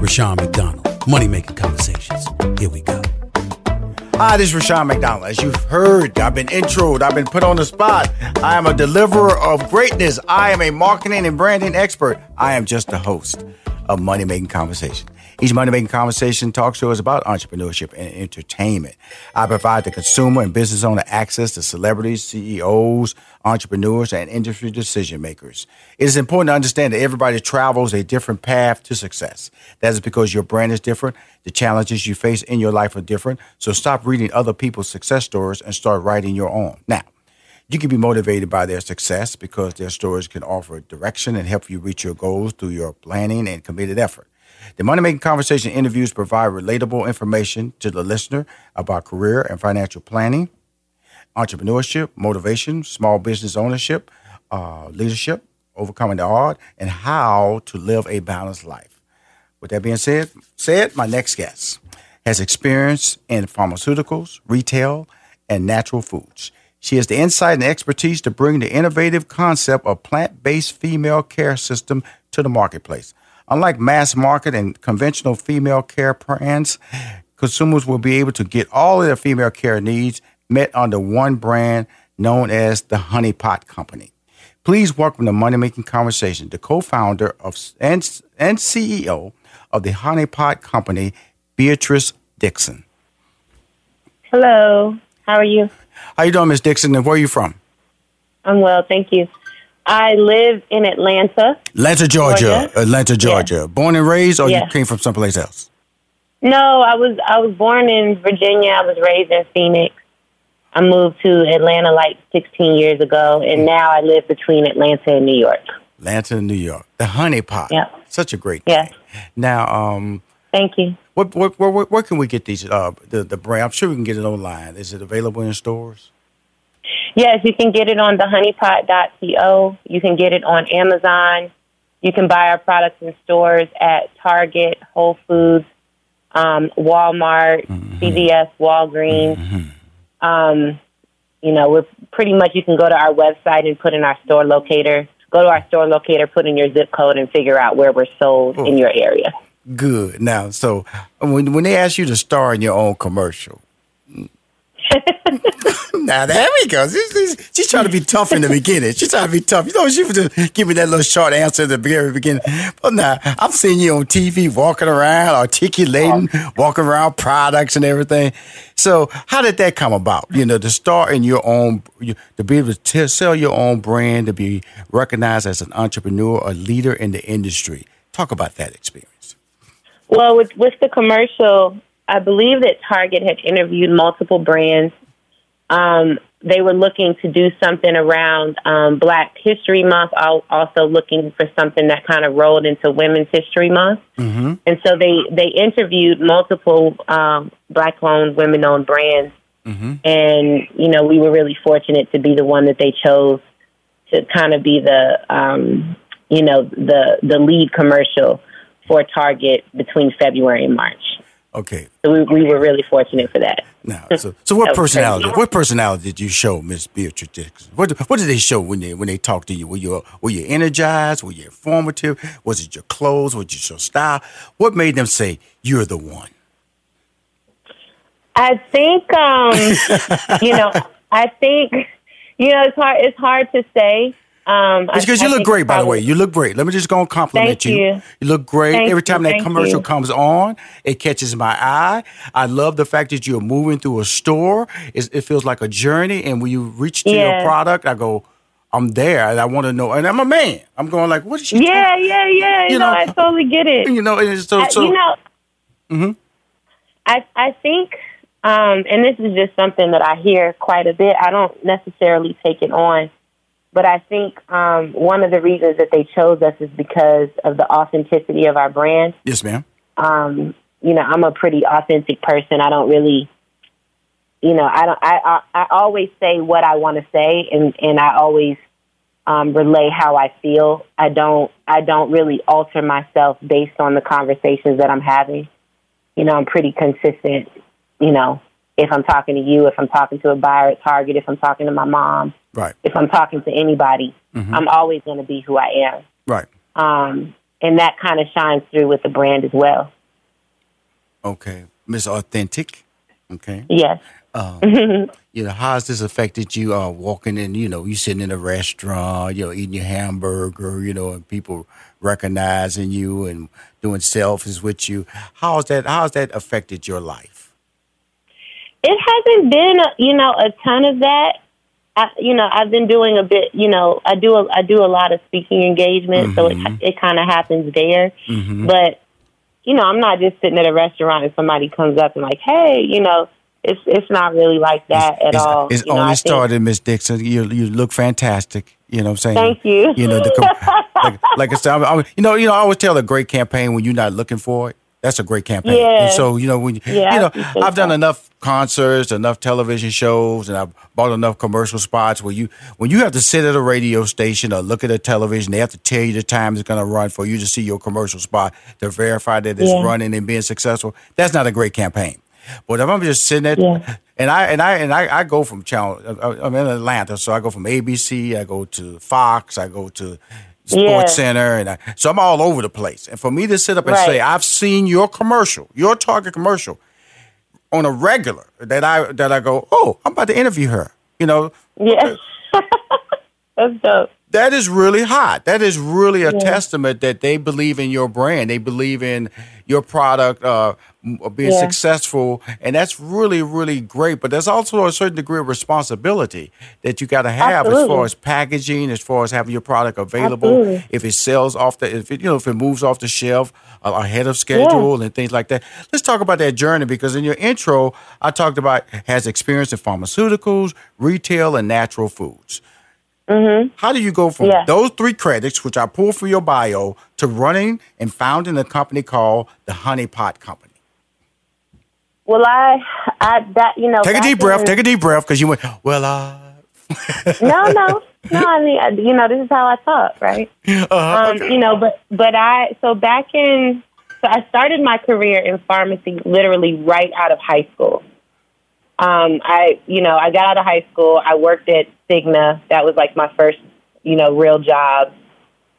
Rushion McDonald. Money Making Conversations. Here we go. Hi, this is Rushion McDonald. As you've heard, I've been introed, I've been put on the spot. I am a deliverer of greatness. I am a marketing and branding expert. I am just the host of Money Making Conversation. Each Money Making Conversation talk show is about entrepreneurship and entertainment. I provide the consumer and business owner access to celebrities, CEOs, entrepreneurs, and industry decision makers. It is important to understand that everybody travels a different path to success. That is because your brand is different, the challenges you face in your life are different. So stop reading other people's success stories and start writing your own. Now, you can be motivated by their success because their stories can offer direction and help you reach your goals through your planning and committed effort. The Money Making Conversation interviews provide relatable information to the listener about career and financial planning, entrepreneurship, motivation, small business ownership, uh, leadership, overcoming the odd, and how to live a balanced life. With that being said, said my next guest has experience in pharmaceuticals, retail, and natural foods. She has the insight and expertise to bring the innovative concept of plant-based female care system to the marketplace. Unlike mass market and conventional female care brands, consumers will be able to get all of their female care needs met under one brand known as the Honey Pot Company. Please welcome to Money Making Conversation, the co-founder of and, and CEO of the Honey Pot Company, Beatrice Dixon. Hello. How are you? How you doing, Miss Dixon, and where are you from? I'm well, thank you. I live in Atlanta. Atlanta, Georgia. Georgia. Atlanta, Georgia. Yeah. Born and raised, or yeah. you came from someplace else? No, I was I was born in Virginia. I was raised in Phoenix. I moved to Atlanta like 16 years ago, and mm. now I live between Atlanta and New York. Atlanta and New York. The Honey Pot. Yeah. Such a great. Yeah. Now, um, thank you. What, what, where, where, where can we get these? Uh, the the brand. I'm sure we can get it online. Is it available in stores? Yes, you can get it on thehoneypot.co. You can get it on Amazon. You can buy our products in stores at Target, Whole Foods, um, Walmart, mm-hmm. CVS, Walgreens. Mm-hmm. Um, you know, we're pretty much you can go to our website and put in our store locator. Go to our store locator, put in your zip code, and figure out where we're sold oh, in your area. Good. Now, so when when they ask you to star in your own commercial, now there we go. She's, she's, trying to be tough in the beginning. She's trying to be tough. You know, she would just give me that little short answer at the very beginning. But now I'm seeing you on TV walking around, articulating, oh. walking around products and everything. So how did that come about? You know, to start in your own, to be able to sell your own brand, to be recognized as an entrepreneur, a leader in the industry. Talk about that experience. Well, with with the commercial, I believe that Target had interviewed multiple brands. Um, they were looking to do something around um, Black History Month, also looking for something that kind of rolled into Women's History Month. Mm-hmm. And so they, they interviewed multiple um, Black owned, women owned brands. Mm-hmm. And, you know, we were really fortunate to be the one that they chose to kind of be the, um, you know, the, the lead commercial for Target between February and March. Okay. So we, we were really fortunate for that. Now, so, so what personality? What personality did you show, Miss Beatrice Dixon? What What did they show when they when they talked to you? Were you were you energized? Were you informative? Was it your clothes? Was it your style? What made them say you're the one? I think, um, you know, I think, you know, it's hard. It's hard to say. Um, it's because you look great, by the way. You look great. Let me just go and compliment Thank you. You look great. Thank Every time you, that commercial you. comes on, it catches my eye. I love the fact that you're moving through a store. It's, it feels like a journey. And when you reach to your product, I go, I'm there. And I want to know. And I'm a man. I'm going like, what is she? Do? Yeah, yeah, yeah. You You know, know, I totally get it. You know, and it's so, I- you know, Mhm. I I think, um, and this is just something that I hear quite a bit. I don't necessarily take it on, but I think um, one of the reasons that they chose us is because of the authenticity of our brand. yes, ma'am. Um, you know, I'm a pretty authentic person. I don't really, you know, I don't. I I, I always say what I want to say, and and I always um, relay how I feel. I don't I don't really alter myself based on the conversations that I'm having. You know, I'm pretty consistent. You know, if I'm talking to you, if I'm talking to a buyer at Target, if I'm talking to my mom, Right, if I'm talking to anybody, Mhm. I'm always going to be who I am. right. Um, and that kind of shines through with the brand as well. Okay. Miss Authentic. Okay. Yes. Um, you know, how has this affected you uh, walking in, you know, you sitting in a restaurant, you know, eating your hamburger, you know, and people recognizing you and doing selfies with you. How has that, how has that affected your life? It hasn't been, you know, a ton of that. I, you know, I've been doing a bit. You know, I do a, I do a lot of speaking engagement, so it it kind of happens there. Mm-hmm. But you know, I'm not just sitting at a restaurant and somebody comes up and like, hey, you know, it's it's not really like that at it's, all. It's You know, only started, Miss Dixon. You you look fantastic. You know what I'm saying? Thank you. You know, the, like, like I said, I'm, I'm- you know, you know, I always tell a great campaign when you're not looking for it. That's a great campaign. Yeah. And so, you know, when you, Yeah, you know, I've done that. enough concerts, enough television shows, and I've bought enough commercial spots where you, when you have to sit at a radio station or look at a television, they have to tell you the time it's going to run for you to see your commercial spot to verify that it's Yeah. running and being successful. That's not a great campaign. But if I'm just sitting there, Yeah. and I and I and I, I go from channel. I'm in Atlanta, so I go from ABC, I go to Fox, I go to Sports. Center, and I, so I'm all over the place. And for me to sit up and Right. say I've seen your commercial, your Target commercial, on a regular, that I that I go, oh, I'm about to interview her. You know, Yeah, that's dope. that is really hot. That is really a testament that they believe in your brand. They believe in your product uh, being Yeah. successful, and that's really, really great. But there's also a certain degree of responsibility that you got to have as far as packaging, as far as having your product available. Absolutely. If it sells off the, if it, you know, if it moves off the shelf uh, ahead of schedule and things like that. Let's talk about that journey because in your intro, I talked about has experience in pharmaceuticals, retail, and natural foods. How do you go from Yeah. those three credits, which I pulled from your bio, to running and founding a company called the Honey Pot Company? Well, I, I that you know. Take a deep breath. in- Take a deep breath because you went, well, uh, no, no, no. I mean, you know, this is how I talk, right? uh Um, you know, but but I so back in so I started my career in pharmacy literally right out of high school. Um, I you know I got out of high school. I worked at Cigna. That was like my first you know real job,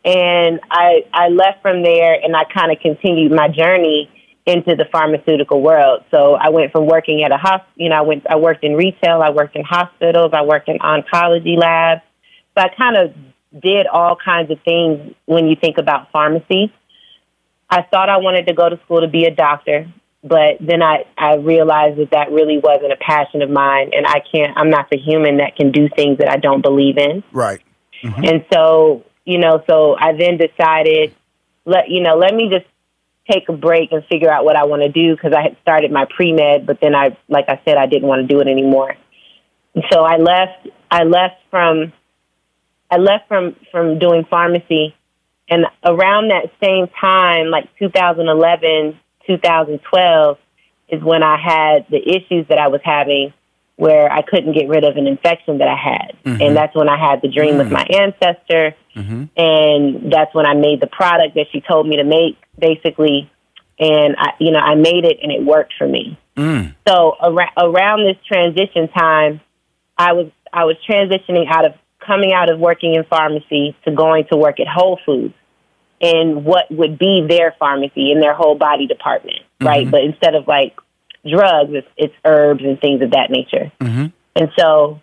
and I I left from there and I kind of continued my journey into the pharmaceutical world. So I went from working at a hospital. You know, I went I worked in retail. I worked in hospitals. I worked in oncology labs. So I kind of did all kinds of things when you think about pharmacy. I thought I wanted to go to school to be a doctor, but then I, I realized that that really wasn't a passion of mine, and I can't, I'm not the human that can do things that I don't believe in. right. Mm-hmm. And so, you know, so I then decided, let, you know, let me just take a break and figure out what I want to do because I had started my pre med, but then I, like I said, I didn't want to do it anymore. And so I left, I left from, I left from, from doing pharmacy and around that same time, like 2011, 2012 is when I had the issues that I was having where I couldn't get rid of an infection that I had. Mm-hmm. And that's when I had the dream with mm. my ancestor. Mm-hmm. And that's when I made the product that she told me to make. Basically, and I, you know, I made it and it worked for me. Mm. So ar- around this transition time, I was I was transitioning out of coming out of working in pharmacy to going to work at Whole Foods in what would be their pharmacy in their whole body department, right? But instead of like drugs, it's, it's herbs and things of that nature. Mm-hmm. And so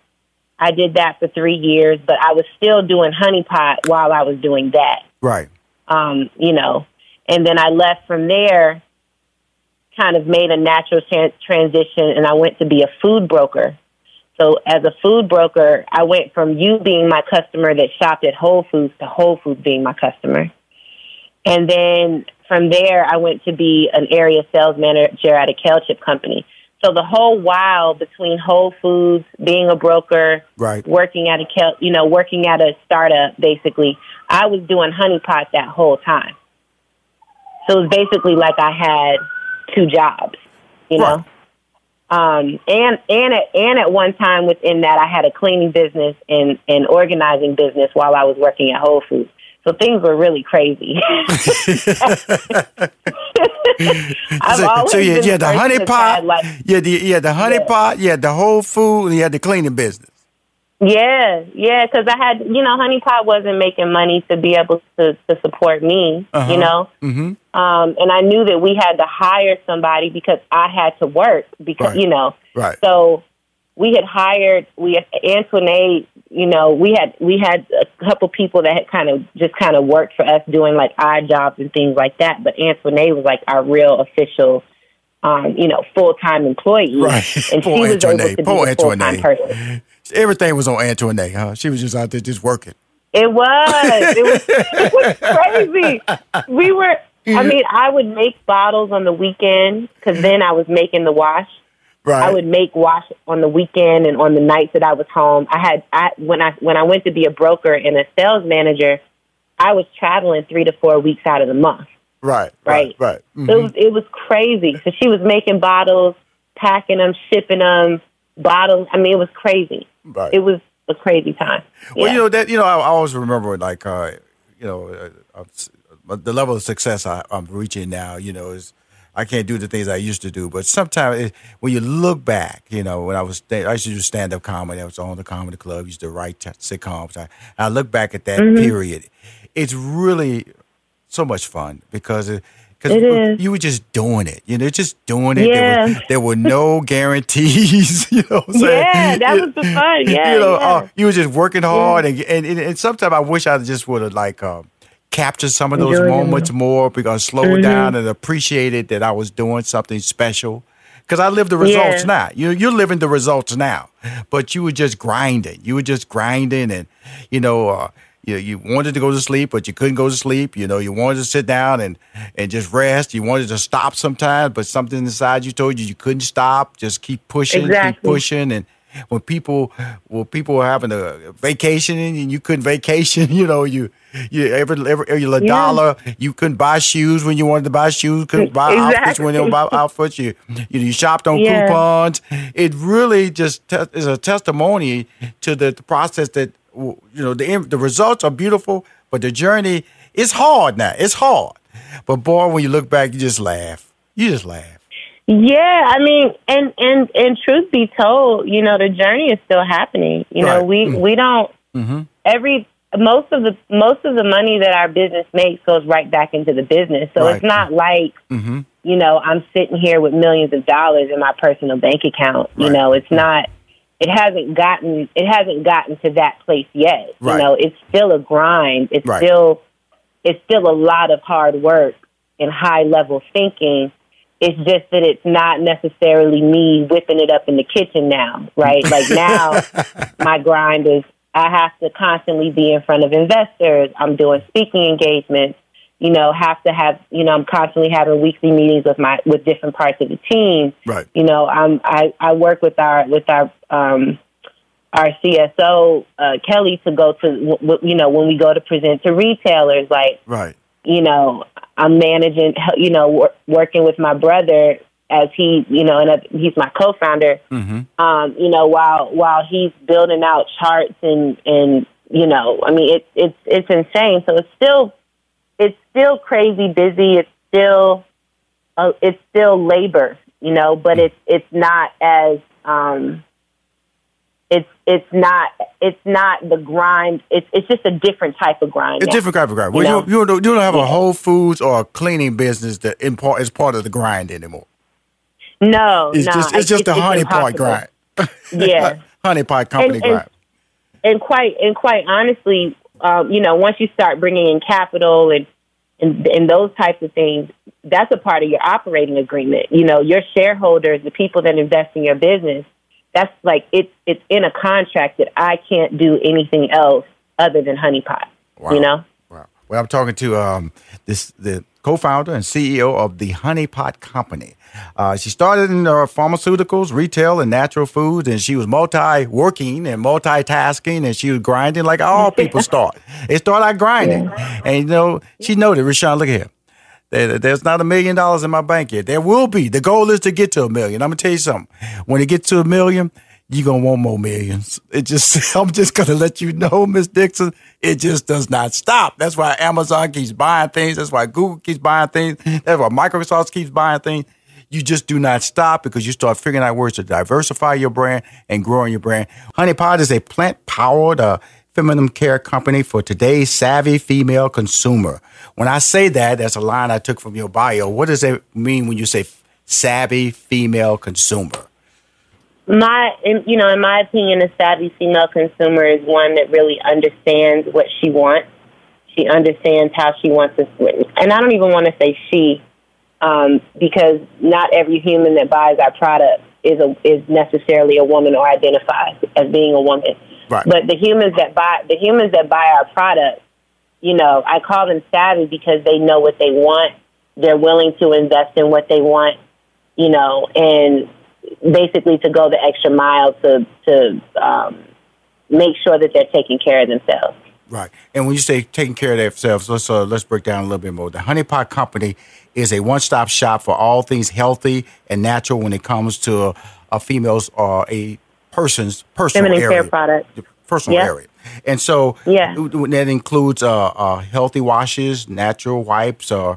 I did that for three years, but I was still doing honeypot while I was doing that Right. um, you know, and then I left from there, kind of made a natural tran- transition, and I went to be a food broker. So, as a food broker, I went from you being my customer that shopped at Whole Foods to Whole Foods being my customer. And then from there, I went to be an area sales manager at a kale chip company. So the whole while between Whole Foods, being a broker, Right. working at a kel- you know working at a startup, basically, I was doing honeypot that whole time. So it was basically like I had two jobs, you know. Um, and and at and at one time within that, I had a cleaning business and and organizing business while I was working at Whole Foods. So things were really crazy. I've so, always so you, you had the honey pot, like- you, had the, you had the honey Yeah. pot, you had the whole food, and you had the cleaning business. Yeah, yeah, because I had, you know, Honey Pot wasn't making money to be able to, to support me, Uh-huh. you know, Mm-hmm. um, and I knew that we had to hire somebody because I had to work because, Right. you know, Right. so we had hired we had Antoinette, you know, we had we had a couple people that had kind of just kind of worked for us doing like odd jobs and things like that, but Antoinette was like our real official. Um, you know, full time employee, Right. and Poor she was able to Poor be a full time Antoinette. person. Everything was on Antoinette, huh? She was just out there just working. It was. It was, it was crazy. We were. I mean, I would make bottles on the weekend because then I was making the wash. Right. I would make wash on the weekend and on the nights that I was home. I had I when I when I went to be a broker and a sales manager, I was traveling three to four weeks out of the month. right. Right. Right. Right. Mhm. It was it was crazy. So she was making bottles, packing them, shipping them, bottles. I mean, it was crazy. Right. It was a crazy time. Well, Yeah. you know that you know I, I always remember like uh, you know uh, uh, the level of success I, I'm reaching now. You know is I can't do the things I used to do, but sometimes it, when you look back, you know when I was I used to do stand up comedy. I was on the comedy club. Used to write t- sitcoms. I, I look back at that Mm-hmm. period. It's really so much fun because. It, Cause you were just doing it, you know, just doing it. There, Yeah. were, there were no guarantees, you know. What I'm saying? Yeah, that was the fun. Yeah, you know, yeah. uh, you were just working hard, and, and and and sometimes I wish I just would have like uh, captured some of those it moments more because slow Mm-hmm. down and appreciated that I was doing something special. Because I live the results Yeah. now. You you're living the results now, but you were just grinding. You were just grinding, and you know. Uh, you, you wanted to go to sleep, but you couldn't go to sleep. You know, you wanted to sit down and, and just rest. You wanted to stop sometimes, but something inside you told you you couldn't stop. Just keep pushing, keep pushing. And when people, when people were having a vacation and you couldn't vacation, you know, you, you every every, Yeah. dollar, you couldn't buy shoes when you wanted to buy shoes, couldn't buy outfits when you buy outfits. You, you, know you shopped on Yeah. coupons. It really just te- is a testimony to the, the process that you know the the results are beautiful, but the journey is hard now. It's hard, but boy, when you look back, you just laugh. You just laugh. Yeah, I mean, and and and truth be told, you know, the journey is still happening. You know, we Mm. we don't Mm-hmm. every most of the most of the money that our business makes goes right back into the business. So Right. it's not like Mm-hmm. you know I'm sitting here with millions of dollars in my personal bank account. You know, it's not. It hasn't gotten it hasn't gotten to that place yet. Right. You know, it's still a grind. It's Right. still it's still a lot of hard work and high level thinking. It's just that it's not necessarily me whipping it up in the kitchen now, right? Like now, my grind is I have to constantly be in front of investors. I'm doing speaking engagements. You know, have to have you know I'm constantly having weekly meetings with my with different parts of the team. Right. You know, I'm I I work with our with our um our CSO uh, Kelly to go to w- w- you know when we go to present to retailers like Right. You know, I'm managing, you know, wor- working with my brother as he, you know, and uh, he's my co-founder. Mm-hmm. Um, you know, while while he's building out charts and and you know, I mean, it's it's it's insane. So it's still it's still crazy busy. It's still uh, it's still labor, you know, but it's it's not as um, it's it's not it's not the grind. It's it's just a different type of grind. A now. different type of grind. You Well, know? you, you, don't, you don't have Yeah. a Whole Foods or a cleaning business that in part is part of the grind anymore. No, It's no, just it's just the honey pot grind. Yeah. honey pot company And- and- grind. and quite and quite honestly, um, you know, once you start bringing in capital and, and and those types of things, that's a part of your operating agreement. You know, your shareholders, the people that invest in your business, that's like it's it's in a contract that I can't do anything else other than honeypot. Wow. You know. Wow. Well, I'm talking to um, this the co-founder and CEO of the Honey Pot Company. Uh, she started in uh, pharmaceuticals, retail, and natural foods, and she was multi-working and multitasking, and she was grinding like all people start. They start out grinding, and you know she noted, Rushion, look here. There- There's not a million dollars in my bank yet. There will be. The goal is to get to a million. I'm gonna tell you something. When it gets to a million, you're gonna want more millions. It just I'm just gonna let you know, Miss Dixon, it just does not stop. That's why Amazon keeps buying things. That's why Google keeps buying things. That's why Microsoft keeps buying things. You just do not stop because you start figuring out ways to diversify your brand and growing your brand. Honey Pot is a plant powered uh, feminine care company for today's savvy female consumer. When I say that, that's a line I took from your bio. What does it mean when you say savvy female consumer? my you know in my opinion a savvy female consumer is one that really understands what she wants she understands how she wants to and i don't even want to say she um, because not every human that buys our product is a, is necessarily a woman or identifies as being a woman Right. but the humans that buy the humans that buy our product you know i call them savvy because they know what they want they're willing to invest in what they want you know and basically to go the extra mile to to um, make sure that they're taking care of themselves. Right. And when you say taking care of themselves, let's uh, let's break down a little bit more. The Honey Pot Company is a one-stop shop for all things healthy and natural when it comes to a, a female's or a person's personal Feminine area, care product. personal Yeah. area. And so Yeah. that includes uh, uh, healthy washes, natural wipes, uh,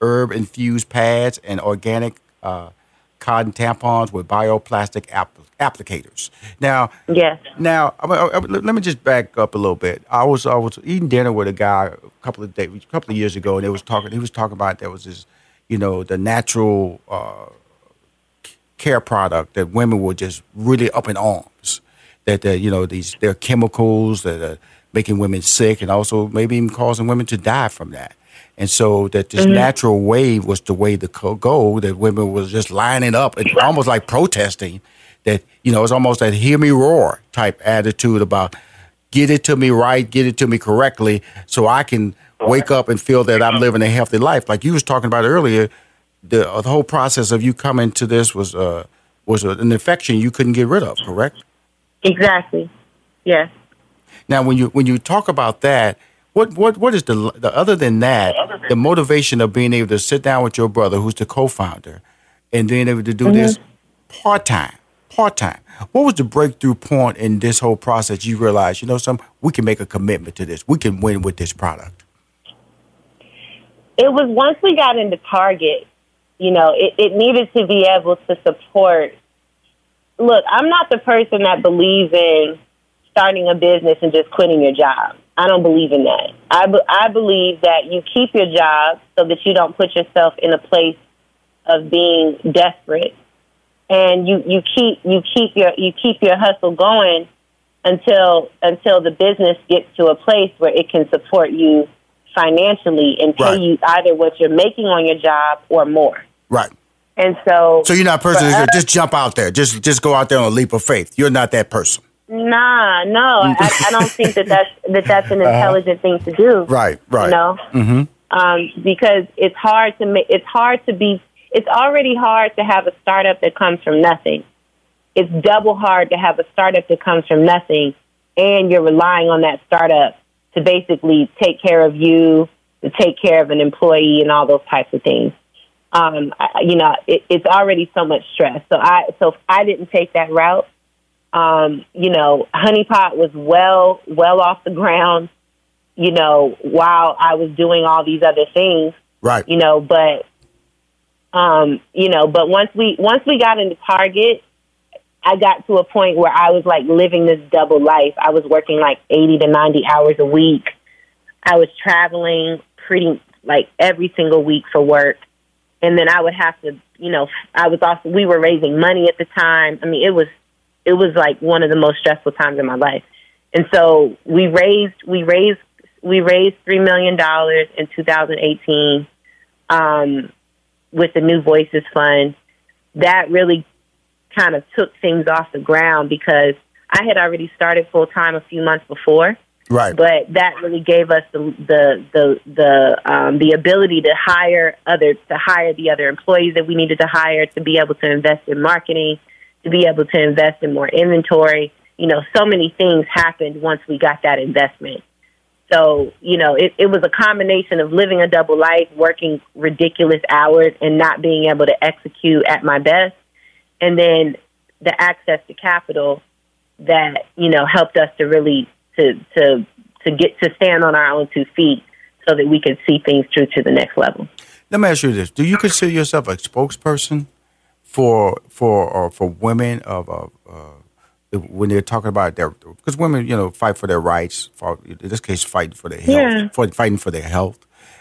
herb infused pads, and organic uh, cotton tampons with bioplastic app- applicators. Now, Yes. now, I I- I- let me just back up a little bit. I was I was eating dinner with a guy a couple of days, a couple of years ago, and they was talking. He was talking about there was this, you know, the natural uh, care product that women were just really up in arms. That uh, you know these there are chemicals that are making women sick, and also maybe even causing women to die from that. And so that this natural wave was the way to go. That women was just lining up and almost like protesting. That you know it's almost that hear me roar type attitude about get it to me right, get it to me correctly, so I can wake up and feel that I'm living a healthy life. Like you was talking about earlier, the, the whole process of you coming to this was uh, was an infection you couldn't get rid of, correct? Exactly. Yes. Now, when you when you talk about that, what what what is the, the other than that the motivation of being able to sit down with your brother, who's the co-founder, and being able to do this mm-hmm. part time, part time? What was the breakthrough point in this whole process? You realized, you know, some we can make a commitment to this. We can win with this product. It was once we got into Target, you know, it, it needed to be able to support. Look, I'm not the person that believes in starting a business and just quitting your job. I don't believe in that. I, be, I believe that you keep your job so that you don't put yourself in a place of being desperate, and you, you keep you keep your you keep your hustle going until until the business gets to a place where it can support you financially and pay Right. you either what you're making on your job or more. Right. And so, So you're not a person us- just jump out there, just just go out there on a leap of faith. You're not that person. Nah, no, I, I don't think that that's that that's an intelligent thing to do. Uh-huh. Right, right. You know, Mm-hmm. um, because it's hard to make. It's hard to be. It's already hard to have a startup that comes from nothing. It's double hard to have a startup that comes from nothing, and you're relying on that startup to basically take care of you, to take care of an employee, and all those types of things. Um, I, you know, it, it's already so much stress. So I, so I didn't take that route, um, you know, Honeypot was well, well off the ground, you know, while I was doing all these other things, Right. you know, but Um, you know, but once we once we got into Target, I got to a point where I was like living this double life. I was working like 80 to 90 hours a week. I was traveling pretty like every single week for work. And then I would have to, you know, I was also we were raising money at the time. I mean, it was it was like one of the most stressful times in my life. And so we raised we raised we raised 3 million dollars in 2018 um with the New Voices Fund, that really kind of took things off the ground because I had already started full time a few months before. Right. But that really gave us the the the the um, the ability to hire other to hire the other employees that we needed to hire to be able to invest in marketing, to be able to invest in more inventory. You know, so many things happened once we got that investment. So, you know, it, it was a combination of living a double life, working ridiculous hours, and not being able to execute at my best. And then the access to capital that, you know, helped us to really to to to get to stand on our own two feet so that we can see things through to the next level. Let me ask you this: Do you consider yourself a spokesperson for for uh, for women of uh, uh, when they're talking about their because women you know fight for their rights for in this case fighting for their health Yeah. for fighting for their health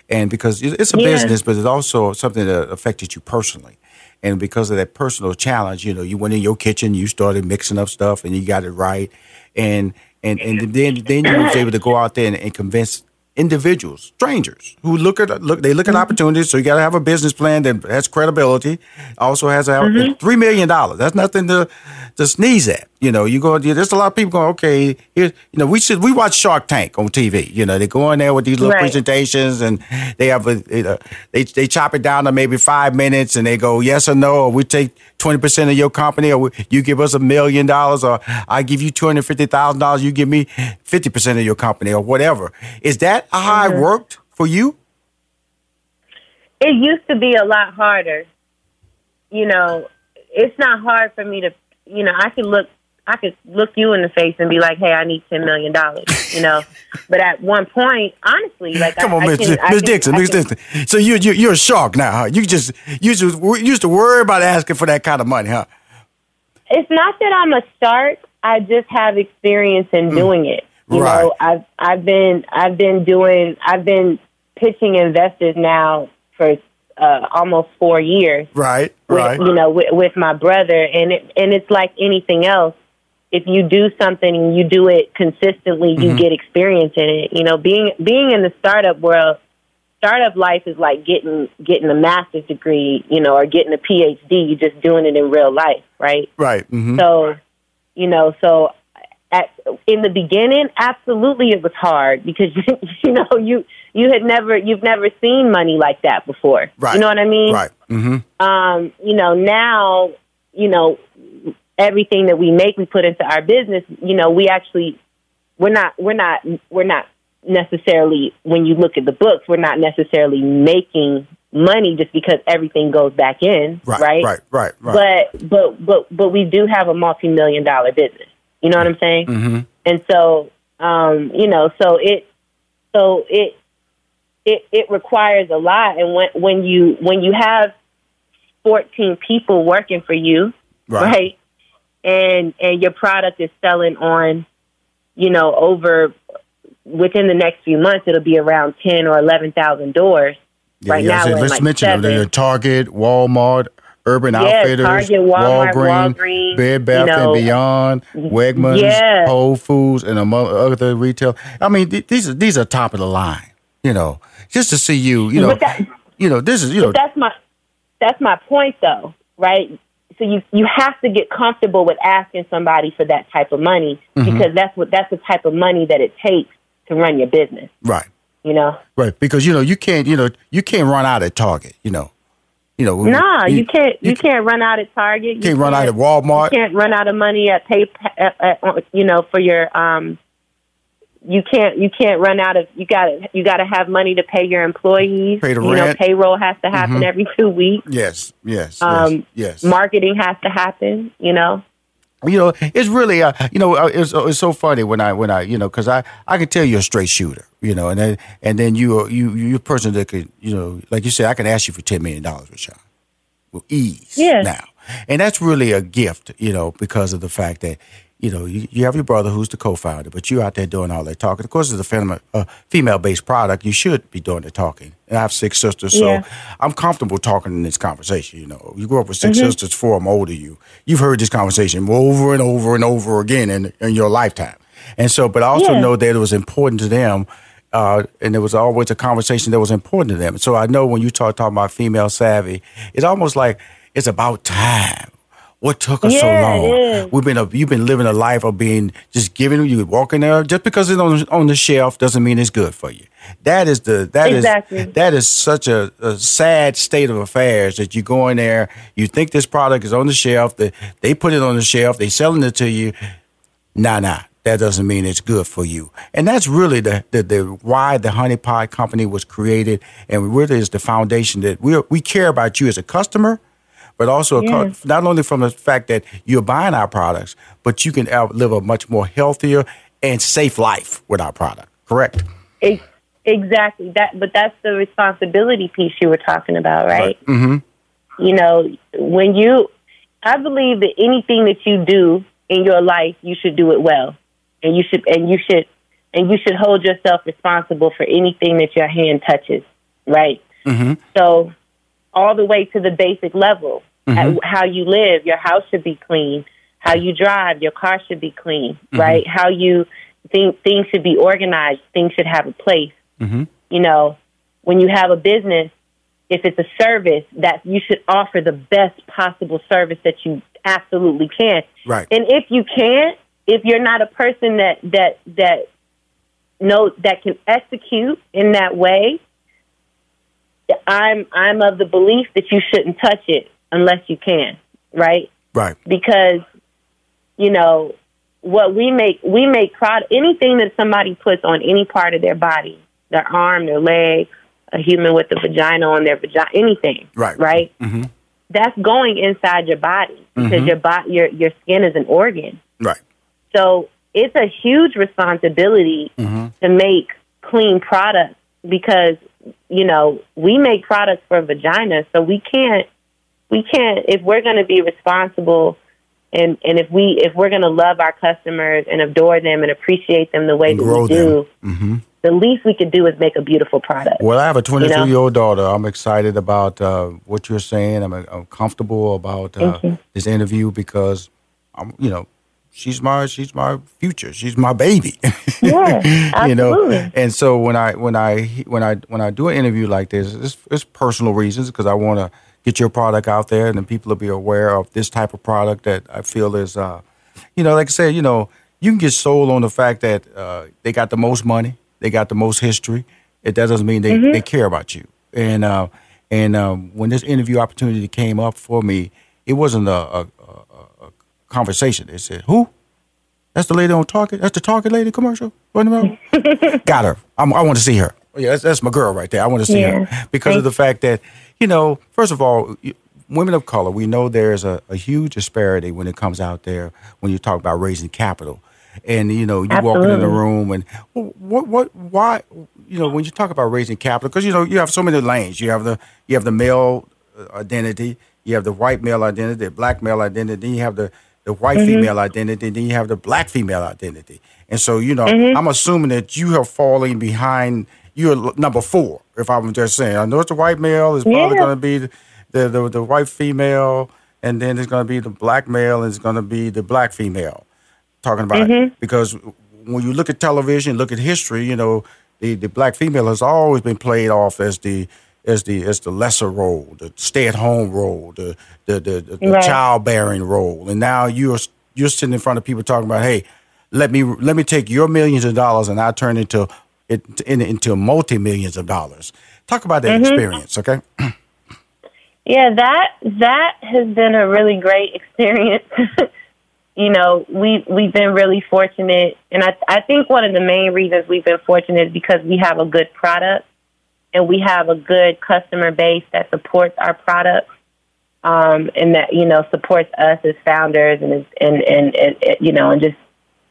and because it's a Yeah. business but it's also something that affected you personally and because of that personal challenge you know you went in your kitchen you started mixing up stuff and you got it right and and and then then you was able to go out there and, and convince individuals, strangers who look at look they look at mm-hmm. opportunities. So you got to have a business plan that has credibility. Also has a mm-hmm. three million dollars. That's nothing to to sneeze at. You know, you go. There's a lot of people going. Okay, here. You know, we should we watch Shark Tank on TV. You know, they go in there with these little Right. presentations and they have a you know, they they chop it down to maybe five minutes and they go yes or no. Or we take twenty percent of your company, or you give us a million dollars, or I give you two hundred fifty thousand dollars. You give me fifty percent of your company, or whatever. Is that how it worked for you? it used to be a lot harder. You know, it's not hard for me to, you know, I could look, I could look you in the face and be like, "Hey, I need ten million dollars," you know. but at one point, honestly, like, Come I, on, I Miss can- I Miss can- Dixon, I Miss Dixon. So you you you're a shark now, huh? You just you just you used to worry about asking for that kind of money, huh? It's not that I'm a shark. I just have experience in mm. doing it. You. Right. know, I've I've been I've been doing I've been pitching investors now for uh, almost four years. Right, with, right. you know, with, with my brother, and it and it's like anything else. If you do something and you do it consistently, you Mm-hmm. get experience in it. You know, being being in the startup world, startup life is like getting getting a master's degree, you know, or getting a PhD. You're just doing it in real life, right? Right. hmm So, you know, so at in the beginning, absolutely it was hard because you know you you had never you've never seen money like that before. Right. You know what I mean? Right. hmm um, you know, now, you know, everything that we make, we put into our business, you know, we actually, we're not, we're not, we're not necessarily, when you look at the books, we're not necessarily making money just because everything goes back in, Right. right? Right. Right. Right. But, but, but, but we do have a multi-million dollar business. You know what I'm saying? hmm And so, um, you know, so it, so it, it, it requires a lot. And when, when you, when you have 14 people working for you, Right. right? And, and your product is selling on, you know, over within the next few months, it'll be around 10 or 11,000 doors. right now, so let's like mention them. seven. They're Target, Walmart, Urban Yeah, Outfitters, Target, Walmart, Walgreens, Walgreens, Bed Bath you know, and Beyond, Wegmans, yeah. Whole Foods, and among other retail. I mean, th- these are these are top of the line. You know, just to see you. You know, that- you know, this is you know. That's my that's my point though, right? So you you have to get comfortable with asking somebody for that type of money Mm-hmm. because that's what that's the type of money that it takes to run your business. Right. You know, Right, because you know you can't, you know, you can't run out at Target. You know, you know. nah, you, can't you, can't run out at Target. You can't run out at Walmart. You can't run out of money at pay, at, at, you know, for your um. You can't you can't run out of you got to you got to have money to pay your employees. Pay the you know, rent. payroll has to happen every two weeks. Yes, yes, Um, yes, yes. Marketing has to happen. You know. You know, it's really, uh, you know, uh, it's it's so funny when I when I you know because I I can tell you're a straight shooter, you know, and then and then you are- you you're a person that could you know like you said I can ask you for ten million dollars, Rushion. with ease Yeah. now. And that's really a gift, you know, because of the fact that, you know, you, you have your brother who's the co-founder, but you out there doing all that talking. Of course, it's a female, uh, female-based product. You should be doing the talking. And I have six sisters, so Yeah. I'm comfortable talking in this conversation. You know, you grew up with 6 Mm-hmm. sisters, four of them older than you. You've heard this conversation over and over and over again in, in your lifetime. And so, but I also Yeah. know that it was important to them, uh, and there was always a conversation that was important to them. So I know when you talk talking about female savvy, it's almost like it's about time. What took us so long? We've been a, you've been living a life of being just giving you walking there just because it's on, on the shelf doesn't mean it's good for you. That is the that is Exactly. that is such a, a sad state of affairs that you go in there, you think this product is on the shelf, that they put it on the shelf, they selling it to you. Nah, nah, that doesn't mean it's good for you. And that's really the the, the why the Honey Pot Company was created, and really is the foundation that we we care about you as a customer, but also Yes. not only from the fact that you're buying our products, but you can live a much more healthier and safe life with our product. Correct? Ex- Exactly that, but that's the responsibility piece you were talking about, right? Mm-hmm. You know, when you, I believe that anything that you do in your life, you should do it well, and you should, and you should, and you should hold yourself responsible for anything that your hand touches, right? Mm-hmm. So, all the way to the basic level, mm-hmm. at how you live, your house should be clean. How you drive, your car should be clean, mm-hmm. right? How you think things should be organized, things should have a place. Mm-hmm. You know, when you have a business, if it's a service, that you should offer the best possible service that you absolutely can. Right. And if you can't, if you're not a person that that that know that can execute in that way, I'm I'm of the belief that you shouldn't touch it unless you can, right? Right. Because you know what we make we make product anything that somebody puts on any part of their body, their arm, their leg, a human with a vagina on their vagina, anything, Right. Right. Mm-hmm. That's going inside your body because your body your your skin is an organ. Right. So it's a huge responsibility Mm-hmm. to make clean products because you know we make products for vagina, so we can't we can't if we're going to be responsible and and if we if we're going to love our customers and adore them and appreciate them the way that we do, the least we could do is make a beautiful product. Well, I have a 22 You know? year old daughter. I'm excited about uh, what you're saying. I'm, I'm comfortable about uh, this interview because I'm, you know, she's my she's my future. She's my baby. Yeah, you know. absolutely. And so when I when I when I when I do an interview like this, it's, it's personal reasons because I want to get your product out there and then people will be aware of this type of product that I feel is, uh, you know, like I said, you know, you can get sold on the fact that uh, they got the most money, they got the most history. It that doesn't mean they, Mm-hmm. they care about you. And uh, and um, when this interview opportunity came up for me, it wasn't a, a conversation. They said, "Who? That's the lady on Target. That's the Target lady commercial. What about? Got her. I'm, I want to see her. Yeah, that's, that's my girl right there. I want to see Yeah. her because of the fact that you know, first of all, women of color. We know there's a, a huge disparity when it comes out there when you talk about raising capital, and you know, you walking in the room and what what why you know when you talk about raising capital because you know you have so many lanes. You have the you have the male uh, identity, you have the white male identity, the black male identity, then you have the the white mm-hmm. female identity, then you have the black female identity. And so, you know, mm-hmm. I'm assuming that you are falling behind. You're number four, if I'm just saying. I know it's the white male. It's probably Yeah. going to be the, the, the, the white female, and then it's going to be the black male, and it's going to be the black female. Talking about it. Mm-hmm. Because when you look at television, look at history, you know, the, the black female has always been played off as the as the as the lesser role, the stay at home role, the the the, the, the Right. childbearing role, and now you're you're sitting in front of people talking about, hey, let me let me take your millions of dollars and I turn into it in, into multi millions of dollars. Talk about that mm-hmm. experience, okay? Yeah, that that has been a really great experience. you know, we we've been really fortunate, and I I think one of the main reasons we've been fortunate is because we have a good product and we have a good customer base that supports our products, um, and that you know supports us as founders and as and, and and and you know and just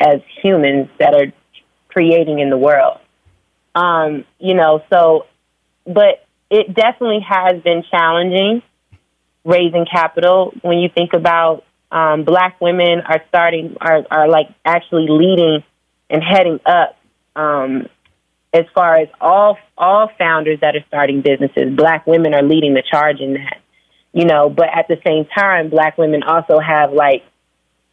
as humans that are creating in the world. Um, you know, so but it definitely has been challenging raising capital. When you think about um, black women are starting are are like actually leading and heading up um, as far as all all founders that are starting businesses. Black women are leading the charge in that, you know. But at the same time, black women also have like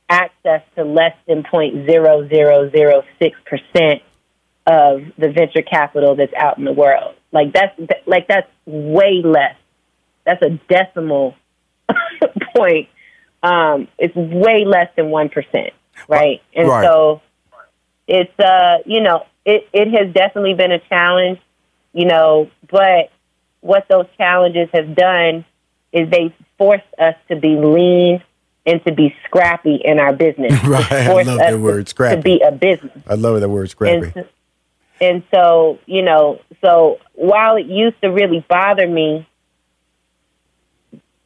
access to less than point zero zero zero six percent of the venture capital that's out in the world. Like that's like that's way less. That's a decimal point. Um, it's way less than one percent, right? And right. so it's uh, you know, it it has definitely been a challenge, you know, but what those challenges have done is they forced us to be lean and to be scrappy in our business. right. I love that word, scrappy. to be a business. I love that word, scrappy. And, and so, you know, so while it used to really bother me,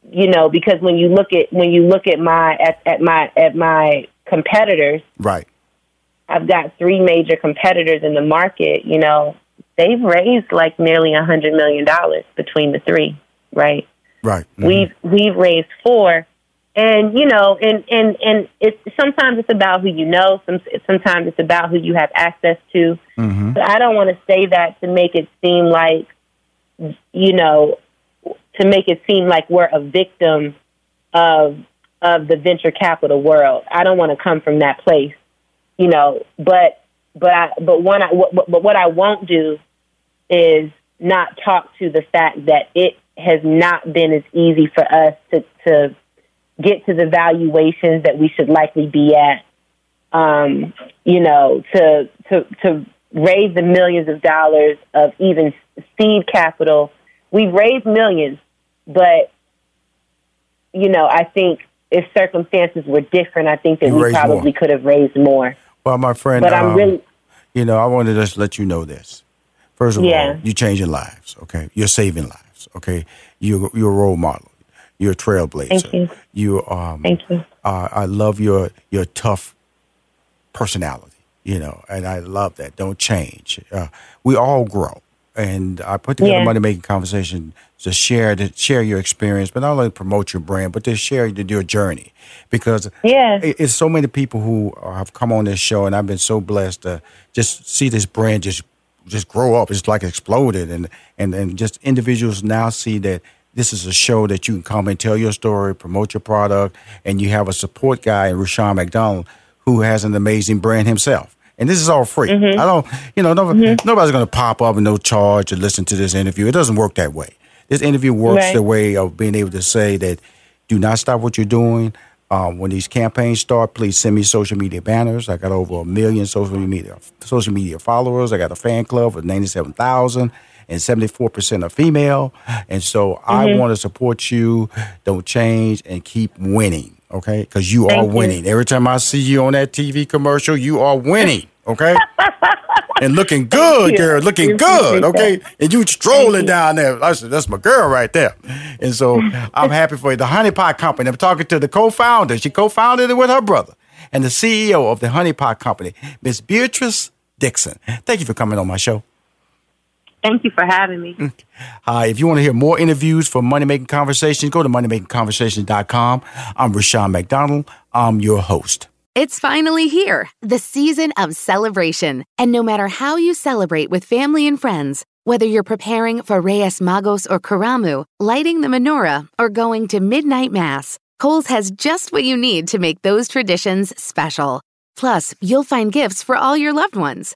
you know, because when you look at when you look at my at, at my at my competitors, right. I've got three major competitors in the market, you know, they've raised like nearly a hundred million dollars between the three, right? Right. Mhm. We've we've raised four, and you know, and and and it's sometimes it's about who you know. Some sometimes it's about who you have access to. Mhm. But I don't want to say that to make it seem like, you know, to make it seem like we're a victim of of the venture capital world. I don't want to come from that place, you know. But but I but one I, what, but what I won't do is not talk to the fact that it has not been as easy for us to to get to the valuations that we should likely be at. Um, you know, to to to raise the millions of dollars of even seed capital. We've raised millions, but you know, I think if circumstances were different, I think that You we probably more. could have raised more. Well, my friend, But I'm um, really you know, I wanted to just let you know this. First of Yeah. all, you're changing lives, okay? You're saving lives, okay? You're, you're a role model. You're a trailblazer. Thank you. You, um, Thank you. Uh, I love your your tough personality, you know, and I love that. Don't change. Uh, we all grow, and I put together Yeah. money making conversation to share to share your experience, but not only promote your brand, but to share your your journey, because Yeah. it's so many people who have come on this show, and I've been so blessed to just see this brand just just grow up. It's like exploded, and and and just individuals now see that this is a show that you can come and tell your story, promote your product, and you have a support guy, Rushion McDonald, who has an amazing brand himself. And this is all free. Mm-hmm. I don't, you know, no, nobody's going to pop up and no charge to listen to this interview. It doesn't work that way. This interview works Right. the way of being able to say that do not stop what you're doing. Um, when these campaigns start, please send me social media banners. I got over a million social media social media followers. I got a fan club of ninety seven thousand, and seventy four percent are female. And so I Mm-hmm. want to support you. Don't change and keep winning, okay? Because you Thank are you. winning. Every time I see you on that TV commercial, you are winning, okay? and looking good, girl, looking good, okay? And you strolling you. down there. I said, that's my girl right there. And so I'm happy for you. The Honey Pot Company. I'm talking to the co-founder. She co-founded it with her brother. And the CEO of the Honey Pot Company, Miss Beatrice Dixon. Thank you for coming on my show. Thank you for having me. Mm. Hi. if you want to hear more interviews for Money Making Conversations, go to moneymakingconversations.com. I'm Rushion McDonald. I'm your host. It's finally here, the season of celebration. And no matter how you celebrate with family and friends, whether you're preparing for Reyes Magos or Karamu, lighting the menorah, or going to midnight mass, Kohl's has just what you need to make those traditions special. Plus, you'll find gifts for all your loved ones.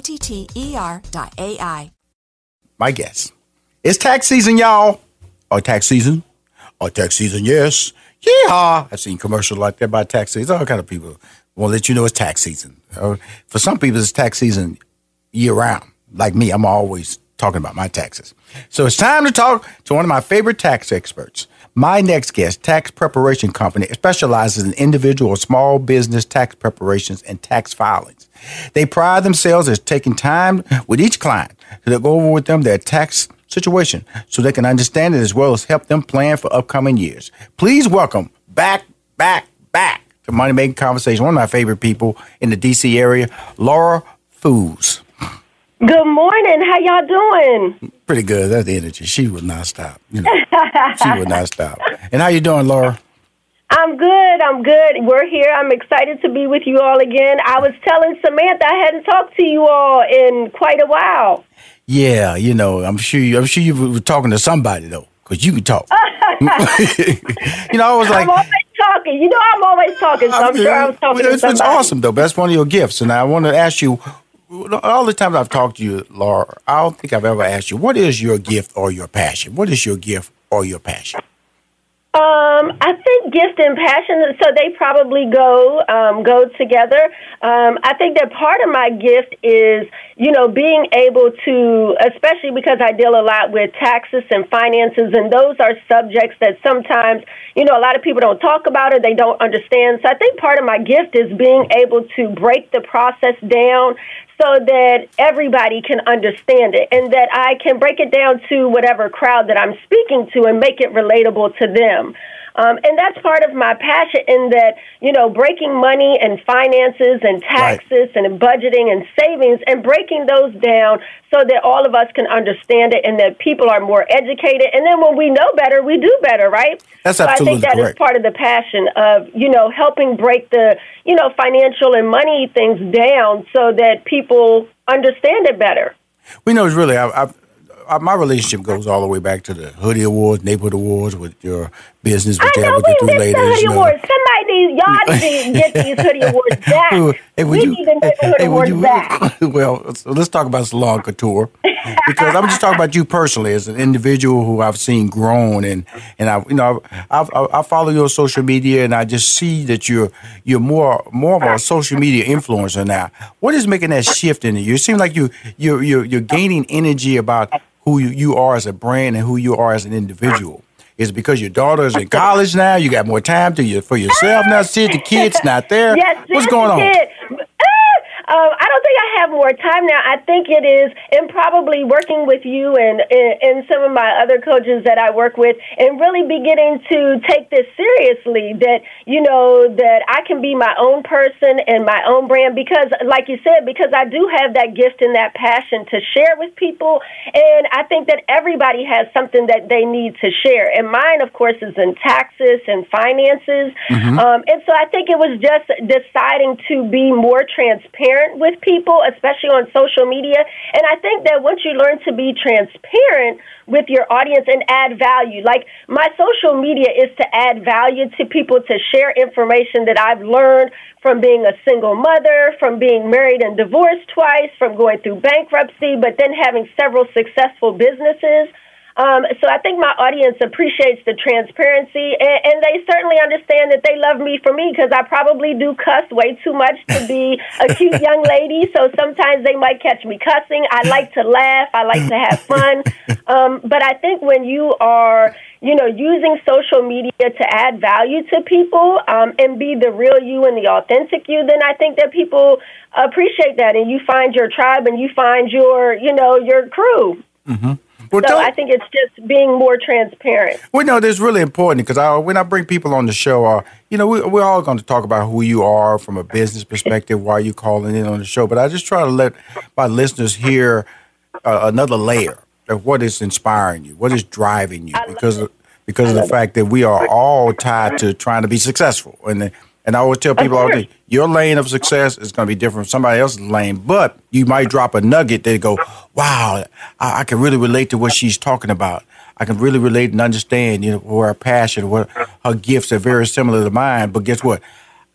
T T E R dot AI. My guess. It's tax season, y'all. Or tax season. Or tax season, yes. Yeah. I've seen commercials like that by tax season. All kind of people want to let you know it's tax season. Uh, for some people, it's tax season year round. Like me, I'm always talking about my taxes. So it's time to talk to one of my favorite tax experts. My next guest, Tax Preparation Company, specializes in individual or small business tax preparations and tax filings. They pride themselves as taking time with each client to go over with them their tax situation so they can understand it as well as help them plan for upcoming years. Please welcome back, back, back to Money Making Conversation, one of my favorite people in the DC area, Laura Foos. Good morning. How y'all doing? Pretty good. That's the energy. She would not stop. You know, she would not stop. And how you doing, Laura? I'm good. I'm good. We're here. I'm excited to be with you all again. I was telling Samantha I hadn't talked to you all in quite a while. Yeah, you know, I'm sure you. I'm sure you were talking to somebody though, because you can talk. you know, I was like, I'm always talking. You know, I'm always talking. So I'm, sure I was talking it's, to somebody. It's awesome though. That's one of your gifts, and I want to ask you. All the times I've talked to you, Laura, I don't think I've ever asked you what is your gift or your passion. What is your gift or your passion? Um, I think gift and passion, so they probably go um, go together. Um, I think that part of my gift is, you know, being able to, especially because I deal a lot with taxes and finances, and those are subjects that sometimes, you know, a lot of people don't talk about or they don't understand. So I think part of my gift is being able to break the process down so that everybody can understand it and that I can break it down to whatever crowd that I'm speaking to and make it relatable to them. Um, and that's part of my passion in that, you know, breaking money and finances and taxes right. and budgeting and savings and breaking those down so that all of us can understand it and that people are more educated. And then when we know better, we do better, right? That's so absolutely I think that correct. is part of the passion of, you know, helping break the, you know, financial and money things down so that people understand it better. We know it's really, I, I, my relationship goes all the way back to the Hoodie Awards, Neighborhood Awards with your business, with I you know we the two missed ladies. the Hoodie you know. Awards. Somebody needs, y'all need to get these Hoodie Awards back. Hey, we you- need the Neighborhood hey, Awards you- back. well, so let's talk about salon couture because I'm just talking about you personally as an individual who I've seen grown and and I you know I, I, I follow your social media and I just see that you're you're more more of a social media influencer now. What is making that shift in you? It seems like you you you're, you're gaining energy about who you, you are as a brand and who you are as an individual. Is it because your daughter's in college now? You got more time to you for yourself now. See the kids not there. Yes, What's going on? it um, I don't think I have more time now. I think it is, and probably working with you and, and and some of my other coaches that I work with, and really beginning to take this seriously. That you know that I can be my own person and my own brand because, like you said, because I do have that gift and that passion to share with people, and I think that everybody has something that they need to share. And mine, of course, is in taxes and finances. Um, and so I think it was just deciding to be more transparent with people, especially on social media. And I think that once you learn to be transparent with your audience and add value, like my social media is to add value to people, to share information that I've learned from being a single mother, from being married and divorced twice, from going through bankruptcy, but then having several successful businesses. Um, so I think my audience appreciates the transparency, and, and they certainly understand that they love me for me because I probably do cuss way too much to be a cute young lady. So sometimes they might catch me cussing. I like to laugh. I like to have fun. Um, but I think when you are, you know, using social media to add value to people um, and be the real you and the authentic you, then I think that people appreciate that, and you find your tribe and you find your, you know, your crew. Mm-hmm. Well, so I think it's just being more transparent. Well, no, that's really important because I, when I bring people on the show, uh, you know, we, we're all going to talk about who you are from a business perspective, why you calling in on the show. But I just try to let my listeners hear uh, another layer of what is inspiring you, what is driving you, because of, because of the fact that we are all tied to trying to be successful. And and I always tell people all day, your lane of success is going to be different from somebody else's lane, but you might drop a nugget that go, wow, I, I, can really relate to what she's talking about. I can really relate and understand, you know, where her passion, what her gifts are very similar to mine. But guess what?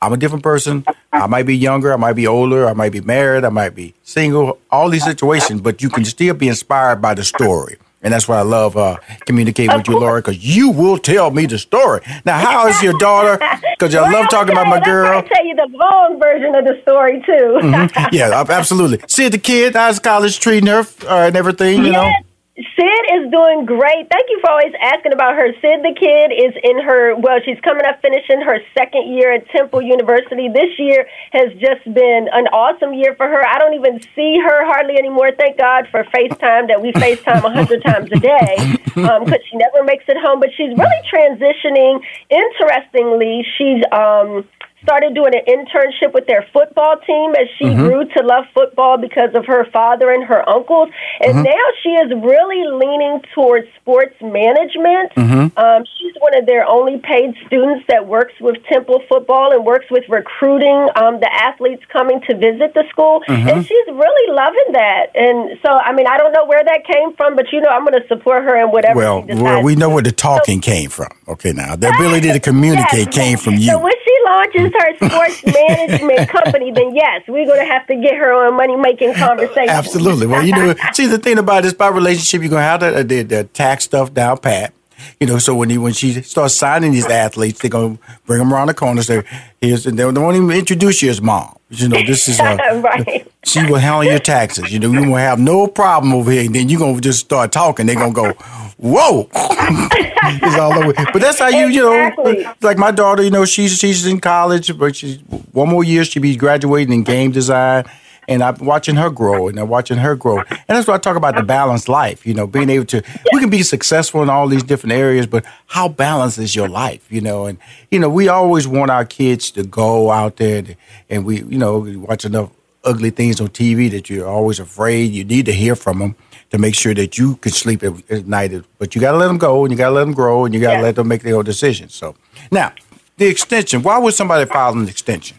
I'm a different person. I might be younger. I might be older. I might be married. I might be single. All these situations, but you can still be inspired by the story. And that's why I love uh, communicating with you, Laura, because you will tell me the story. Now, how is your daughter? Because I love talking about my girl. I tell you the long version of the story too. mm-hmm. Yeah, absolutely. See the kid, how's college treating her uh, and everything? You know. Sid is doing great. Thank you for always asking about her. Sid the kid is in her, well, she's coming up finishing her second year at Temple University. This year has just been an awesome year for her. I don't even see her hardly anymore. Thank God for FaceTime that we FaceTime a hundred times a day because um, she never makes it home. But she's really transitioning. Interestingly, she's um, started doing an internship with their football team as she mm-hmm. grew to love football because of her father and her uncles. And mm-hmm. now she is really leaning towards sports management. Mm-hmm. Um, she's one of their only paid students that works with Temple football and works with recruiting um, the athletes coming to visit the school. Mm-hmm. And she's really loving that. And so, I mean, I don't know where that came from, but you know, I'm going to support her in whatever. Well, well we know where the talking so, came from. Okay, now the ability to communicate yes. came from you. So when she launches her sports management company, then yes, we're going to have to get her on money making conversation. Absolutely. Well, you know, see the thing about this by relationship, you're going to have the, the, the tax stuff down pat. You know, so when he when she starts signing these athletes, they're gonna bring them around the corner. Say, "Here's," and they won't even introduce you as mom. You know, this is uh, right. She will handle your taxes. You know, you won't have no problem over here. And then you're gonna just start talking. They're gonna go, "Whoa!" it's all over. But that's how you, exactly. you know, like my daughter. You know, she's she's in college, but she's one more year. She'll be graduating in game design and I'm watching her grow and I'm watching her grow. And that's what I talk about the balanced life, you know, being able to, we can be successful in all these different areas, but how balanced is your life, you know? And, you know, we always want our kids to go out there and, and we, you know, watch enough ugly things on TV that you're always afraid. You need to hear from them to make sure that you can sleep at, at night. But you got to let them go and you got to let them grow and you got to yeah. let them make their own decisions. So now, the extension, why would somebody file an extension?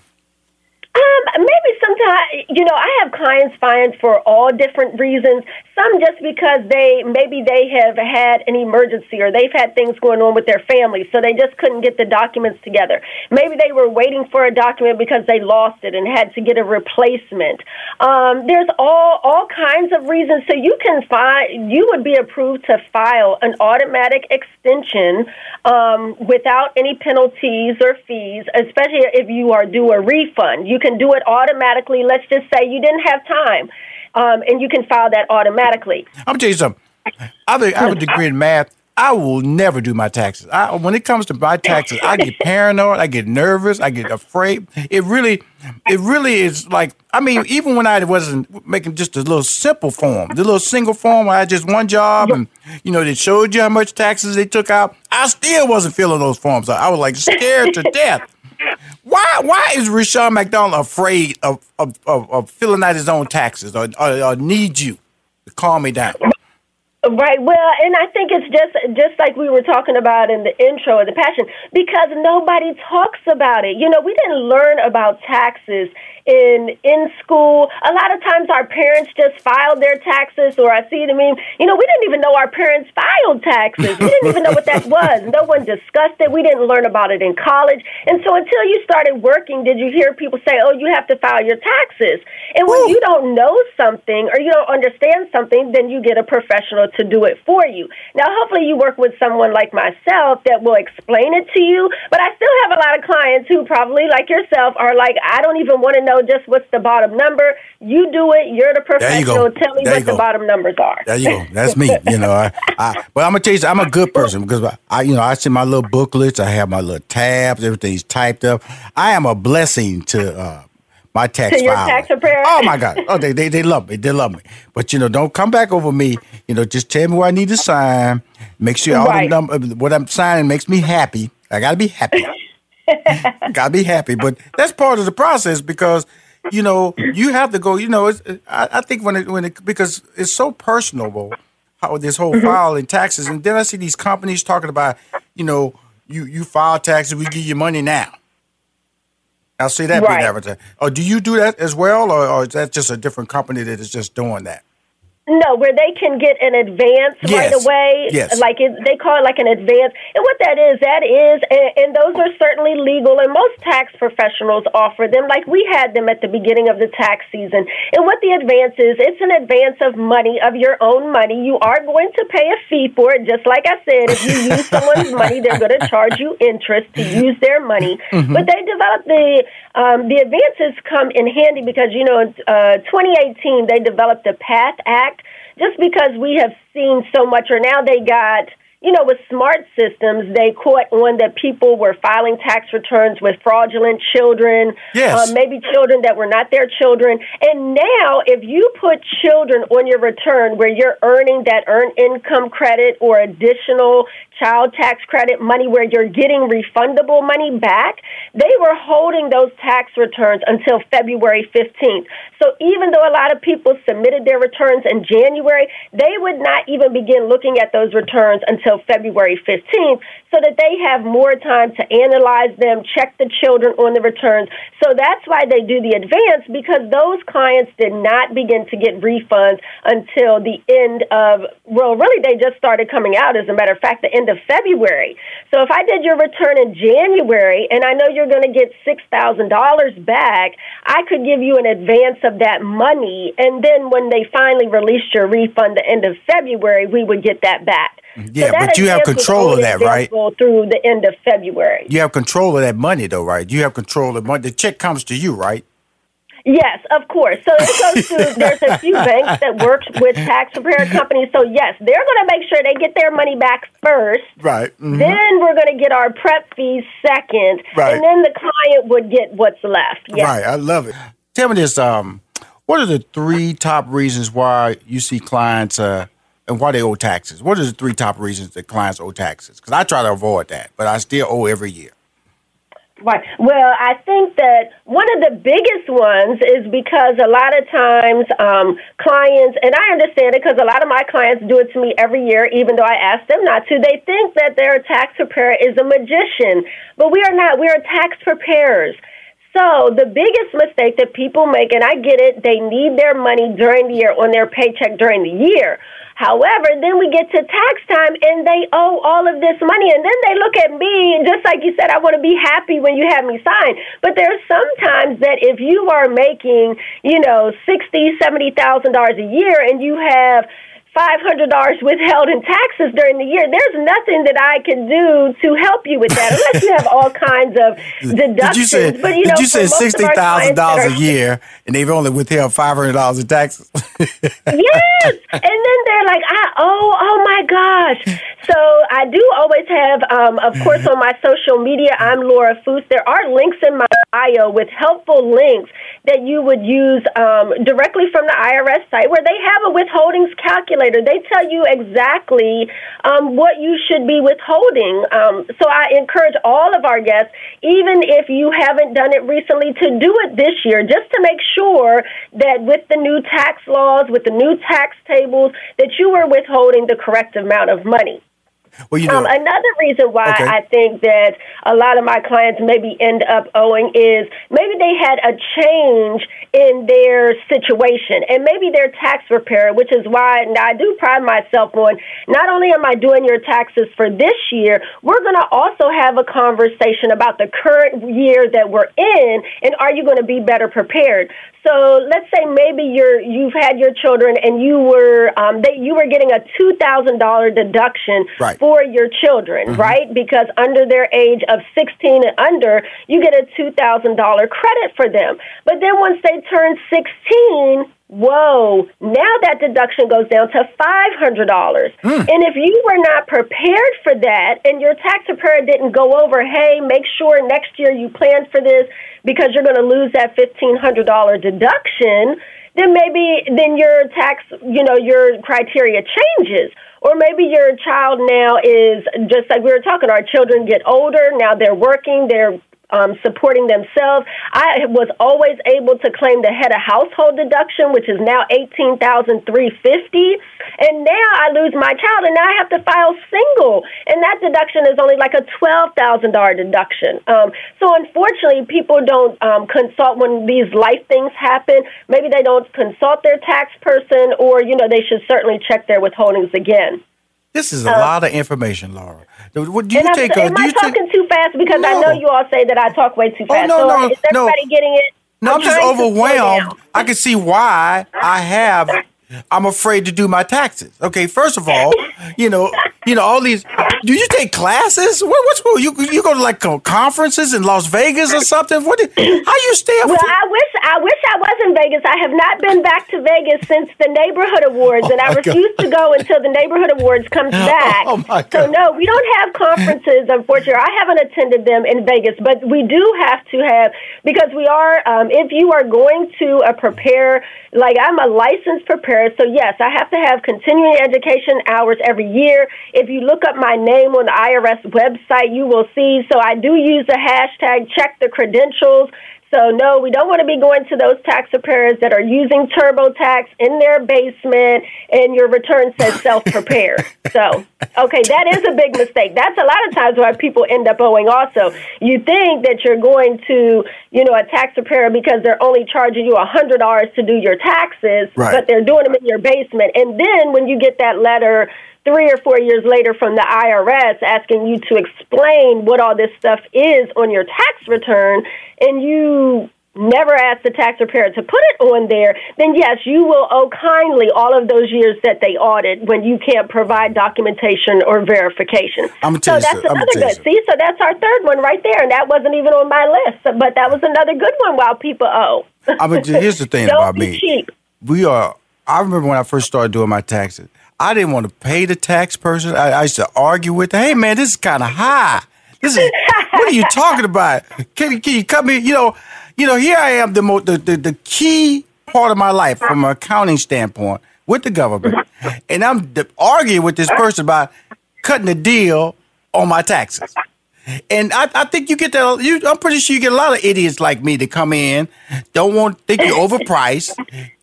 Um, sometimes, you know, I have clients find for all different reasons. Some just because they maybe they have had an emergency or they've had things going on with their family, so they just couldn't get the documents together. Maybe they were waiting for a document because they lost it and had to get a replacement. Um, there's all all kinds of reasons. So you can find you would be approved to file an automatic extension um, without any penalties or fees, especially if you are due a refund. You can do it automatically. Let's just say you didn't have time um, and you can file that automatically. I'm tell you something. I have, have a degree in math. I will never do my taxes. I, when it comes to my taxes, I get paranoid. I get nervous. I get afraid. It really, it really is like. I mean, even when I wasn't making just a little simple form, the little single form where I had just one job, and you know, they showed you how much taxes they took out. I still wasn't filling those forms. I was like scared to death. Why why is Rushion McDonald afraid of, of, of, of filling out his own taxes or, or, or need you to calm me down? Right. Well, and I think it's just just like we were talking about in the intro of the passion because nobody talks about it. You know, we didn't learn about taxes in in school. A lot of times our parents just filed their taxes, or I see them. You know, we didn't even know our parents filed taxes. We didn't even know what that was. No one discussed it. We didn't learn about it in college. And so until you started working, did you hear people say, "Oh, you have to file your taxes"? And when you don't know something or you don't understand something, then you get a professional to do it for you. Now, hopefully, you work with someone like myself that will explain it to you. But I still have a lot of clients who probably, like yourself, are like, I don't even want to know just what's the bottom number. You do it. You're the professional. Tell me there what the bottom numbers are. There you go. That's me. You know, I, I but I'm gonna tell you, I'm a good person because I, you know, I see my little booklets. I have my little tabs. Everything's typed up. I am a blessing to. Uh, my tax filing. Oh my God! Oh, they, they they love me. They love me. But you know, don't come back over me. You know, just tell me where I need to sign. Make sure all Right. the number, what I'm signing makes me happy. I gotta be happy. gotta be happy. But that's part of the process because you know you have to go. You know, it's, I, I think when it when it because it's so personable how this whole Mm-hmm. filing taxes, and then I see these companies talking about you know you you file taxes, we give you money now. I see that Right. being advertised. Oh, do you do that as well, or, or is that just a different company that is just doing that? No, where they can get an advance right Yes. away. Yes. Like it, they call it like an advance. And what that is, that is, and, and those are certainly legal, and most tax professionals offer them. Like we had them at the beginning of the tax season. And what the advance is, it's an advance of money, of your own money. You are going to pay a fee for it. Just like I said, if you use someone's money, they're going to charge you interest to use their money. Mhm. But they developed the um, the advances come in handy because you know, in uh, 2018 they developed the PATH Act just because we have seen so much, or now they got, you know, with smart systems, they caught on that people were filing tax returns with fraudulent children, Yes. um, maybe children that were not their children. And now, if you put children on your return where you're earning that earned income credit or additional child tax credit money where you're getting refundable money back, they were holding those tax returns until February 15th. So even though a lot of people submitted their returns in January, they would not even begin looking at those returns until February 15th so that they have more time to analyze them, check the children on the returns. So that's why they do the advance because those clients did not begin to get refunds until the end of, well, really, they just started coming out, as a matter of fact, the end of February. So if I did your return in January and I know you're going to get $6,000 back, I could give you an advance of that money. And then when they finally released your refund the end of February, we would get that back. Yeah, So but you have control of that, right? Through the end of February. You have control of that money, though, right? You have control of the money. The check comes to you, right? Yes, of course. So it goes to there's a few banks that work with tax preparer companies. So yes, they're going to make sure they get their money back first. Right. Mhm. Then we're going to get our prep fees second, Right. and then the client would get what's left. Yes. Right. I love it. Tell me this. Um, what are the three top reasons why you see clients uh, and why they owe taxes? What are the three top reasons that clients owe taxes? Because I try to avoid that, but I still owe every year. Right. Well, I think that one of the biggest ones is because a lot of times um, clients, and I understand it because a lot of my clients do it to me every year, even though I ask them not to. They think that their tax preparer is a magician, but we are not. We are tax preparers. So the biggest mistake that people make, and I get it, they need their money during the year on their paycheck during the year. However, then we get to tax time and they owe all of this money. And then they look at me, just like you said, I want to be happy when you have me sign. But there's sometimes that if you are making, you know, sixty, seventy thousand dollars a year and you have five hundred dollars withheld in taxes during the year. There's nothing that I can do to help you with that, unless you have all kinds of deductions. Did you say? but you know, did you say most of our sixty thousand dollars a year, and they've only withheld five hundred dollars in taxes? yes. And then they're like, I, oh, oh my gosh. So I do always have, um, of course, on my social media, I'm Laura Foos. There are links in my bio with helpful links that you would use um, directly from the IRS site where they have a withholdings calculator. They tell you exactly um, what you should be withholding. Um, so I encourage all of our guests, even if you haven't done it recently, to do it this year just to make sure that with the new tax laws, with the new tax tables, that you are withholding the correct amount of money. Well, you know, um, another reason why Okay. I think that a lot of my clients maybe end up owing is maybe they had a change in their situation and maybe their tax preparer, which is why now I do pride myself on not only am I doing your taxes for this year, we're going to also have a conversation about the current year that we're in and are you going to be better prepared? So let's say maybe you're you've had your children and you were um, they, you were getting a two thousand dollar deduction Right. for your children, right? Because under their age of sixteen and under, you get a two thousand dollar credit for them. But then once they turn sixteen, whoa! Now that deduction goes down to five hundred dollars. Hmm. And if you were not prepared for that, and your tax preparer didn't go over, hey, make sure next year you plan for this because you're going to lose that fifteen hundred dollar deduction, then maybe then your tax, you know, your criteria changes. Or maybe your child now is just like we were talking. Our children get older now; they're working, they're um, supporting themselves. I was always able to claim the head of household deduction, which is now eighteen thousand three fifty, and now I lose my child, and now I have to file single, and that deduction is only like a twelve thousand dollar deduction. Um, so unfortunately, people don't um, consult when these life things happen. Maybe they don't consult their tax person, or you know they should certainly check their withholdings again. This is a uh, lot of information, Laura. Do what- do you take? a- am do I you take- talking too fast? Because I know you all say that I talk way too Oh, fast. no, so no, is everybody no. getting it? No, I'm just to slow overwhelmed. I can see why I have. I'm afraid to do my taxes. Okay, first of all, you know, you know all these. Do you take classes? What, what's? You you go to like conferences in Las Vegas or something? What? do- How you stay up? Well, I wish I wish I was in Vegas. I have not been back to Vegas since the neighborhood awards, and I Oh, my God. refuse to go until the neighborhood awards comes back. Oh, my So no, we don't have conferences. Unfortunately, I haven't attended them in Vegas, but we do have to have because we are. Um, if you are going to uh, prepare, like I'm a licensed so yes, I have to have continuing education hours every year. If you look up my name on the IRS website, you will see. So I do use the hashtag check the credentials. So no, we don't want to be going to those tax preparers that are using TurboTax in their basement and your return says self-prepared. so, okay, that is a big mistake. That's a lot of times why people end up owing also. You think that you're going to, you know, a tax preparer because they're only charging you $100 to do your taxes, Right. but they're doing them in your basement. And then when you get that letter three or four years later from the IRS asking you to explain what all this stuff is on your tax return, and you never ask the tax preparer to put it on there, then yes, you will owe kindly all of those years that they audit when you can't provide documentation or verification. Tell so you that's. I'ma another good. See, so that's our third one right there, and that wasn't even on my list, but that was another good one. While people owe. I mean, here's the thing Don't about be me. cheap. We are. I remember when I first started doing my taxes. I didn't want to pay the tax person. I, I used to argue with them. Hey, man, this is kind of high. This is what are you talking about? Can, can you cut me? You know, you know. Here I am, the, mo- the the the key part of my life from an accounting standpoint with the government, and I'm d- arguing with this person about cutting a deal on my taxes. And I, I think you get that. You, I'm pretty sure you get a lot of idiots like me to come in, don't want think you're overpriced.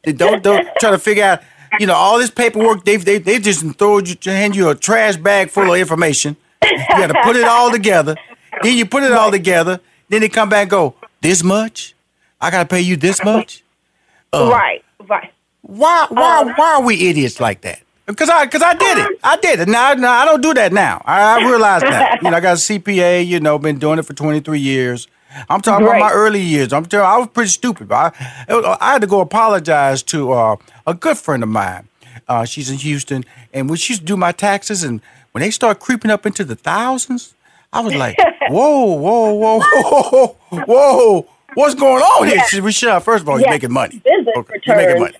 They don't don't try to figure out, you know, all this paperwork. They they they just throw you hand you a trash bag full of information. You got to put it all together. Then you put it all together. Then they come back and go this much. I got to pay you this much. Uh, right, right. Why why why are we idiots like that? Because I because I did it. I did it. Now, now I don't do that now. I, I realize that. You know, I got a CPA. You know, been doing it for 23 years. I'm talking Great. about my early years. I'm telling. I was pretty stupid. But I, I had to go apologize to uh, a good friend of mine. Uh, she's in Houston, and when she used to do my taxes, and when they start creeping up into the thousands, I was like, "Whoa, whoa, whoa, whoa, whoa! whoa, What's going on here?" Said, "Rashad, first of all, you're making money. Business Okay, you're making money.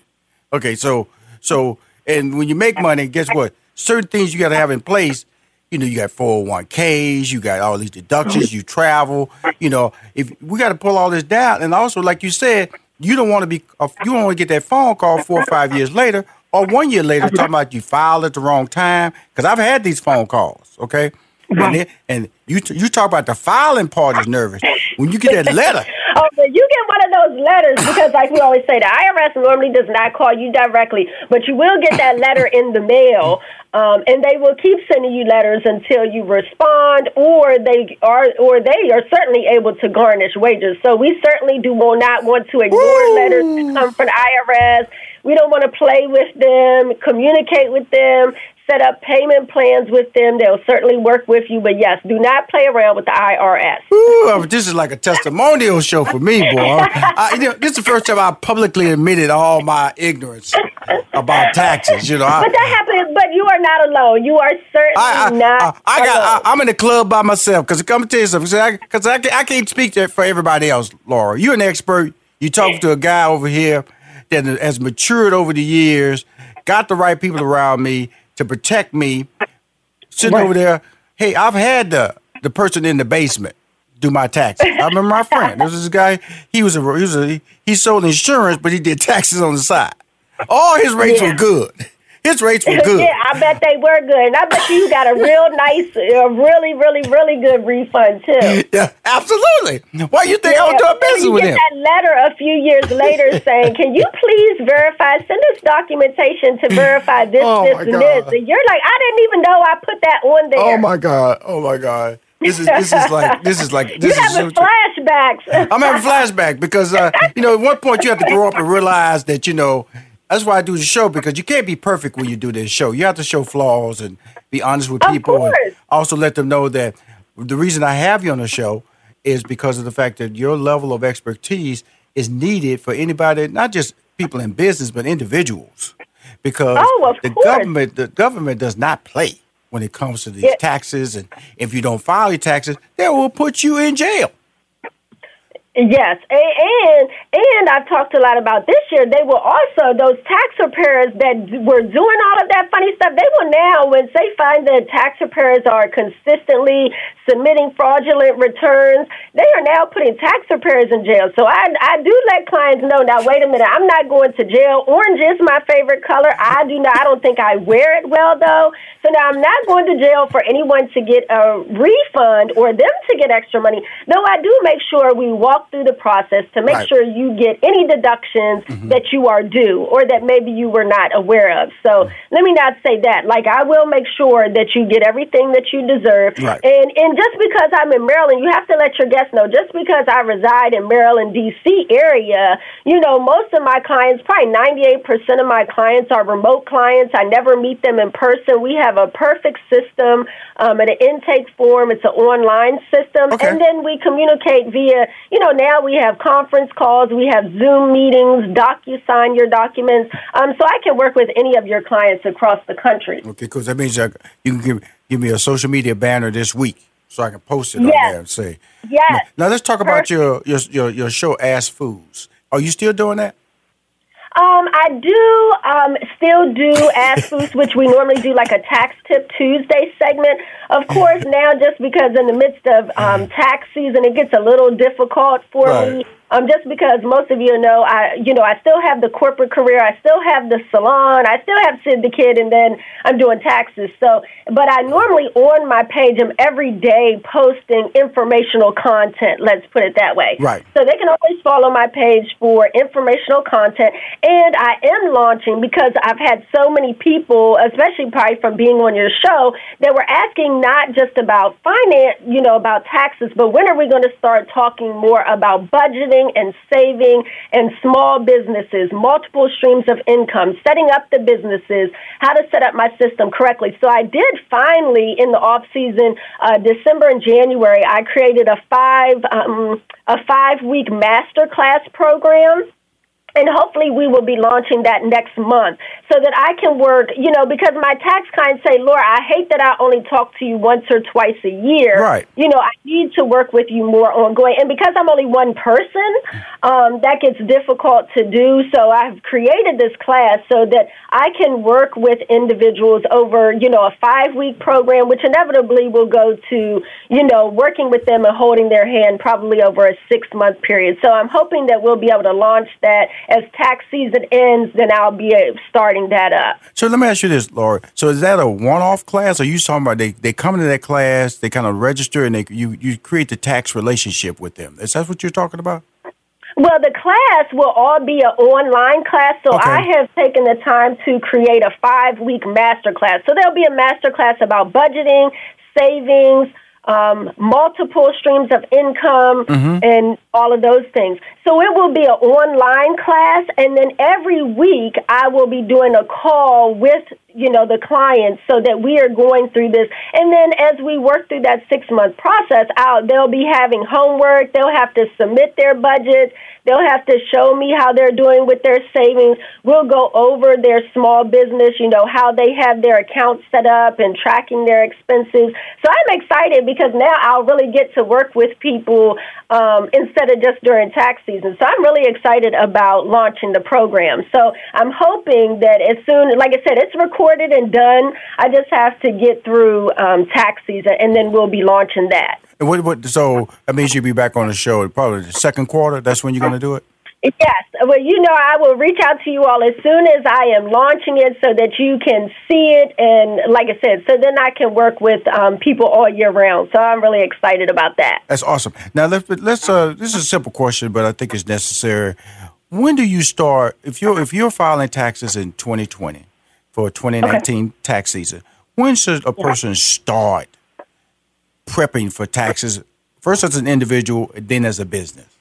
Okay, so so and when you make money, guess what? Certain things you got to have in place. You know, you got 401ks, you got all these deductions, you travel. You know, if we got to pull all this down, and also, like you said, you don't want to be, uh, you don't want to get that phone call four or five years later or one year later talking about you filed at the wrong time. Because I've had these phone calls. Okay. And, then, and you you talk about the filing part is nervous when you get that letter. oh, but you get one of those letters because, like we always say, the IRS normally does not call you directly, but you will get that letter in the mail. Um, and they will keep sending you letters until you respond, or they are, or they are certainly able to garnish wages. So we certainly do will not want to ignore Ooh. letters that come from the IRS. We don't want to play with them, communicate with them, set up payment plans with them. They'll certainly work with you, but yes, do not play around with the IRS. Ooh, this is like a testimonial show for me, boy. I, you know, this is the first time I publicly admitted all my ignorance about taxes. You know, I, but that happened. But you are not alone. You are certainly I, I, not. I, I got. I, am in the club by myself because come tell you something. Because I, I, can't speak for everybody else, Laura. You're an expert. You talk to a guy over here that has matured over the years, got the right people around me to protect me, sitting right. over there. Hey, I've had the the person in the basement do my taxes. I remember my friend. There was this guy. He was a he was a he sold insurance, but he did taxes on the side. All his rates yeah. were good. His rates were good. yeah, I bet they were good. And I bet you got a real nice, a really, really, really good refund too. Yeah, absolutely. Why you think yeah, I was doing business with him? You get that letter a few years later saying, "Can you please verify? Send us documentation to verify this, oh this, and this." And you're like, "I didn't even know I put that on there." Oh my God! Oh my God! This is this is like this is like this You're having flashbacks. I'm having flashback because uh, you know at one point you have to grow up and realize that you know that's why I do the show because you can't be perfect when you do this show. You have to show flaws and be honest with people, and also let them know that the reason I have you on the show is because of the fact that your level of expertise is needed for anybody, not just people in business, but individuals. Because oh, the course. government, the government does not play when it comes to these yeah. taxes, and if you don't file your taxes, they will put you in jail. Yes, and and I've talked a lot about this year. They will also those tax preparers that were doing all of that funny stuff. They will now, when they find that tax preparers are consistently submitting fraudulent returns, they are now putting tax preparers in jail. So I I do let clients know. Now wait a minute, I'm not going to jail. Orange is my favorite color. I do not. I don't think I wear it well though. So now I'm not going to jail for anyone to get a refund or them to get extra money. Though I do make sure we walk through the process to make right. sure you get any deductions mm-hmm. that you are due or that maybe you were not aware of. So mm-hmm. let me not say that. Like I will make sure that you get everything that you deserve. Right. And and just because I'm in Maryland, you have to let your guests know. Just because I reside in Maryland, D.C. area, you know, most of my clients, probably 98% of my clients are remote clients. I never meet them in person. We have a perfect system um, and an intake form. It's an online system, okay. and then we communicate via. You know, now we have conference calls, we have Zoom meetings, DocuSign your documents, um, so I can work with any of your clients across the country. Okay, because that means you can give give me a social media banner this week so I can post it yes. on there and say. Yes. Now, now let's talk about your, your your your show, Ask Foos. Are you still doing that? Um, I do um, still do Ask Foos, which we normally do like a tax tip Tuesday segment. Of course, now just because in the midst of um, tax season, it gets a little difficult for right. me um, just because most of you know, I you know I still have the corporate career, I still have the salon, I still have Sid the Kid, and then I'm doing taxes. So, but I normally on my page I'm every day posting informational content. Let's put it that way. Right. So they can always follow my page for informational content, and I am launching because I've had so many people, especially probably from being on your show, that were asking not just about finance, you know, about taxes, but when are we going to start talking more about budgeting? And saving and small businesses, multiple streams of income, setting up the businesses, how to set up my system correctly. So I did finally in the off season, uh, December and January, I created a five um, a five week master class program and hopefully we will be launching that next month so that I can work, you know, because my tax clients say, Laura, I hate that I only talk to you once or twice a year. Right. You know, I need to work with you more ongoing. And because I'm only one person, um, that gets difficult to do. So I've created this class so that I can work with individuals over, you know, a five week program, which inevitably will go to, you know, working with them and holding their hand probably over a six month period. So I'm hoping that we'll be able to launch that as tax season ends, then I'll be starting that up. So let me ask you this, Laura. So is that a one-off class, or you talking about they, they come into that class, they kind of register, and they you you create the tax relationship with them? Is that what you're talking about? Well, the class will all be an online class, so Okay. I have taken the time to create a five week master class. So there'll be a master class about budgeting, savings, um, multiple streams of income, and all of those things. So it will be an online class, and then every week I will be doing a call with you know the clients so that we are going through this. And then as we work through that six month process, out they'll be having homework. They'll have to submit their budget. They'll have to show me how they're doing with their savings. We'll go over their small business, you know, how they have their accounts set up and tracking their expenses. So I'm excited because now I'll really get to work with people um, instead of just during tax season. So I'm really excited about launching the program. So I'm hoping that as soon, like I said, it's recorded and done. I just have to get through um, tax season and then we'll be launching that. What, what, so that means you'll be back on the show probably the second quarter. That's when you're going to do it. Yes. Well, you know, I will reach out to you all as soon as I am launching it so that you can see it. And like I said, so then I can work with um, people all year round. So I'm really excited about that. That's awesome. Now let's let's. Uh, this is a simple question, but I think it's necessary. When do you start? If you're if you're filing taxes in 2020 for 2019 tax season, when should a person start prepping for taxes? First, as an individual, then as a business.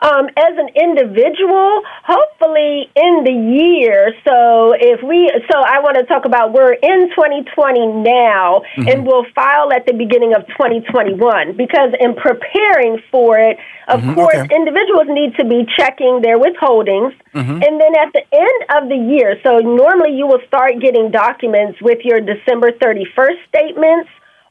Um, as an individual, hopefully in the year. So if we, so I want to talk about we're in 2020 now, and we'll file at the beginning of 2021 because in preparing for it, of Mhm, course, okay. individuals need to be checking their withholdings, and then at the end of the year. So normally you will start getting documents with your December 31st statements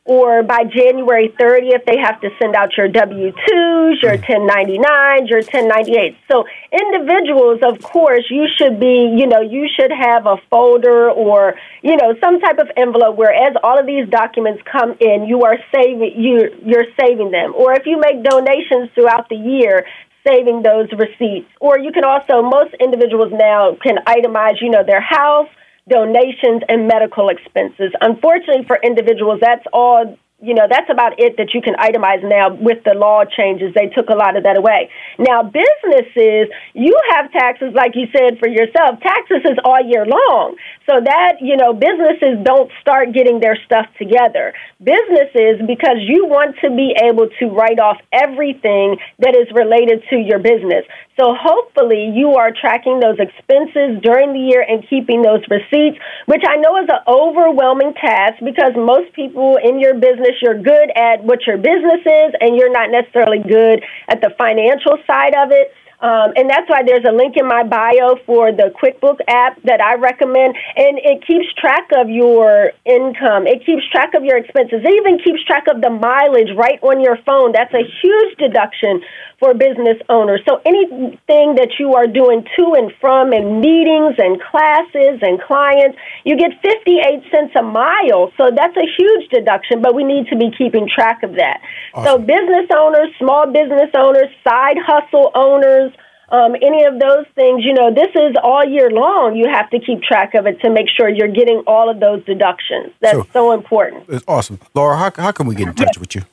or by January 30th, they have to send out your W 2s, your hmm. 1099s, your 1098s. So, individuals, of course, you should be, you know, you should have a folder or, you know, some type of envelope where as all of these documents come in, you are saving, you, you're saving them. Or if you make donations throughout the year, saving those receipts. Or you can also, most individuals now can itemize, you know, their house, donations and medical expenses. Unfortunately for individuals, that's all you know, that's about it that you can itemize now with the law changes. They took a lot of that away. Now, businesses, you have taxes, like you said for yourself, taxes is all year long. So that, you know, businesses don't start getting their stuff together. Businesses, because you want to be able to write off everything that is related to your business. So hopefully you are tracking those expenses during the year and keeping those receipts, which I know is an overwhelming task because most people in your business, you're good at what your business is and you're not necessarily good at the financial side of it. Um, and that's why there's a link in my bio for the QuickBook app that I recommend. And it keeps track of your income. It keeps track of your expenses. It even keeps track of the mileage right on your phone. That's a huge deduction for business owners. So anything that you are doing to and from and meetings and classes and clients, you get 58 cents a mile. So that's a huge deduction, but we need to be keeping track of that. So business owners, small business owners, side hustle owners, um, any of those things, you know, this is all year long. You have to keep track of it to make sure you're getting all of those deductions. That's Sure. so important. It's awesome, Laura. How, how can we get in touch with you?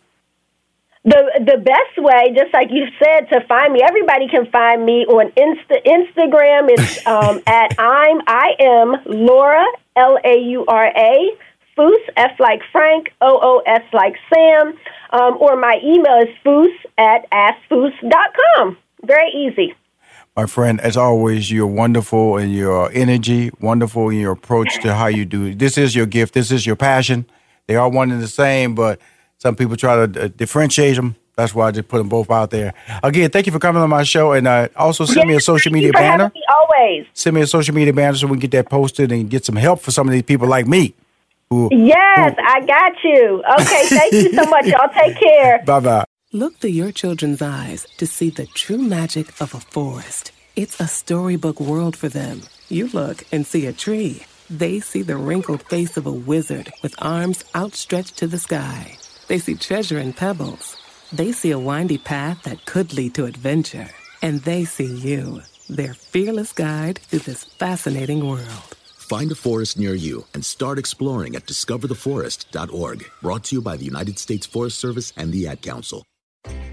The the best way, just like you said, to find me, everybody can find me on Insta, Instagram. It's um, at I'm I am Laura L A U R A Foos F like Frank O O S like Sam, um, or my email is foos at askfoos.com. Very easy. My friend, as always, you're wonderful in your energy, wonderful in your approach to how you do. This is your gift. This is your passion. They are one and the same, but some people try to uh, differentiate them. That's why I just put them both out there. Again, thank you for coming on my show, and uh, also send me a Yes, social thank you media for banner. me always. Send me a social media banner so we can get that posted and get some help for some of these people like me. Who, Yes, I got you. Okay, thank you so much. Y'all take care. bye bye. Look through your children's eyes to see the true magic of a forest. It's a storybook world for them. You look and see a tree. They see the wrinkled face of a wizard with arms outstretched to the sky. They see treasure in pebbles. They see a windy path that could lead to adventure. And they see you, their fearless guide through this fascinating world. Find a forest near you and start exploring at discovertheforest.org. Brought to you by the United States Forest Service and the Ad Council.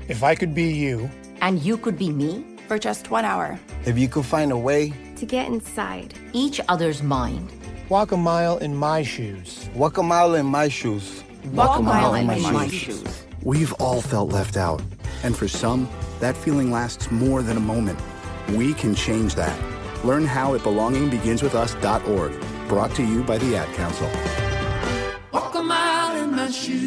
If I could be you, And you could be me for just one hour. If you could find a way to get inside each other's mind. Walk a mile in my shoes. Walk a mile in my shoes. Walk, Walk a mile, mile in, my, my shoes. shoes. We've all felt left out. And for some, that feeling lasts more than a moment. We can change that. Learn how at belongingbeginswithus.org. Brought to you by the Ad Council. Walk a mile in my shoes.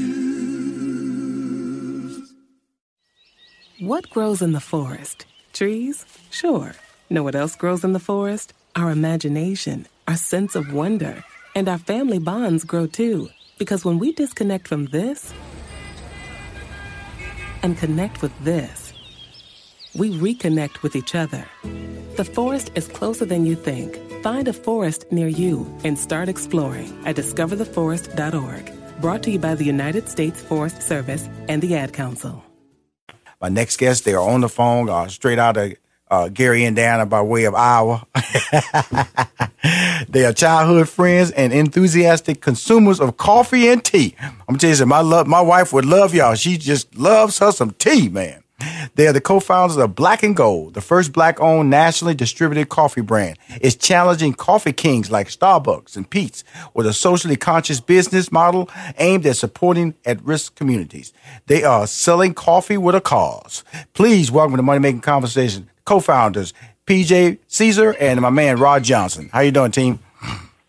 What grows in the forest? Trees? Sure. Know what else grows in the forest? Our imagination, our sense of wonder, and our family bonds grow too. Because when we disconnect from this and connect with this, we reconnect with each other. The forest is closer than you think. Find a forest near you and start exploring at discovertheforest.org. Brought to you by the United States Forest Service and the Ad Council. My next guest, they are on the phone, uh, straight out of uh, Gary, Indiana, by way of Iowa. they are childhood friends and enthusiastic consumers of coffee and tea. I'm telling you, my love, my wife would love y'all. She just loves her some tea, man. They are the co-founders of Black and Bold, the first black-owned nationally distributed coffee brand. It's challenging coffee kings like Starbucks and Peet's with a socially conscious business model aimed at supporting at-risk communities. They are selling coffee with a cause. Please welcome to Money Making Conversation co-founders PJ Cezar and my man Rod Johnson. How you doing, team?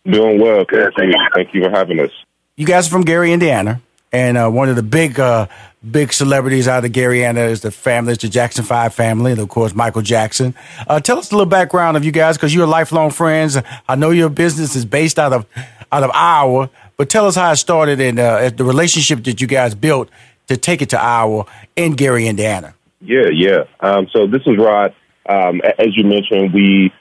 Doing well. Thank you. Thank you for having us. You guys are from Gary, Indiana, and uh, one of the big uh, big celebrities out of Gary, Indiana is the family, it's the Jackson Five family, and of course Michael Jackson. Uh, tell us a little background of you guys, because you're lifelong friends. I know your business is based out of out of Iowa, but tell us how it started and uh, the relationship that you guys built to take it to Iowa and Gary, Indiana. Yeah, yeah. Um, so this is Rod. Um, as you mentioned, we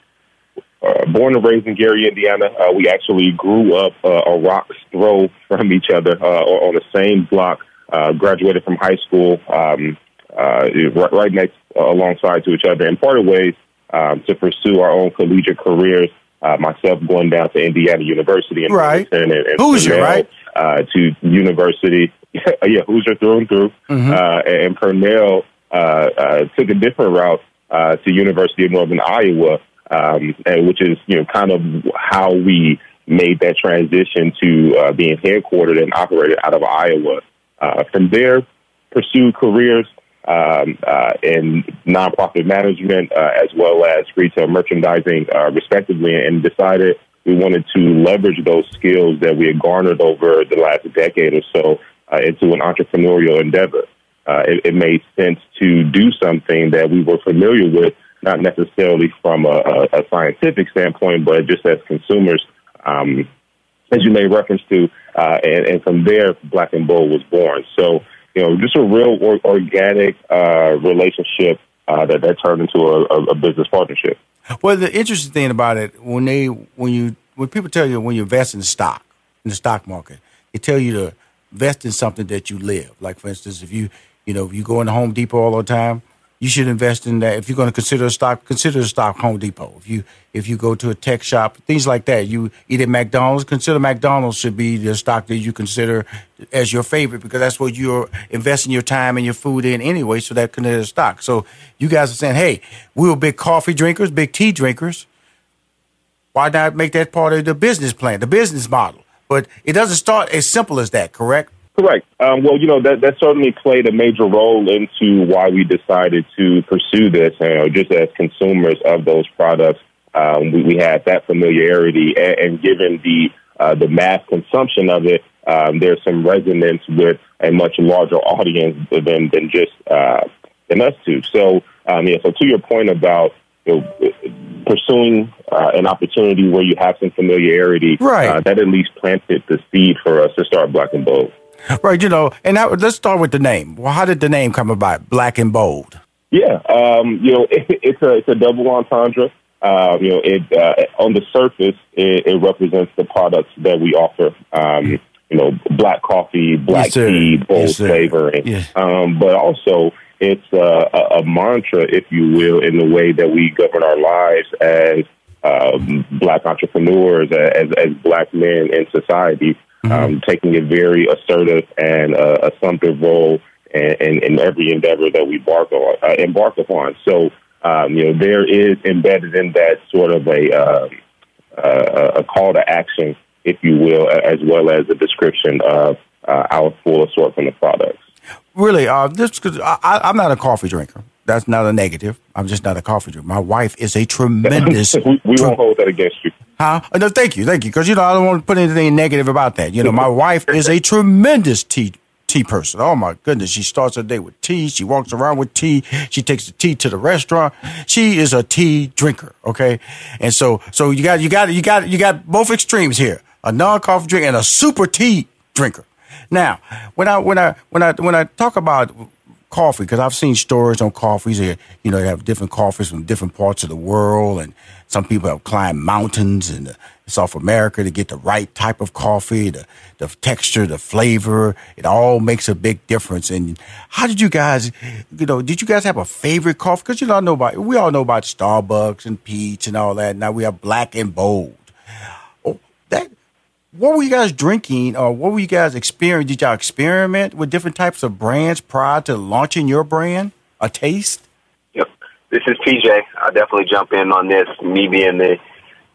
uh, born and raised in Gary, Indiana. Uh, we actually grew up uh, a rock's throw from each other uh, on the same block uh, graduated from high school um, uh, right next uh, alongside to each other and parted ways um, to pursue our own collegiate careers. Uh, myself going down to Indiana University and right. and, and Hoosier, right? Uh, to university, yeah, Hoosier through and through. Mm-hmm. Uh, and Pernell uh, uh, took a different route uh, to University of Northern Iowa, um, and which is you know kind of how we made that transition to uh, being headquartered and operated out of Iowa. Uh, from there, pursued careers um, uh, in nonprofit management uh, as well as retail merchandising, uh, respectively, and decided we wanted to leverage those skills that we had garnered over the last decade or so uh, into an entrepreneurial endeavor. Uh, it, it, made sense to do something that we were familiar with, not necessarily from a, a scientific standpoint, but just as consumers. Um, as you made reference to, uh, and, and, from there, Black and Bold was born. So, you know, just a real or, organic uh, relationship uh, that that turned into a, a, business partnership. Well, the interesting thing about it, when they, when you, when people tell you when you invest in stock in the stock market, they tell you to invest in something that you live. Like for instance, if you, you know, if you go into Home Depot all the time, you should invest in that. If you're going to consider a stock, consider a stock Home Depot. If you if you go to a tech shop, things like that. You eat at McDonald's, consider McDonald's should be the stock that you consider as your favorite because that's what you're investing your time and your food in anyway. So that consider a stock. So you guys are saying, hey, we are big coffee drinkers, big tea drinkers. Why not make that part of the business plan, the business model? But it doesn't start as simple as that, correct? Correct. Um, well, you know that that certainly played a major role into why we decided to pursue this. You know, just as consumers of those products, um, we, we had that familiarity, and, and given the uh, the mass consumption of it, um, there's some resonance with a much larger audience than than just uh, than us two. So, um, yeah. So to your point about you know, pursuing uh, an opportunity where you have some familiarity, right. Uh, that at least planted the seed for us to start Black and Bold. Right, you know, and that, let's start with the name. Well, how did the name come about? Black and bold. Yeah, um, you know, it, it's a it's a double entendre. Uh, you know, it uh, on the surface it, it, represents the products that we offer. Um, you know, black coffee, black yes, tea, bold yes, flavoring. Yes. Um, but also, it's uh, a, a, mantra, if you will, in the way that we govern our lives as um, black entrepreneurs, as as black men in society mm-hmm. um, taking a very assertive and uh, assumptive role in, in, in every endeavor that we embark on. Uh, embark upon. So, um, you know, there is embedded in that sort of a uh, uh, a call to action, if you will, as well as a description of uh, our full assortment of products. Really, uh, this cause I, I'm not a coffee drinker. That's not a negative. I'm just not a coffee drinker. My wife is a tremendous. we, we won't hold that against you. Huh? Uh, No, thank you, thank you. Because you know I don't want to put anything negative about that. You know, my wife is a tremendous tea tea person. Oh my goodness, she starts her day with tea. She walks around with tea. She takes the tea to the restaurant. She is a tea drinker. Okay, and so so you got you got you got you got both extremes here: a non coffee drinker and a super tea drinker. Now, when I when I when I when I talk about coffee, because I've seen stories on coffees. Here, you know, they have different coffees from different parts of the world, and some people have climbed mountains in South America to get the right type of coffee, the the texture, the flavor. It all makes a big difference. And how did you guys, you know, did you guys have a favorite coffee? Because you know, I know about we all know about Starbucks and Peet's and all that. Now we have Black and Bold. What were you guys drinking or what were you guys experiencing? Did y'all experiment with different types of brands prior to launching your brand? A taste? Yep. This is PJ. I'll definitely jump in on this. Me being the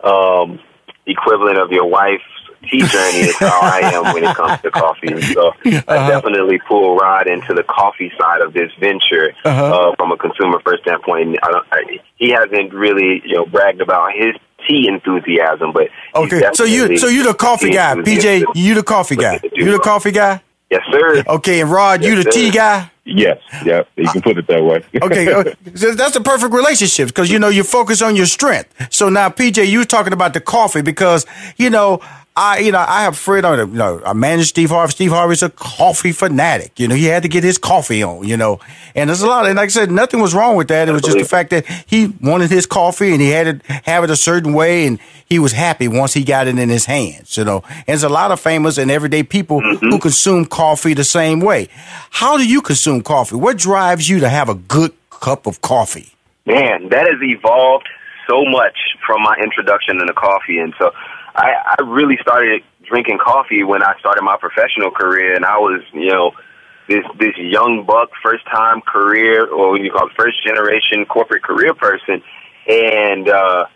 um, equivalent of your wife's tea journey is how I am when it comes to coffee. And so I Uh-huh. definitely pull Rod into the coffee side of this venture Uh-huh. uh, from a consumer first standpoint. I don't, I, he hasn't really, you know, bragged about his tea enthusiasm, but Okay, so you so you the coffee guy, PJ. enthusiast. You the coffee guy. You the coffee guy. Yes, sir. Okay, and Rod, you Yes, the tea guy. Yes, yeah, you can put it that way. Okay, uh, so that's the perfect relationship because you know you focus on your strength. So now, PJ, you talking about the coffee because you know I you know I have Fred you know I manage Steve Harvey. Steve Harvey's a coffee fanatic. You know he had to get his coffee on. You know, and there's a lot. And like I said, nothing was wrong with that. It was just the fact that he wanted his coffee and he had to have it a certain way, and he was happy once he got it in his hands. You know, and there's a lot of famous and everyday people who mm-hmm. consume coffee the same way. How do you consume coffee? What drives you to have a good cup of coffee? Man, that has evolved so much from my introduction into coffee, and so I, I really started drinking coffee when I started my professional career, and I was, you know, this this young buck, first time career, or what you call it, first generation corporate career person, and uh,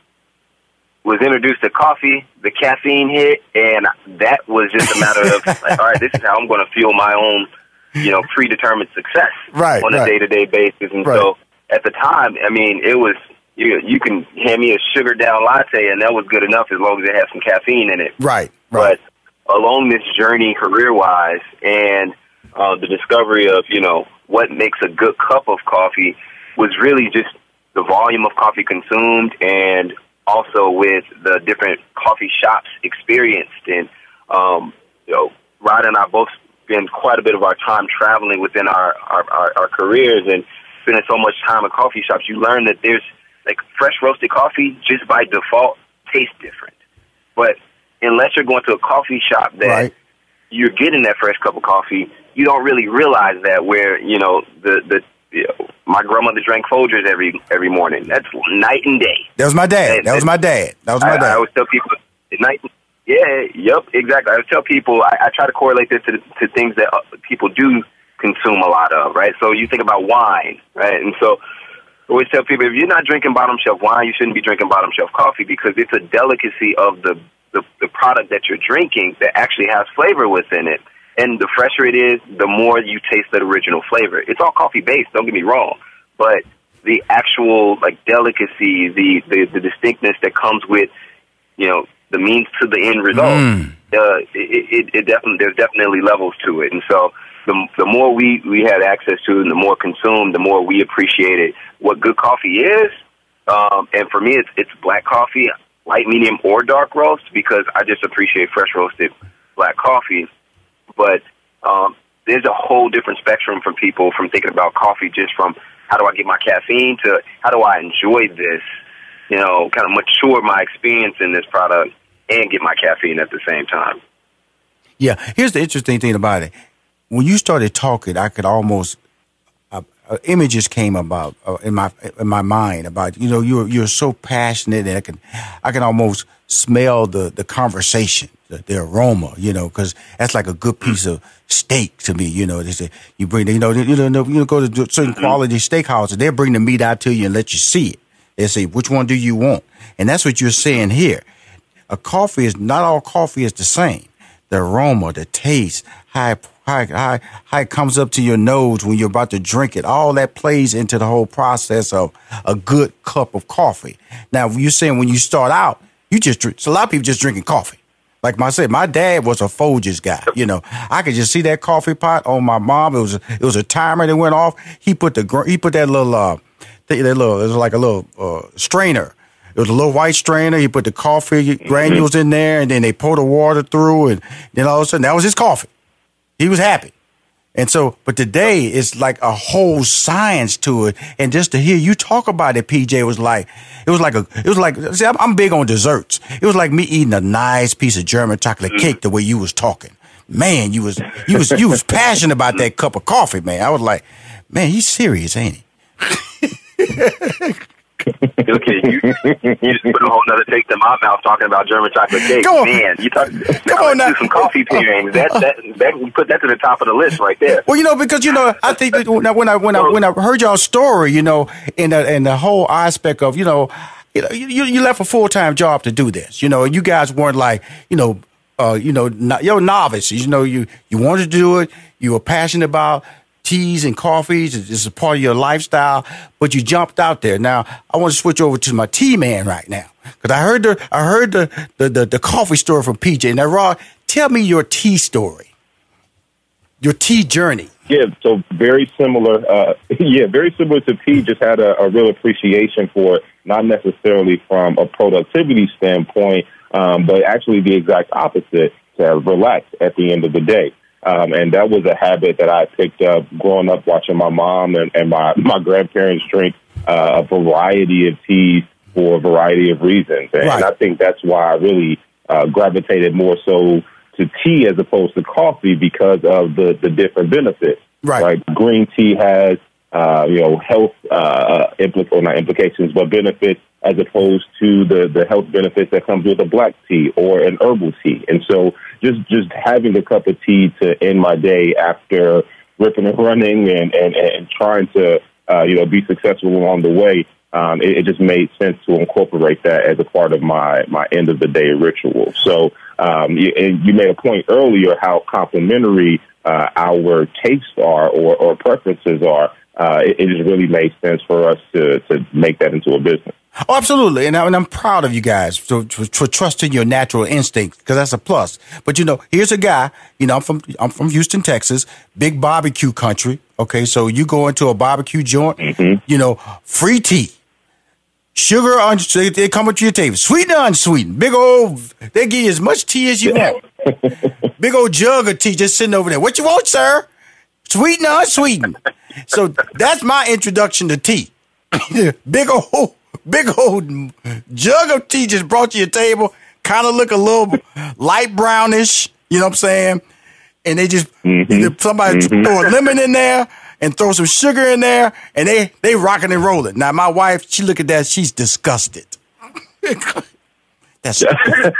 was introduced to coffee. The caffeine hit, and that was just a matter of like, all right, this is how I'm going to fuel my own, you know, predetermined success Right, on a day to day basis, and Right. so at the time, I mean, it was you. You can hand me a sugar down latte, and that was good enough as long as it had some caffeine in it. Right. But along this journey, career wise, and uh, the discovery of you know what makes a good cup of coffee was really just the volume of coffee consumed, and also with the different coffee shops experienced. And um, you know, Rod and I both spend quite a bit of our time traveling within our our, our, our careers and spending so much time at coffee shops. You learn that there's like fresh roasted coffee just by default tastes different, but unless you're going to a coffee shop that you're getting that fresh cup of coffee, you don't really realize that. Where you know the the you know, my grandmother drank Folgers every every morning. That's night and day. That was my dad. That was my dad. That was my I, I dad. always tell people at night. Yeah, yep, exactly. I always tell people I, I try to correlate this to, to things that uh, people do consume a lot of, right? So you think about wine, right? And so I always tell people if you're not drinking bottom shelf wine, you shouldn't be drinking bottom shelf coffee because it's a delicacy of the the, the product that you're drinking that actually has flavor within it. And the fresher it is, the more you taste that original flavor. It's all coffee based, don't get me wrong, but the actual like delicacy, the the, the distinctness that comes with, you know, the means to the end result. Mm. Uh, it, it, it definitely there's definitely levels to it, and so the the more we we had access to, and the more consumed, the more we appreciated what good coffee is. Um, and for me, it's it's black coffee, light, medium, or dark roast because I just appreciate fresh roasted black coffee. But um, there's a whole different spectrum from people from thinking about coffee just from how do I get my caffeine to how do I enjoy this, you know, kind of mature my experience in this product and get my caffeine at the same time. Yeah, here's the interesting thing about it. When you started talking, I could almost, I, uh, images came about uh, in my in my mind about you know you're you're so passionate and I can I can almost smell the the conversation the, the aroma you know because that's like a good piece of steak to me you know they say you bring you know you know you go to certain quality steakhouses they'll bring the meat out to you and let you see it. They say which one do you want? And that's what you're saying here. A coffee is not all coffee is the same. The aroma the taste how how, how, how it comes up to your nose when you're about to drink it. All that plays into the whole process of a good cup of coffee. Now, you're saying when you start out, you just drink, so a lot of people just drinking coffee. Like I said, my dad was a Folgers guy. You know, I could just see that coffee pot on my mom. It was it was a timer that went off. He put the he put that little uh that little it was like a little uh, strainer. It was a little white strainer. He put the coffee granules in there, and then they pour the water through, and then all of a sudden that was his coffee. He was happy. And so, but today it's like a whole science to it. And just to hear you talk about it, PJ was like, it was like a, it was like, see, I'm, I'm big on desserts. It was like me eating a nice piece of German chocolate mm. cake the way you was talking. Man, you was, you was, you was passionate about that cup of coffee, man. I was like, man, he's serious, ain't he? okay, you, you just put a whole other taste in my mouth talking about German chocolate cake. Come on. Man, you talk, Come on now. do some coffee pairings. That, that, that, we put that to the top of the list right there. Well, you know, because you know, I think that when I when I when I, when I heard y'all story, you know, and the, and the whole aspect of you know, you know, you, you left a full time job to do this, you know, and you guys weren't like, you know, uh, you know, no, you're novices, you know, you you wanted to do it, you were passionate about teas and coffees. It's a part of your lifestyle, but you jumped out there. Now, I want to switch over to my tea man right now because I heard the I heard the, the the, the coffee story from PJ. Now, Rod, tell me your tea story, your tea journey. Yeah, so very similar. Uh, yeah, very similar to P. Just had a, a real appreciation for it, not necessarily from a productivity standpoint, um, but actually the exact opposite to relax at the end of the day. Um, and that was a habit that I picked up growing up watching my mom and, and my, my grandparents drink uh, a variety of teas for a variety of reasons. And, Right. and I think that's why I really uh, gravitated more so to tea as opposed to coffee because of the, the different benefits. Right. Green tea has, uh, you know, health uh, implic- or not implications, but benefits as opposed to the, the health benefits that comes with a black tea or an herbal tea. And so just, just having a cup of tea to end my day after ripping and running and, and, and trying to, uh, you know, be successful along the way, um, it, it just made sense to incorporate that as a part of my, my end of the day ritual. So, um, you, and you made a point earlier how complementary uh, our tastes are or, or preferences are. Uh, it, it just really made sense for us to, to make that into a business. Oh, absolutely, and, I, and I'm proud of you guys for, for, for trusting your natural instincts because that's a plus. But you know, here's a guy. You know, I'm from I'm from Houston, Texas, big barbecue country. Okay, so you go into a barbecue joint, mm-hmm. you know, free tea, sugar on they, they come with your table, sweetened or unsweetened, big old. They give you as much tea as you want. big old jug of tea just sitting over there. What you want, sir? Sweetened or unsweetened? so that's my introduction to tea. big old, big old jug of tea just brought to your table. Kind of look a little light brownish. You know what I'm saying? And they just mm-hmm. somebody mm-hmm. throw a lemon in there and throw some sugar in there, and they they rocking and rolling. Now my wife, she look at that, she's disgusted. That's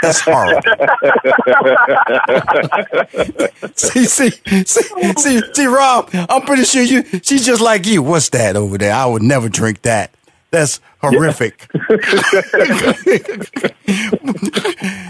that's horrible. see, see, see, see, see, Rob. I'm pretty sure you. She's just like you. What's that over there? I would never drink that. That's horrific.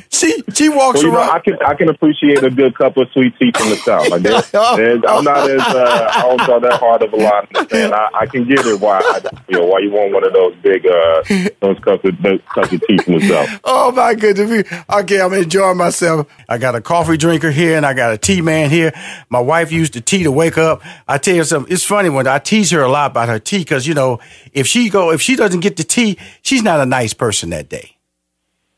she she walks Well, you know, around. I can I can appreciate a good cup of sweet tea from the south. Like there's, there's, I'm not as uh, I don't draw that hard of a line, and I, I can get it why I, you know why you want one of those big uh those cups of those cups of tea from the south. Oh my goodness. Okay, I'm enjoying myself. I got a coffee drinker here and I got a tea man here. My wife used the tea to wake up. I tell you something, it's funny when I tease her a lot about her tea because, you know, if she go, if she doesn't get the tea, she's not a nice person that day.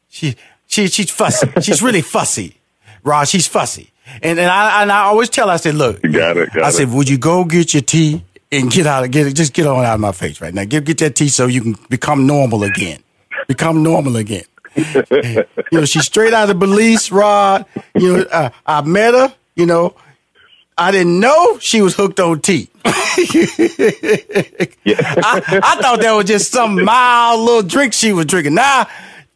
She, she, she's fussy. she's really fussy. Rod, she's fussy. And, and I, and I always tell her, I said, look, got it, got I it. said, would you go get your tea and get out of, get it, just get on out of my face right now. Get, get that tea so you can become normal again. Become normal again. you know, she's straight out of Belize, Rod. You know, uh, I met her, you know, I didn't know she was hooked on tea. I, I thought that was just some mild little drink she was drinking. Now,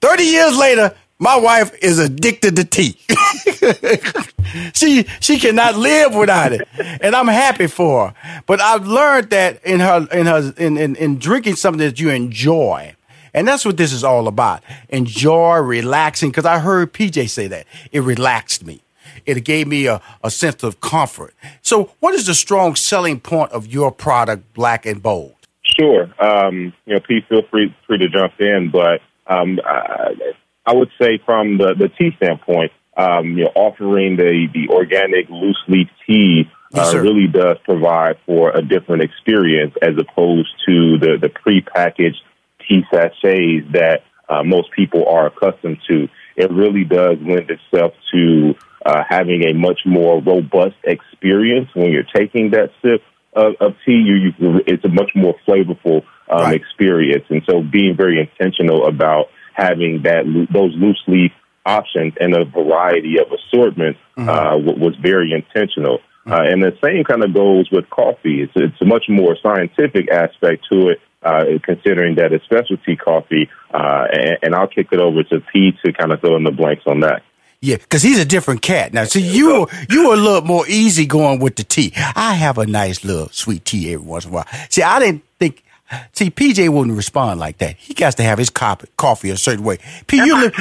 30 years later, my wife is addicted to tea. she she cannot live without it. And I'm happy for her. But I've learned that in her in her in, in, in drinking something that you enjoy. And that's what this is all about. Enjoy relaxing. Because I heard PJ say that. It relaxed me. It gave me a, a sense of comfort. So, what is the strong selling point of your product, Black and Bold? Sure. Um, you know, Pete, feel free free to jump in, but um, I, I would say from the, the tea standpoint, um, you know, offering the, the organic loose leaf tea uh, really does provide for a different experience as opposed to the, the prepackaged tea sachets that uh, most people are accustomed to. It really does lend itself to uh, having a much more robust experience when you're taking that sip of, of tea. You, you, it's a much more flavorful um, right. experience, and so being very intentional about having that those loose leaf options and a variety of assortment mm-hmm. uh, was very intentional. Mm-hmm. Uh, and the same kind of goes with coffee. It's, it's a much more scientific aspect to it, uh, considering that it's specialty coffee. Uh, and, and, I'll kick it over to Pete to kind of fill in the blanks on that. Yeah, because he's a different cat. Now, see, you you were a little more easy going with the tea. I have a nice little sweet tea every once in a while. See, I didn't think. See, PJ wouldn't respond like that. He got to have his coffee, coffee a certain way. P, you, you,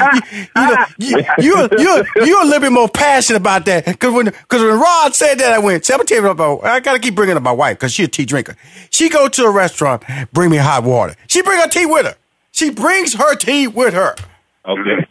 you, you, you, you, you're a little bit more passionate about that. Because when, cause when Rod said that, I went, see, I'm tell you about, I got to keep bringing up my wife because she's a tea drinker. She go to a restaurant, bring me hot water. She bring her tea with her. She brings her tea with her. Okay.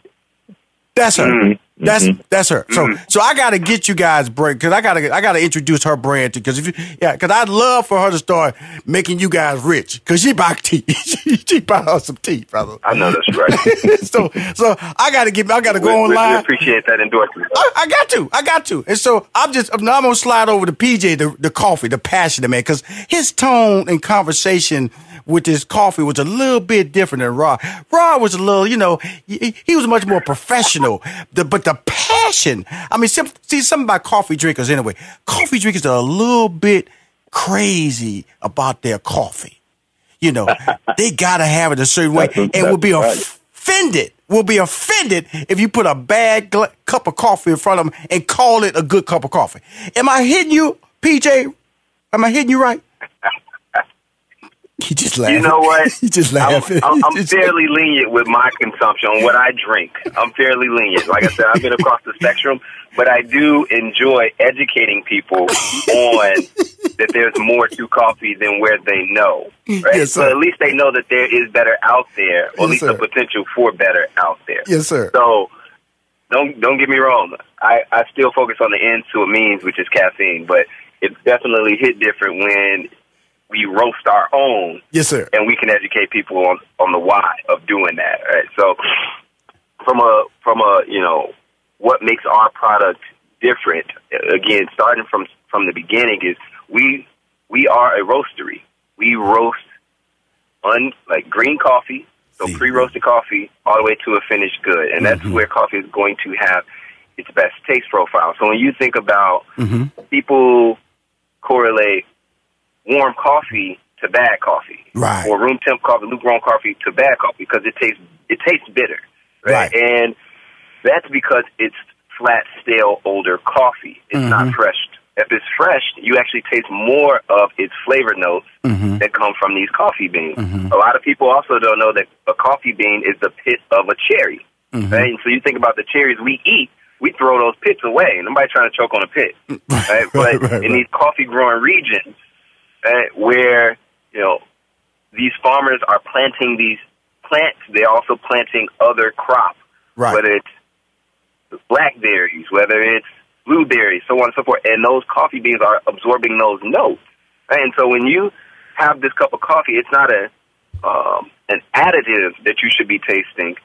That's her. Mm-hmm. That's mm-hmm. that's her. So mm-hmm. so I got to get you guys break because I got to I got to introduce her brand to because if you yeah because I'd love for her to start making you guys rich because she buy tea she buy her some tea brother. I know that's right. so so I got to get I got to go we, online. We appreciate that endorsement. I, I, got to I got to and so I'm just I'm, I'm gonna slide over to PJ the the coffee the passionate man because his tone and conversation with his coffee was a little bit different than Rod. Rod was a little, you know, he, he was much more professional. The, but the passion, I mean, see, see, something about coffee drinkers anyway. Coffee drinkers are a little bit crazy about their coffee. You know, they gotta have it a certain way, and will be offended. Will be offended if you put a bad gl- cup of coffee in front of them and call it a good cup of coffee. Am I hitting you, PJ? Am I hitting you right? He just laughing. You know what? he just laughing. I'm, I'm, I'm fairly lenient with my consumption on what I drink. I'm fairly lenient. Like I said, I've been across the spectrum, but I do enjoy educating people on that there's more to coffee than where they know. Right? Yes, so at least they know that there is better out there, or yes, at least sir. the potential for better out there. Yes, sir. So don't don't get me wrong. I, I still focus on the end to a means, which is caffeine, but it's definitely hit different when we roast our own. Yes, sir. And we can educate people on on the why of doing that. Right. So from a from a you know what makes our product different. Again, starting from from the beginning is we we are a roastery. We roast un like green coffee, so pre roasted coffee, all the way to a finished good, and that's Mm-hmm. where coffee is going to have its best taste profile. So when you think about Mm-hmm. people correlate warm coffee to bad coffee, Right. Or room temp coffee, lukewarm coffee to bad coffee because it tastes it tastes bitter, right? And that's because it's flat, stale, older coffee. It's not Mhm. fresh. If it's fresh, you actually taste more of its flavor notes Mm-hmm. that come from these coffee beans. Mhm. A lot of people also don't know that a coffee bean is the pit of a cherry, Mhm. right? And so you think about the cherries we eat, we throw those pits away. Nobody trying to choke on a pit, right? But Right, right, in these coffee growing regions, right, where you know these farmers are planting these plants, they're also planting other crops, Right. whether it's blackberries, whether it's blueberries, so on and so forth. And those coffee beans are absorbing those notes. Right? And so when you have this cup of coffee, it's not a um, an additive that you should be tasting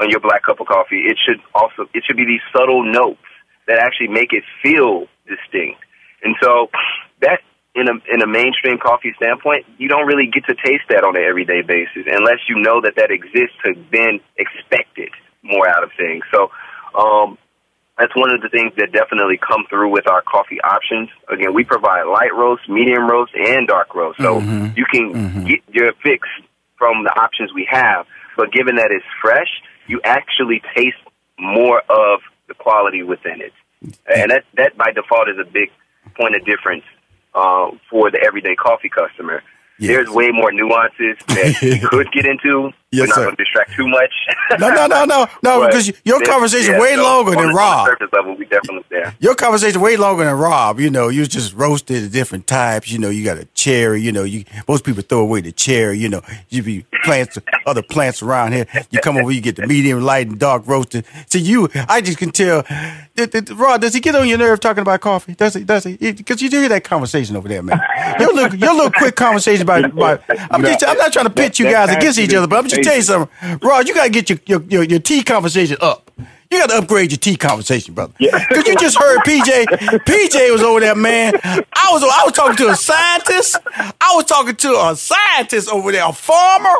on your black cup of coffee. It should also it should be these subtle notes that actually make it feel distinct. And so that in a in a mainstream coffee standpoint, you don't really get to taste that on an everyday basis unless you know that that exists to then expect it more out of things. So um, that's one of the things that definitely come through with our coffee options. Again, we provide light roast, medium roast, and dark roast. So Mhm. you can get your fix from the options we have. But given that it's fresh, you actually taste more of the quality within it. And that, that by default is a big point of difference uh, for the everyday coffee customer. There's way more nuances that we could get into. Yes, We're not sir. going to distract too much. No, no, no, no, no, because your this- conversation yeah, way so longer on than the- Rob. Surface level, we definitely there. Your conversation way longer than Rob. You know, you just roasted the different types. You know, you got a cherry. You know, you most people throw away the cherry. You know, you be plants, other plants around here. You come over, you get the medium, light, and dark roasted. See, you, I just can tell. Rob, does he get on your nerve talking about coffee? Does he? Does he? Because you do hear that conversation over there, man. Your little, your little quick conversation about. about I'm, just, I'm not trying to pit you guys against each other, but I'm just tell you something, Rob. You got to get your, your your your tea conversation up. You got to upgrade your tea conversation, brother. Because you just heard PJ. PJ was over there, man. I was I was talking to a scientist. I was talking to a scientist over there, a farmer.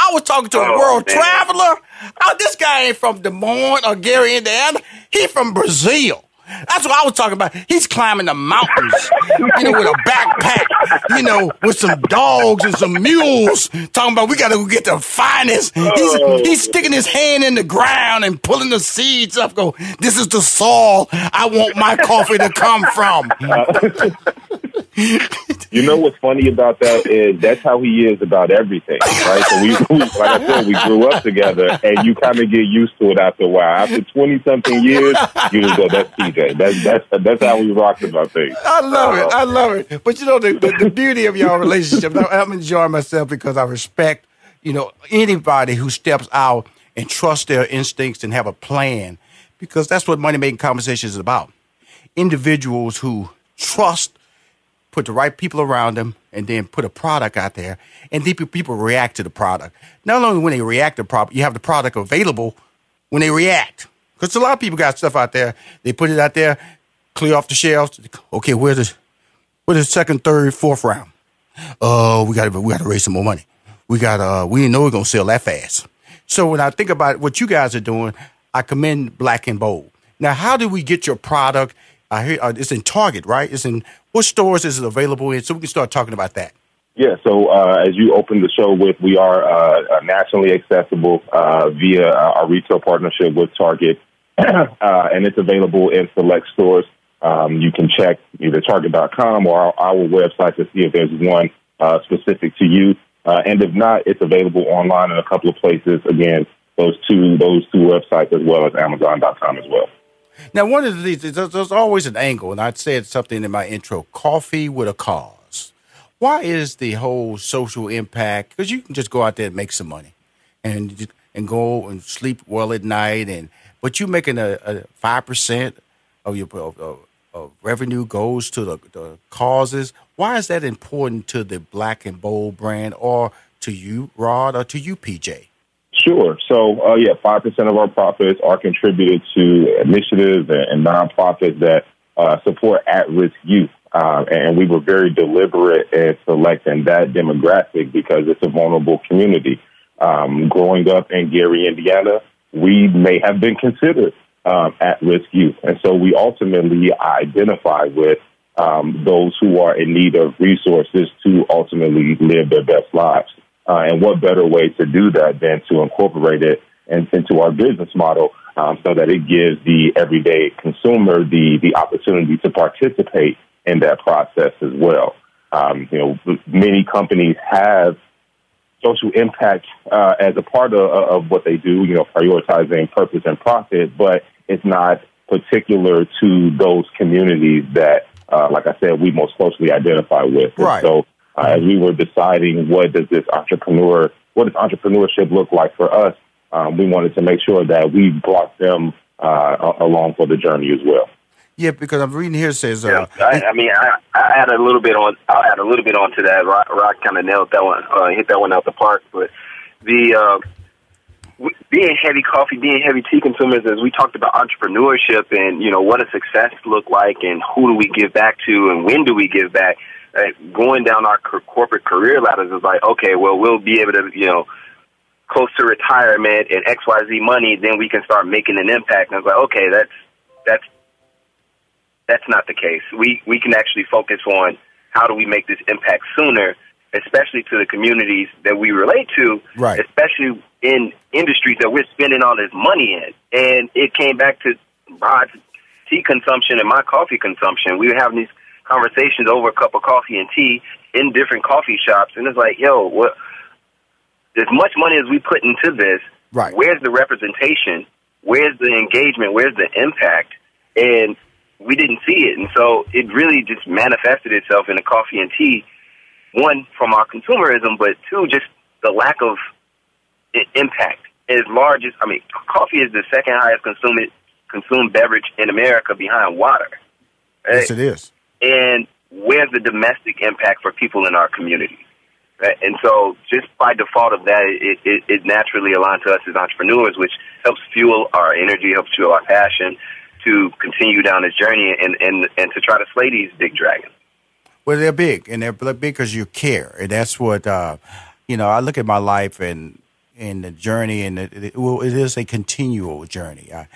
I was talking to a Oh, world man. traveler. Oh, this guy ain't from Des Moines or Gary, Indiana. He from Brazil. That's what I was talking about. He's climbing the mountains, you know, with a backpack, you know, with some dogs and some mules. Talking about we got to go get the finest. He's oh. he's sticking his hand in the ground and pulling the seeds up. Go, this is the soil I want my coffee to come from. You know what's funny about that is that's how he is about everything, right? So we, we like I said, we grew up together, and you kind of get used to it after a while. After twenty something years, you just go, "That's TJ. That's that's that's how we rock about things." I love it. I uh, love it. But you know the, the, the beauty of your relationship. I'm enjoying myself because I respect you know anybody who steps out and trusts their instincts and have a plan because that's what money making conversations is about. Individuals who trust, put the right people around them, and then put a product out there, and then people react to the product. Not only when they react to the product, you have the product available when they react. Because a lot of people got stuff out there, they put it out there, clear off the shelves. Okay, where's the where's the second, third, fourth round? Oh, we got to we got to raise some more money. We got uh we didn't know we are gonna sell that fast. So when I think about what you guys are doing, I commend Black and Bold. Now, how do we get your product? I hear uh, it's in Target, right? It's in what stores is it available in? So we can start talking about that. Yeah, so uh, as you opened the show with, we are uh, nationally accessible uh, via uh, our retail partnership with Target, uh, and it's available in select stores. Um, you can check either Target.com or our, our website to see if there's one uh, specific to you. Uh, and if not, it's available online in a couple of places. Again, those two those two websites as well as Amazon.com as well. Now, one of these, there's, there's always an angle, and I said something in my intro coffee with a cause. Why is the whole social impact? Because you can just go out there and make some money and and go and sleep well at night, and but you're making a, a 5% of your of, of, revenue goes to the, the causes. Why is that important to the Black and Bold brand or to you, Rod, or to you, PJ? Sure. So, uh, yeah, 5% of our profits are contributed to initiatives and, nonprofits that uh, support at risk youth. Uh, and we were very deliberate in selecting that demographic because it's a vulnerable community. Um, growing up in Gary, Indiana, we may have been considered um, at risk youth. And so we ultimately identify with um, those who are in need of resources to ultimately live their best lives. Uh, and what better way to do that than to incorporate it into our business model um, so that it gives the everyday consumer the, the opportunity to participate in that process as well. Um, you know, many companies have social impact uh, as a part of, of what they do, you know, prioritizing purpose and profit, but it's not particular to those communities that, uh, like I said, we most closely identify with. And Right. So uh, as we were deciding what does this entrepreneur, what does entrepreneurship look like for us, um, we wanted to make sure that we brought them uh, along for the journey as well. Yeah, because I'm reading here it says uh, I, I mean, I, I add a little bit on. I'll add a little bit onto that. Rock, Rock kind of nailed that one, uh, hit that one out the park. But the uh, being heavy coffee, being heavy tea consumers, as we talked about entrepreneurship and you know what does success look like, and who do we give back to, and when do we give back? Uh, going down our co- corporate career ladders is like, okay, well, we'll be able to, you know, close to retirement and X Y Z money, then we can start making an impact. And it's like, okay, that's that's that's not the case. We we can actually focus on how do we make this impact sooner, especially to the communities that we relate to, Right. especially in industries that we're spending all this money in. And it came back to Rod's tea consumption and my coffee consumption. We were having these conversations over a cup of coffee and tea in different coffee shops, and it's like, yo, what? As much money as we put into this, Right. where's the representation? Where's the engagement? Where's the impact? And we didn't see it, and so it really just manifested itself in the coffee and tea. One from our consumerism, but two, just the lack of impact. As large as I mean, coffee is the second highest consumed consumed beverage in America behind water. Yes, it is. And where's the domestic impact for people in our community? Right? And so, just by default of that, it, it, it naturally aligns to us as entrepreneurs, which helps fuel our energy, helps fuel our passion to continue down this journey and, and, and to try to slay these big dragons. Well, they're big, and they're big because you care, and that's what uh, you know. I look at my life and and the journey, and it, well, it is a continual journey, I,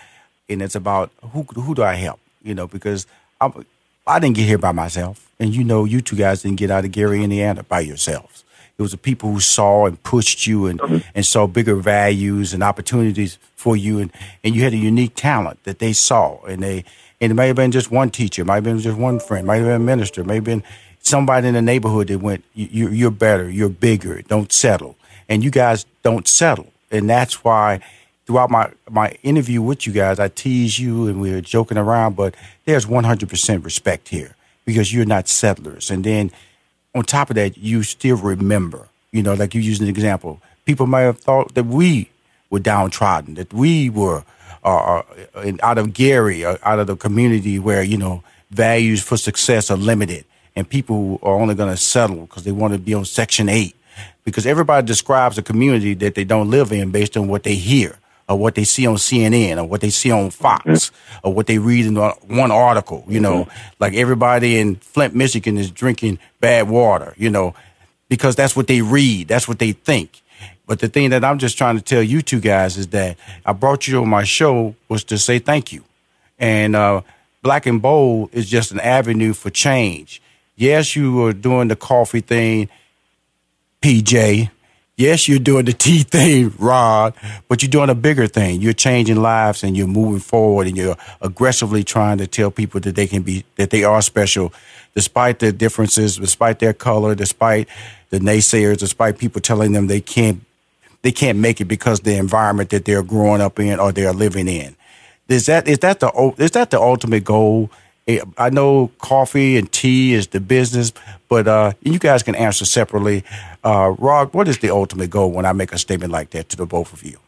and it's about who who do I help, you know, because I'm, I didn't get here by myself, and you know, you two guys didn't get out of Gary, Indiana, by yourselves. It was the people who saw and pushed you and, mm-hmm. and saw bigger values and opportunities for you, and, and you had a unique talent that they saw, and they and it may have been just one teacher, might have been just one friend, might have been a minister, have been somebody in the neighborhood that went, you, you- you're better, you're bigger, don't settle. And you guys don't settle. And that's why throughout my, my interview with you guys, I tease you and we are joking around, but there's 100% respect here because you're not settlers. And then on top of that, you still remember, you know, like you used an example. People might have thought that we were downtrodden, that we were uh, uh, out of Gary, uh, out of the community where, you know, values for success are limited and people are only going to settle because they want to be on Section 8. Because everybody describes a community that they don't live in based on what they hear or what they see on CNN or what they see on Fox or what they read in one article. You know, like everybody in Flint, Michigan is drinking bad water, you know, because that's what they read, that's what they think. But the thing that I'm just trying to tell you two guys is that I brought you on my show was to say thank you. And uh, Black and Bold is just an avenue for change. Yes, you are doing the coffee thing, PJ. Yes, you're doing the tea thing, Rod, but you're doing a bigger thing. You're changing lives and you're moving forward and you're aggressively trying to tell people that they can be, that they are special despite their differences, despite their color, despite the naysayers, despite people telling them they can't, they can't make it because the environment that they're growing up in or they're living in. Is that, is that the, is that the ultimate goal? Eh, I know coffee and tea is the business, but uh, you guys can answer separately. Uh, Rod, what is the ultimate goal when I make a statement like that to the both of you?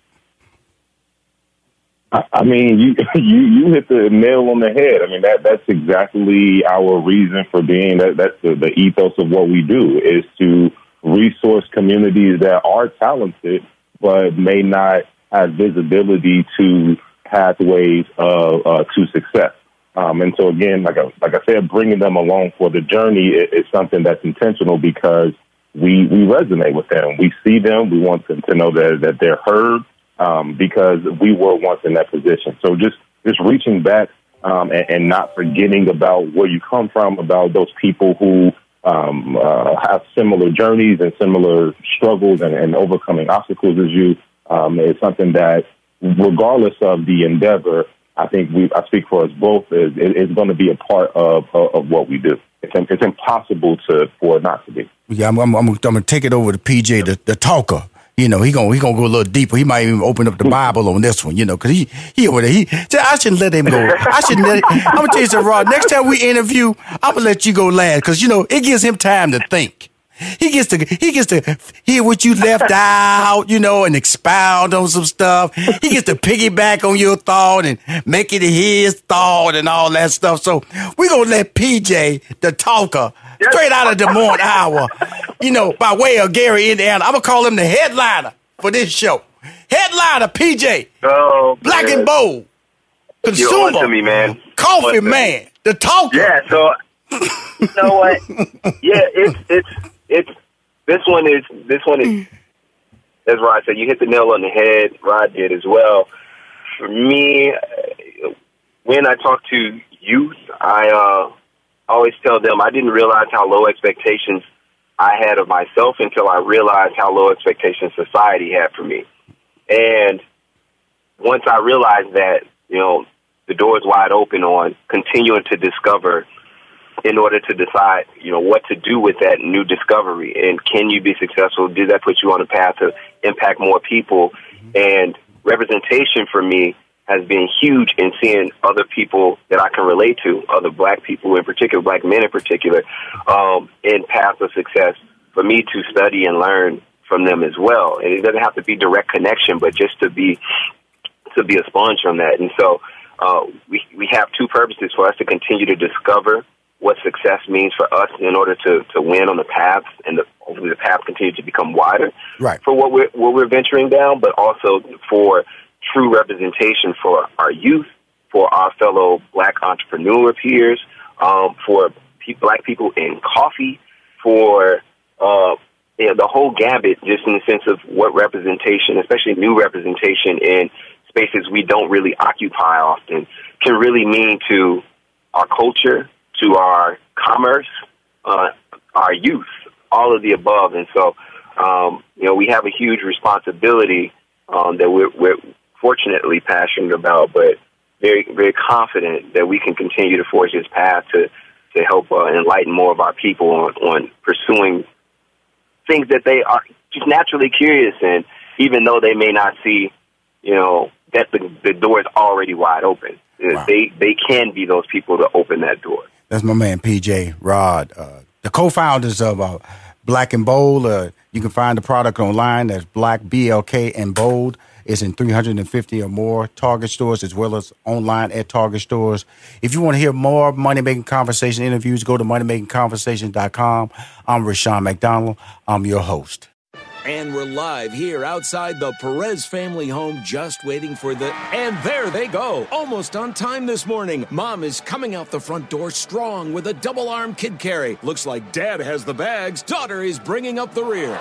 I mean, you you you hit the nail on the head. I mean, that that's exactly our reason for being. That that's the, the ethos of what we do is to resource communities that are talented but may not have visibility to pathways of uh, to success. Um, and so again, like I, like I said, bringing them along for the journey is, is something that's intentional because we we resonate with them. We see them. We want them to know that that they're heard um, because we were once in that position. So just just reaching back um, and, and not forgetting about where you come from, about those people who um, uh, have similar journeys and similar struggles and, and overcoming obstacles as you um, is something that, regardless of the endeavor, I think we I speak for us both is going to be a part of of, of what we do. It's, it's impossible to for it not to be. Yeah, I'm, I'm, I'm, I'm gonna take it over to PJ, the, the talker. You know, he gonna he gonna go a little deeper. He might even open up the Bible on this one. You know, because he he over there. He I shouldn't let him go. I shouldn't let. I'm gonna tell you something, Rod. Next time we interview, I'm gonna let you go last because you know it gives him time to think. He gets to he gets to hear what you left out, you know, and expound on some stuff. He gets to piggyback on your thought and make it his thought and all that stuff. So we're gonna let PJ, the talker, straight out of Des Moines, Iowa, you know, by way of Gary, Indiana. I'm gonna call him the headliner for this show. Headliner, PJ, Oh, Black and Bold, You're consumer, to me, man. coffee On to me. man, the talker. Yeah, so you know what? Yeah, it's it's it's this one is this one is as Rod said, you hit the nail on the head. Rod did as well. For me, when I talk to youth, I uh, always tell them I didn't realize how low expectations I had of myself until I realized how low expectations society had for me. And once I realized that, you know, the door is wide open on continuing to discover in order to decide, you know, what to do with that new discovery and can you be successful? Does that put you on a path to impact more people? And representation for me has been huge in seeing other people that I can relate to, other black people in particular, black men in particular, um, in paths of success for me to study and learn from them as well. And it doesn't have to be direct connection, but just to be to be a sponge from that. And so uh, we we have two purposes for us to continue to discover what success means for us in order to, to win on the path and the, hopefully the path continues to become wider right. for what we're what we're venturing down, but also for true representation for our youth, for our fellow black entrepreneur peers, um, for pe- black people in coffee, for uh, you know, the whole gambit, just in the sense of what representation, especially new representation in spaces we don't really occupy often, can really mean to our culture, to our commerce, uh, our youth, all of the above. And so, um, you know, we have a huge responsibility um, that we're, we're fortunately passionate about, but very, very confident that we can continue to forge this path to, to help uh, enlighten more of our people on, on pursuing things that they are just naturally curious in, even though they may not see, you know, that the, the door is already wide open. Wow. They they can be those people to open that door. That's my man PJ Rod, uh, the co-founders of uh, Black and Bold. Uh, you can find the product online. That's Black BLK and Bold. It's in 350 or more Target stores as well as online at Target stores. If you want to hear more Money Making Conversation interviews, go to moneymakingconversation.com. I'm Rushion McDonald. I'm your host. And we're live here outside the Perez family home, just waiting for the. And there they go, almost on time this morning. Mom is coming out the front door strong with a double arm kid carry. Looks like dad has the bags, daughter is bringing up the rear.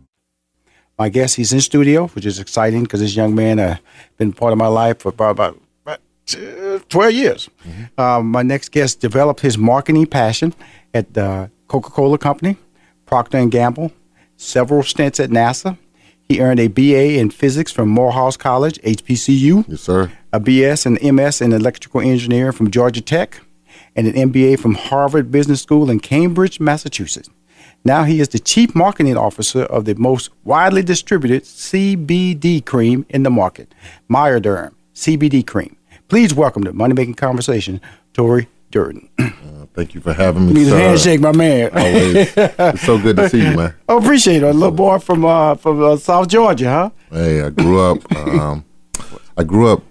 My guest, he's in studio, which is exciting because this young man uh, been part of my life for about, about, about uh, 12 years. Um, my next guest developed his marketing passion at the Coca-Cola Company, Procter & Gamble, several stints at NASA. He earned a BA in physics from Morehouse College, HBCU. Yes, sir. A BS and MS in electrical engineering from Georgia Tech, and an MBA from Harvard Business School in Cambridge, Massachusetts. Now he is the chief marketing officer of the most widely distributed CBD cream in the market, Myaderm CBD cream. Please welcome to Money Making Conversation, Torarie Durden. Uh, thank you for having me. Need a sir. handshake, my man. Always. it's so good to see you, man. I appreciate it. A little boy from uh, from uh, South Georgia, huh? Hey, I grew up. Um, I grew up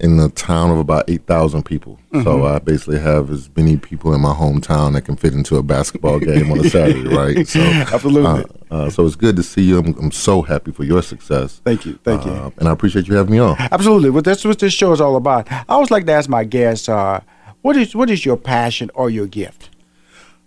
in a town of about 8,000 people. So Mhm. I basically have as many people in my hometown that can fit into a basketball game on a Saturday, right? So Absolutely. Uh, uh, so it's good to see you. I'm, I'm so happy for your success. Thank you. Thank you. Uh, and I appreciate you having me on. Absolutely. Well, that's what this show is all about. I always like to ask my guests, uh, what is what is your passion or your gift?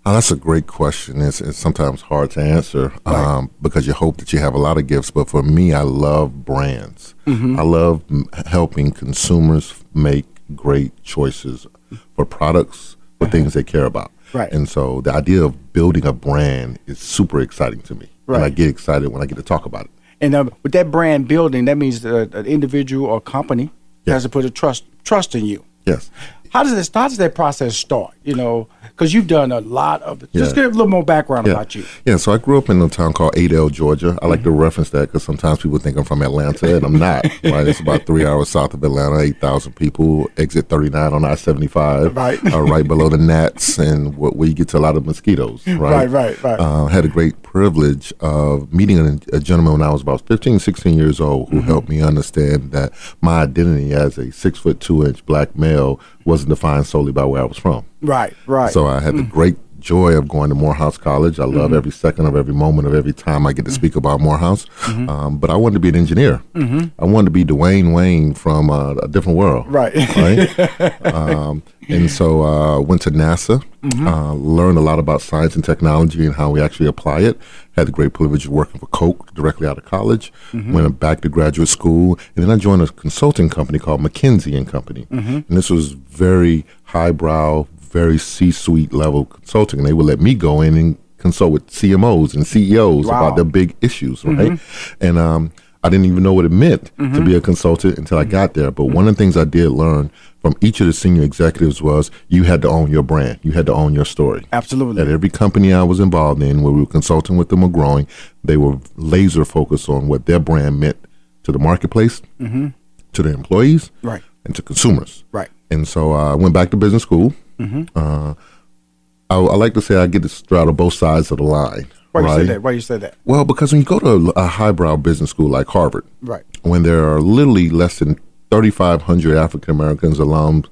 Oh, that's a great question. It's, it's sometimes hard to answer um, because you hope that you have a lot of gifts. But for me, I love brands. Mhm. I love m- helping consumers make great choices for products, for things they care about. Right. And so the idea of building a brand is super exciting to me. And I get excited when I get to talk about it. And uh, with that brand building, that means uh, an individual or company has to put a trust trust in you. Yes. How does this? How does that process start? You know, because you've done a lot of. Just Yeah. give a little more background Yeah. about you. Yeah, so I grew up in a town called Adel, Georgia. I like to reference that because sometimes people think I'm from Atlanta, and I'm not. right, it's about three hours south of Atlanta, eight thousand people. Exit 39 on I-75, Right. uh, right below the Gnats, and wh- where you get to a lot of mosquitoes. Right, Right, right, right. Uh, had a great privilege of meeting a, a gentleman when I was about 15, 16 years old, who Mm-hmm. helped me understand that my identity as a six foot two inch black male wasn't defined solely by where I was from. Right, right. So I had the great joy of going to Morehouse College. I love Mhm. every second of every moment of every time I get to speak about Morehouse. Mhm. Um, but I wanted to be an engineer. Mhm. I wanted to be Dwayne Wayne from uh, a different world. Right. Right. um, and so uh, went to NASA. Mhm. Uh, learned a lot about science and technology and how we actually apply it. Had the great privilege of working for Coke directly out of college. Mhm. Went back to graduate school, and then I joined a consulting company called McKinsey and Company. Mhm. And this was very highbrow, very C-suite level consulting. And they would let me go in and consult with CMOs and CEOs Wow. about their big issues, right? Mhm. And um, I didn't even know what it meant to Mhm. be a consultant until I got there. But one of the things I did learn from each of the senior executives was you had to own your brand. You had to own your story. Absolutely. At every company I was involved in, where we were consulting with them or growing, they were laser focused on what their brand meant to the marketplace, hmm to their employees, Right. and to consumers. Right. And so I went back to business school. Mhm. Uh, I, I like to say I get to straddle both sides of the line. Why right? you say that? Why you say that? Well, because when you go to a, highbrow business school like Harvard, Right. when there are literally less than 3,500 African Americans alums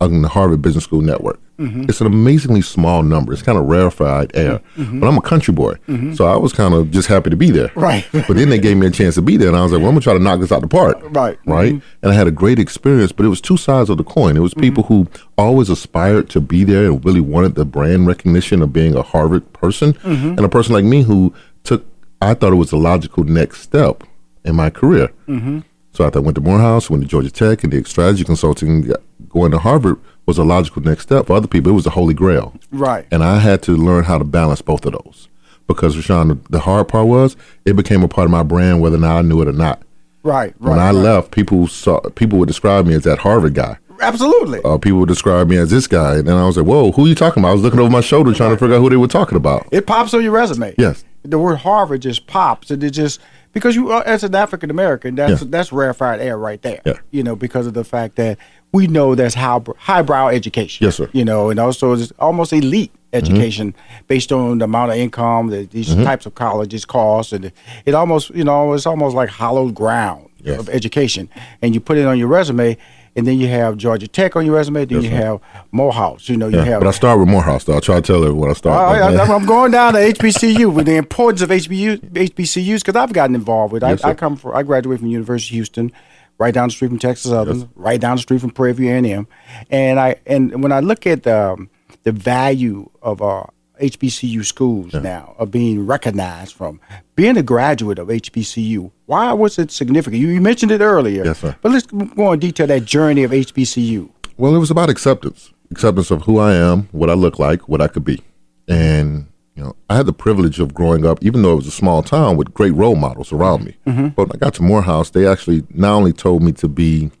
on the Harvard Business School network, Mhm. it's an amazingly small number. It's kind of rarefied air. Mhm. But I'm a country boy, Mhm. so I was kind of just happy to be there. Right. but then they gave me a chance to be there, and I was like, well, I'm going to try to knock this out the park. Right. Right. Mhm. And I had a great experience, but it was two sides of the coin. It was people who always aspired to be there and really wanted the brand recognition of being a Harvard person, Mhm. and a person like me who took, I thought it was a logical next step in my career. Mm-hmm. So after I went to Morehouse, went to Georgia Tech, and did strategy consulting, going to Harvard was a logical next step. For other people, it was the holy grail. Right. And I had to learn how to balance both of those. Because, Rushion, the, the hard part was it became a part of my brand whether or not I knew it or not. Right. Right. when I right. left, people saw people would describe me as that Harvard guy. Absolutely. Uh, people would describe me as this guy. And then I was like, whoa, who are you talking about? I was looking over my shoulder trying to figure out who they were talking about. It pops on your resume. Yes. The word Harvard just pops, and it just because you are as an African American, that's Yeah. that's rarefied air right there. Yeah. You know, because of the fact that we know that's high highbrow education. Yes, sir. You know, and also it's almost elite education based on the amount of income that these Mhm. types of colleges cost, and it, it almost you know it's almost like hollowed ground Yes. of education, and you put it on your resume. And then you have Georgia Tech on your resume. Then Yes, you have Morehouse. You know, you Yeah, have but I start with Morehouse, though. I try to tell everyone I start. I, I, I'm going down to HBCU with the importance of HBU, HBCUs because I've gotten involved with. Yes, I, I come from. I graduated from University of Houston, right down the street from Texas Southern, right down the street from Prairie View A&M, and I and when I look at um, the value of uh, HBCU schools now are being recognized from being a graduate of HBCU. Why was it significant? You, you mentioned it earlier. Yes, sir. But let's go in detail that journey of HBCU. Well, it was about acceptance, acceptance of who I am, what I look like, what I could be, and you know, I had the privilege of growing up, even though it was a small town, with great role models around me. Mhm. But when I got to Morehouse, they actually not only told me to be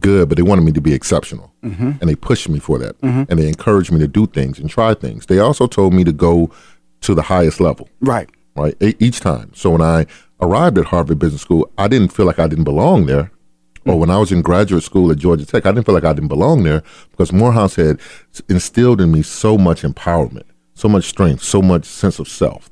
good, but they wanted me to be exceptional, Mhm. and they pushed me for that, Mhm. and they encouraged me to do things and try things. They also told me to go to the highest level, Right. right, each time. So when I arrived at Harvard Business School, I didn't feel like I didn't belong there or when I was in graduate school at Georgia Tech, I didn't feel like I didn't belong there because Morehouse had instilled in me so much empowerment, so much strength, so much sense of self.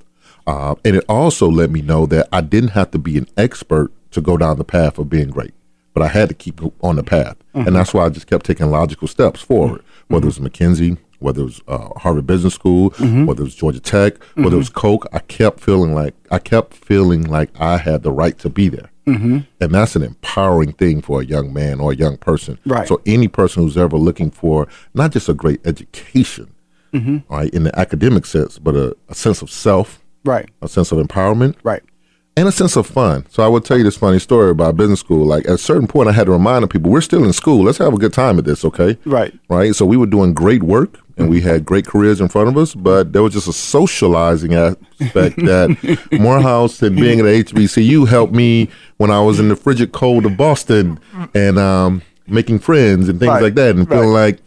Uh, and it also let me know that I didn't have to be an expert to go down the path of being great. But I had to keep on the path, Mhm. and that's why I just kept taking logical steps forward. Whether it was McKinsey, whether it was uh, Harvard Business School, Mhm. whether it was Georgia Tech, whether it was Coke, I kept feeling like I kept feeling like I had the right to be there. Mm-hmm. And that's an empowering thing for a young man or a young person. Right. So any person who's ever looking for not just a great education, Mm-hmm. right, in the academic sense, but a, a sense of self, Right. a sense of empowerment, right, and a sense of fun. So I will tell you this funny story about business school. Like at a certain point, I had to remind the people, we're still in school. Let's have a good time at this, okay? Right. Right. So we were doing great work, and we had great careers in front of us, but there was just a socializing aspect that Morehouse and being at HBCU helped me when I was in the frigid cold of Boston and um, making friends and things Right. like that, and feeling like.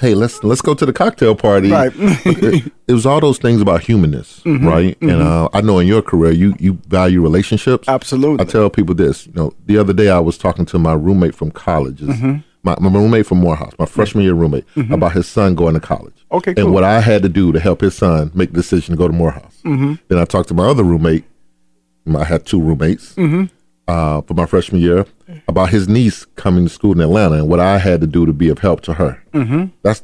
Hey, let's let's go to the cocktail party. Right. it, it was all those things about humanness, Mhm, right? And mhm. uh, I know in your career you you value relationships. Absolutely. I tell people this. You know, the other day I was talking to my roommate from college, Mhm. my, my roommate from Morehouse, my freshman year roommate, Mhm. about his son going to college. Okay, And what I had to do to help his son make the decision to go to Morehouse. Mm-hmm. Then I talked to my other roommate. I had two roommates Mm-hmm. Uh, for my freshman year about his niece coming to school in Atlanta and what I had to do to be of help to her. Mm-hmm. That's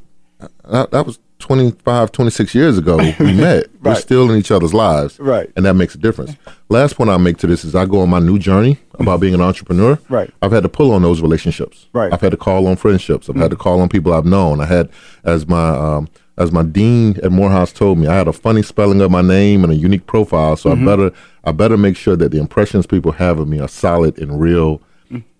that, that was 25, 26 years ago we met. We're still in each other's lives. Right. And that makes a difference. Last point I'll make to this is I go on my new journey about being an entrepreneur. Right. I've had to pull on those relationships. Right. I've had to call on friendships. I've had to call on people I've known. I had as my um, as my dean at Morehouse told me, I had a funny spelling of my name and a unique profile. So Mhm. I better I better make sure that the impressions people have of me are solid and real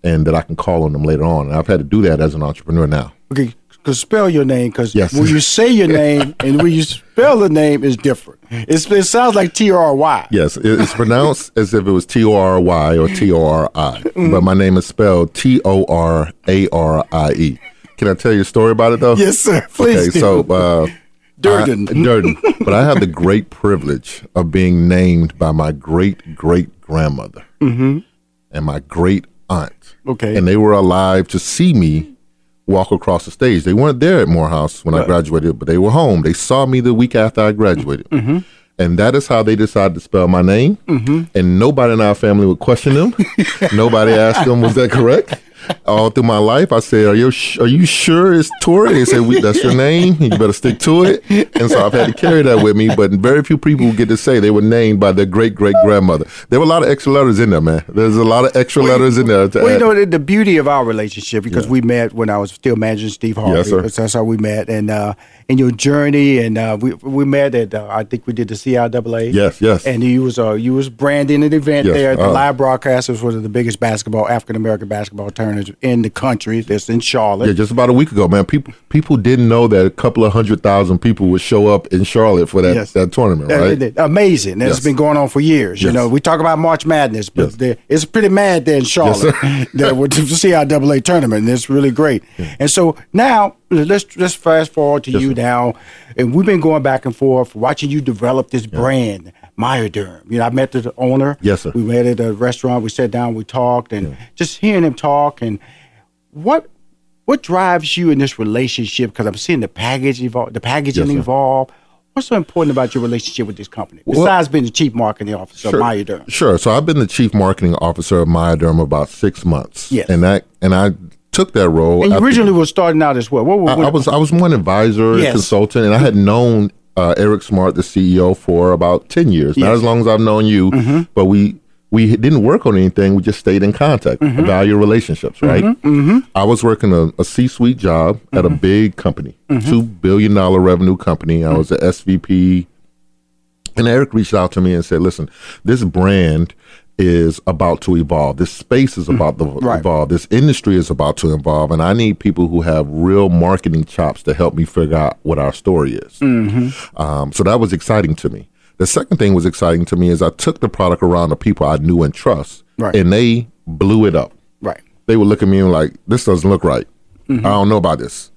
and that I can call on them later on. And I've had to do that as an entrepreneur now. Okay, because spell your name, because Yes. when you say your name and when you spell the name is different. It's, it sounds like T R Y. Yes, it's pronounced as if it was T O R Y or T O R I, Mm. but my name is spelled T O R A R I E. Can I tell you a story about it though? Yes, sir. Please Okay, so uh, Durden. I- Durden. But I have the great privilege of being named by my great great grandmother Mm-hmm. and my great aunt. Okay. And they were alive to see me walk across the stage. They weren't there at Morehouse when I graduated, but they were home. They saw me the week after I graduated. Mm-hmm. And that is how they decided to spell my name. Mm-hmm. And nobody in our family would question them. nobody asked them, was that correct? All through my life, I said, "Are you sh- are you sure it's Tori?" They said, we, "That's your name. You better stick to it." And so I've had to carry that with me. But very few people get to say they were named by their great great grandmother. There were a lot of extra letters in there, man. There's a lot of extra letters in there. Well, you know the, the beauty of our relationship because we met when I was still managing Steve Harvey. Yes, sir. That's, that's how we met, and uh, in your journey, and uh, we we met at uh, I think we did the CIAA. Yes, yes. And you was uh, you was branding an event Yes, there the uh. live broadcast. Was one of the biggest basketball African American basketball in the country. That's in Charlotte. Yeah, just about a week ago, man. People people didn't know that a couple of hundred thousand people would show up in Charlotte for that Yes. that tournament, right? it- Amazing. And It's Yes. been going on for years. You know, we talk about March Madness, but Yes. there- it's pretty mad there in Charlotte. sir. there with the CIAA tournament, and it's really great. And so now let's let's fast forward to Yes, you now, and we've been going back and forth, watching you develop this brand, Myaderm. You know, I met the owner. Yes, sir. We met at a restaurant. We sat down, we talked, and just hearing him talk and what. What drives you in this relationship? Because I'm seeing the package evolve, the packaging Yes, evolve. What's so important about your relationship with this company? Well- Besides being the chief marketing officer Sure. of Myaderm. Sure. So I've been the chief marketing officer of Myaderm about six months. Yes. And that and I took that role. And you after- originally was starting out as well. What, what, I, I was I was one advisor, Yes. consultant, and I had known uh, Eric Smart, the CEO, for about ten years. Not as long as I've known you, Mhm. but we we didn't work on anything. We just stayed in contact, Mhm. value relationships, right? Mm-hmm. I was working a, a C-suite job at a big company, Mhm. two billion dollar revenue company. I was the SVP, and Eric reached out to me and said, "Listen, this brand." Is about to evolve. This space is about to Right. evolve. This industry is about to evolve, and I need people who have real marketing chops to help me figure out what our story is. Mm-hmm. Um, so that was exciting to me. The second thing was exciting to me is I took the product around the people I knew and trust, Right. and they blew it up. Right. They would look at me and like, "This doesn't look right. Mhm. I don't know about this.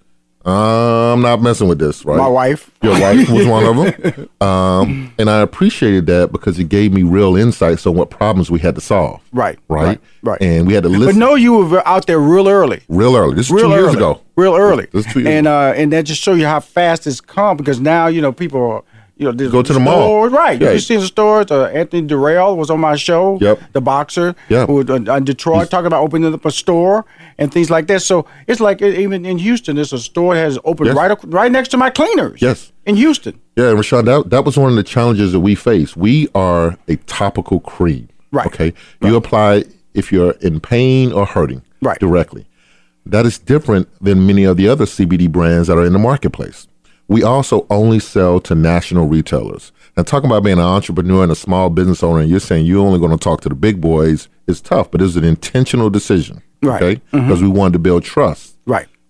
I'm not messing with this." Right? My wife. Your wife was one of them, um, and I appreciated that because it gave me real insights on what problems we had to solve. Right. Right. Right. And we had to listen. But no, you were out there real early. real early. This is real two early. years ago. Real early. This is two years and uh, and that just show you how fast it's come because now you know people are You know, there's Go to the mall. stores, right? Yeah. You see the stores. Uh, Anthony Dirrell was on my show. Yep. The boxer. Yep. Who was in in Detroit talking about opening up a store and things like that. So it's like even in Houston, there's a store that has opened Yes. right right next to my cleaners. Yes. In Houston. Yeah, and Rushion, that, that was one of the challenges that we face. We are a topical cream. Right. Okay. You apply if you're in pain or hurting Right. directly. That is different than many of the other CBD brands that are in the marketplace. We also only sell to national retailers. Now, talking about being an entrepreneur and a small business owner, and you're saying you're only going to talk to the big boys, it's tough, but it's an intentional decision. Right. Okay. Mhm. Because we wanted to build trust.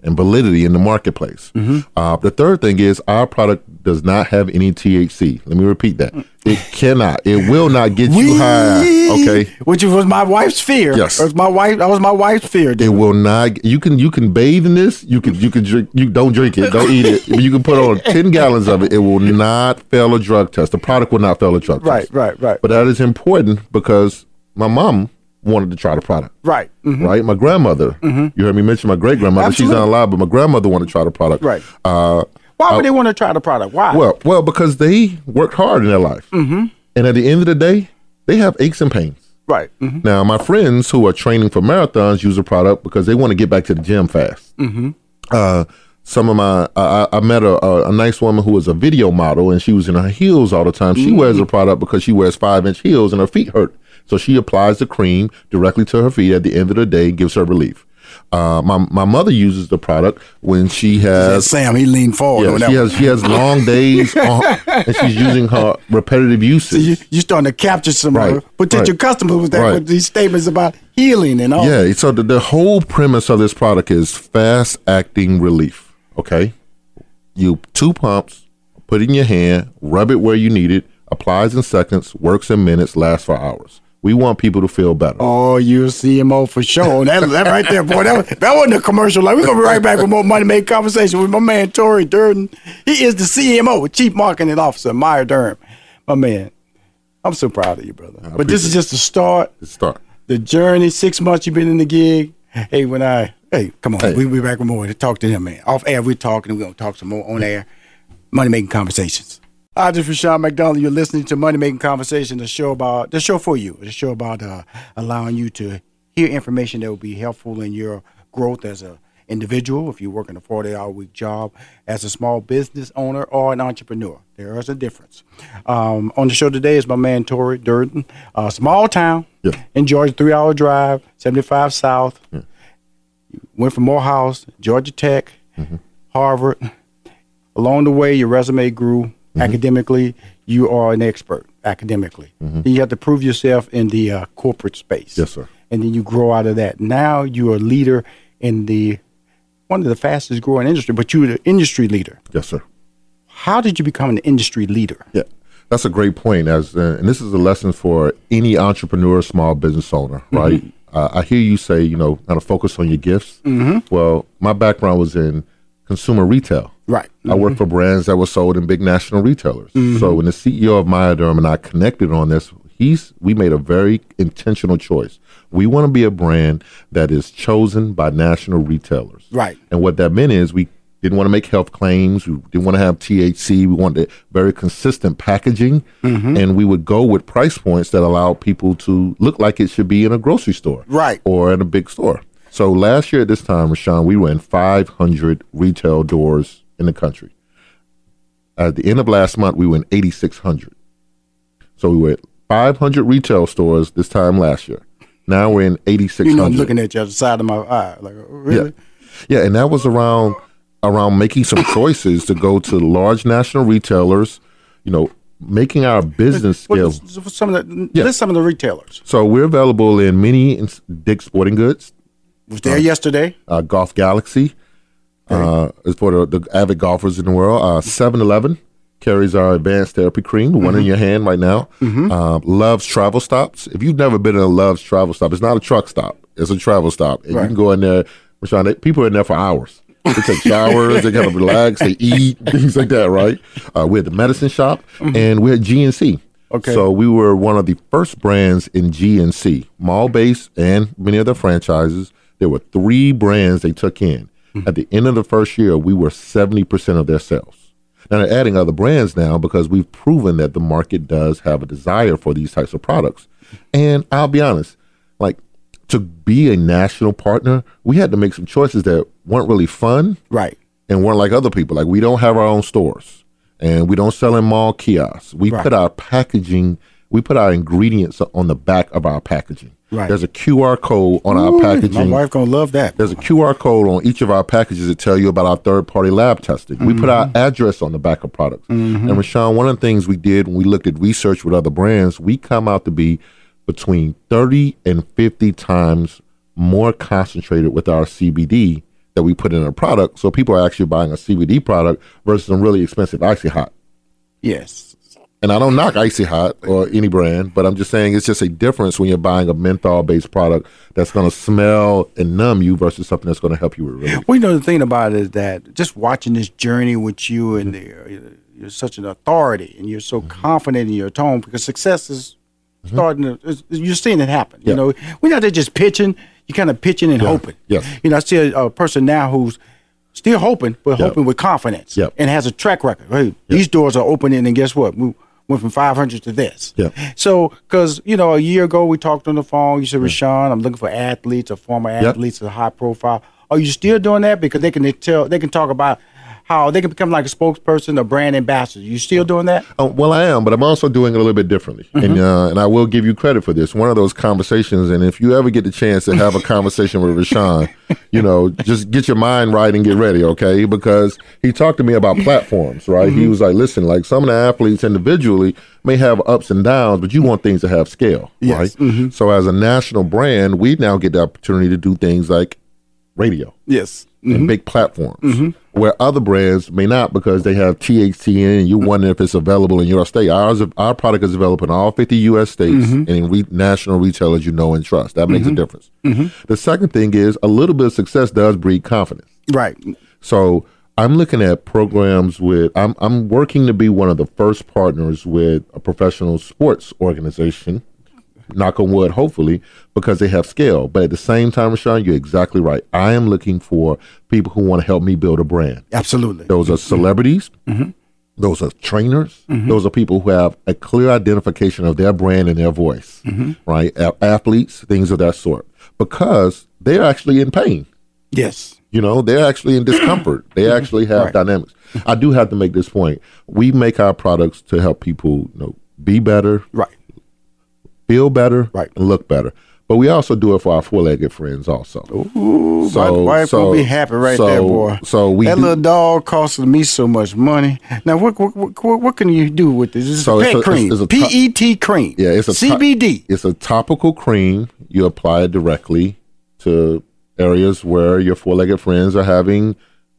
And validity in the marketplace. Mhm. Uh, the third thing is our product does not have any THC. Let me repeat that. It cannot. It will not get you high. Okay. Which was my wife's fear. Yes. That was my wife. That was my wife's fear. It will not. You can you can bathe in this. You can you can drink. You don't drink it. Don't eat it. You can put on ten gallons of it. It will not fail a drug test. The product will not fail a drug Right. test. Right. Right. Right. But that is important because my mom wanted to try the product. Right. Mhm. Right. My grandmother. Mhm. You heard me mention my great grandmother. She's not alive, but my grandmother wanted to try the product. Right. Uh, Why I- would they want to try the product? Why? well, well, because they worked hard in their life, Mm-hmm. and at the end of the day, they have aches and pains. Right. Mm-hmm. Now, my friends who are training for marathons use the product because they want to get back to the gym fast. Mm-hmm. Uh, some of my, I, I I met a, a, a nice woman who was a video model, and she was in her heels all the time. She wears the product because she wears five inch heels, and her feet hurt. So she applies the cream directly to her feet. At the end of the day, gives her relief. Uh, my my mother uses the product when she has Sam, he leaned forward. yeah, she has she has long days, on, and she's using her repetitive uses. you, you're starting to capture some Right, uh, potential right, customers with that right. with these statements about healing and all. Yeah, so the, the whole premise of this product is fast acting relief. Okay, you two pumps, put it in your hand, rub it where you need it, applies in seconds, works in minutes, lasts for hours. We want people to feel better. Oh, you're CMO for sure. Oh, that, that right there, boy. That, that wasn't a commercial. Like we're gonna be right back with more money made conversation with my man Torarie Durden. He is the CMO, Chief Marketing Officer, Myaderm. My man, I'm so proud of you, brother. but this is just the start. The start. The journey. Six months you've been in the gig. Hey, when I hey, come on, Hey. we we back with more to talk to him, man. Off air, we're talking. We're gonna talk some more on air. Money making conversations. Hi, this is Rushion McDonald. You're listening to Money Making Conversation, the show about the show for you, the show about uh, allowing you to hear information that will be helpful in your growth as a individual. If you're working a 40 hour week job, as a small business owner or an entrepreneur, there is a difference. Um, on the show today is my man Torarie Durden, a small town in Georgia, three hour drive, 75 South. Went from Morehouse, Georgia Tech, Harvard. Along the way, your resume grew academically. You are an expert academically. Then you have to prove yourself in the uh, corporate space. Yes, sir. And then you grow out of that. Now you're a leader in the one of the fastest growing industry, but you're an industry leader. Yes, sir. How did you become an industry leader? Yeah, that's a great point. As uh, and this is a lesson for any entrepreneur, small business owner, right? Uh, I hear you say, you know, kind of focus on your gifts. Mm-hmm. Well, my background was in consumer retail. Right. I worked for brands that were sold in big national retailers. Mhm. So when the CEO of Myaderm and I connected on this, he's we made a very intentional choice. We want to be a brand that is chosen by national retailers. Right. And what that meant is we didn't want to make health claims. We didn't want to have THC. We wanted very consistent packaging. Mhm. And we would go with price points that allow people to look like it should be in a grocery store. Right. Or in a big store. So last year at this time, Rushion, we were in 500 retail doors in the country. At the end of last month, we were in 8,600. So we were at 500 retail stores this time last year. Now we're in 8,600. You know, I'm looking at you the side of my eye. Like, really? Yeah, yeah, and that was around around making some choices to go to large national retailers. You know, making our business scale. some of the, Yeah. list some of the retailers. So we're available in many Dick's Sporting Goods. Was there yesterday. Uh, Golf Galaxy uh, is for the, the avid golfers in the world. Uh, 7-Eleven carries our advanced therapy cream, the one in Mhm. your hand right now. Mhm. Uh, Love's Travel Stops. If you've never been in a Love's Travel Stop, it's not a truck stop. It's a travel stop. And you can go in there. Rushion, they, people are in there for hours. They take showers, they kind of relax, they eat, things like that, right? Uh, we're at the medicine shop and we're at GNC. Okay. So we were one of the first brands in GNC, mall based and many other franchises. There were three brands they took in. Hmm. At the end of the first year, we were 70% of their sales. Now they're adding other brands now because we've proven that the market does have a desire for these types of products. And I'll be honest, like to be a national partner, we had to make some choices that weren't really fun. Right. And weren't like other people. Like we don't have our own stores and we don't sell in mall kiosks. We Right. put our packaging, we put our ingredients on the back of our packaging. Right. There's a QR code on Ooh, our packaging. My wife gonna love that. There's a QR code on each of our packages that tell you about our third party lab testing. We put our address on the back of products. Mhm. And Rushion, one of the things we did when we looked at research with other brands, we come out to be between 30 and 50 times more concentrated with our CBD that we put in a product. So people are actually buying a CBD product versus a really expensive Icy Hot. Yes. And I don't knock Icy Hot or any brand, but I'm just saying it's just a difference when you're buying a menthol based product that's going to smell and numb you versus something that's going to help you with relief. Well, you know the thing about it is that just watching this journey with you and the, uh, you're such an authority and you're so mm-hmm. confident in your tone because success is mm-hmm. starting to you're seeing it happen. You know, we're not just pitching. You're kind of pitching and Yeah. hoping. Yes. You know, I see a, a person now who's still hoping, but Yep. hoping with confidence Yep. and has a track record. Hey, these doors are opening, and guess what? We went from 500 to this. Yeah. So, because you know, a year ago we talked on the phone. You said, "Rushion, I'm looking for athletes or former Yep. athletes of high profile." Are you still doing that? Because they can tell, they can talk about how they can become like a spokesperson or brand ambassador. You still doing that? Uh, well, I am, but I'm also doing it a little bit differently, and uh, and I will give you credit for this. One of those conversations, and if you ever get the chance to have a conversation with Rushion, you know, just get your mind right and get ready, okay? Because he talked to me about platforms, right? He was like, "Listen, like some of the athletes individually may have ups and downs, but you want things to have scale, Yes. right? So as a national brand, we now get the opportunity to do things like radio." Yes. And mm-hmm. big platforms mm-hmm. where other brands may not because they have THC in and you mm-hmm. wonder if it's available in your state. Ours, our product is available in all 50 U.S. states and in re- national retailers you know and trust. That makes a difference. The second thing is a little bit of success does breed confidence. Right. So I'm looking at programs with. I'm I'm working to be one of the first partners with a professional sports organization. Knock on wood, hopefully, because they have scale. But at the same time, Rushion, you're exactly right. I am looking for people who want to help me build a brand. Absolutely. Those are celebrities. Mhm. Those are trainers. Mhm. Those are people who have a clear identification of their brand and their voice, Mhm. right? A- athletes, things of that sort, because they're actually in pain. Yes. You know, they're actually in discomfort. They actually have Right. dynamics. I do have to make this point. We make our products to help people, you know, be better, right, feel better, right, and look better. But we also do it for our four-legged friends, also. Ooh, my wife will be happy right so- there, boy. So we that do- little dog costing me so much money. Now, what what, what, what, can you do with this? This So it's pet a- cream, it's a top- PET cream. Yeah, it's a to- CBD. it's a topical cream. You apply it directly to areas where your four-legged friends are having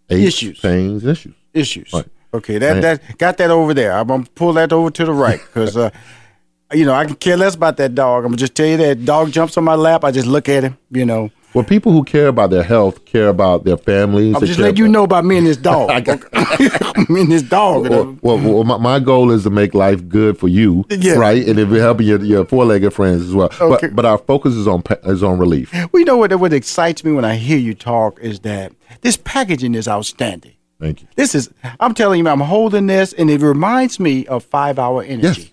aches, Issues. pains, issues. issues. Right. Okay, that that got that over there. I'm gonna pull that over to the right because uh, you know I can care less about that dog. I'm gonna just tell you that dog jumps on my lap. I just look at him. You know, Well, people who care about their health care about their families. I'm just letting you know about me and this dog. me and this dog. Well, well, well my, my goal is to make life good for you, Yeah. right? And if you're helping your, your four-legged friends as well. Okay. But, but our focus is on is on relief. Well, you know what? What excites me when I hear you talk is that this packaging is outstanding. Thank you. This is. I'm telling you, I'm holding this, and it reminds me of Five Hour Energy. Yeah.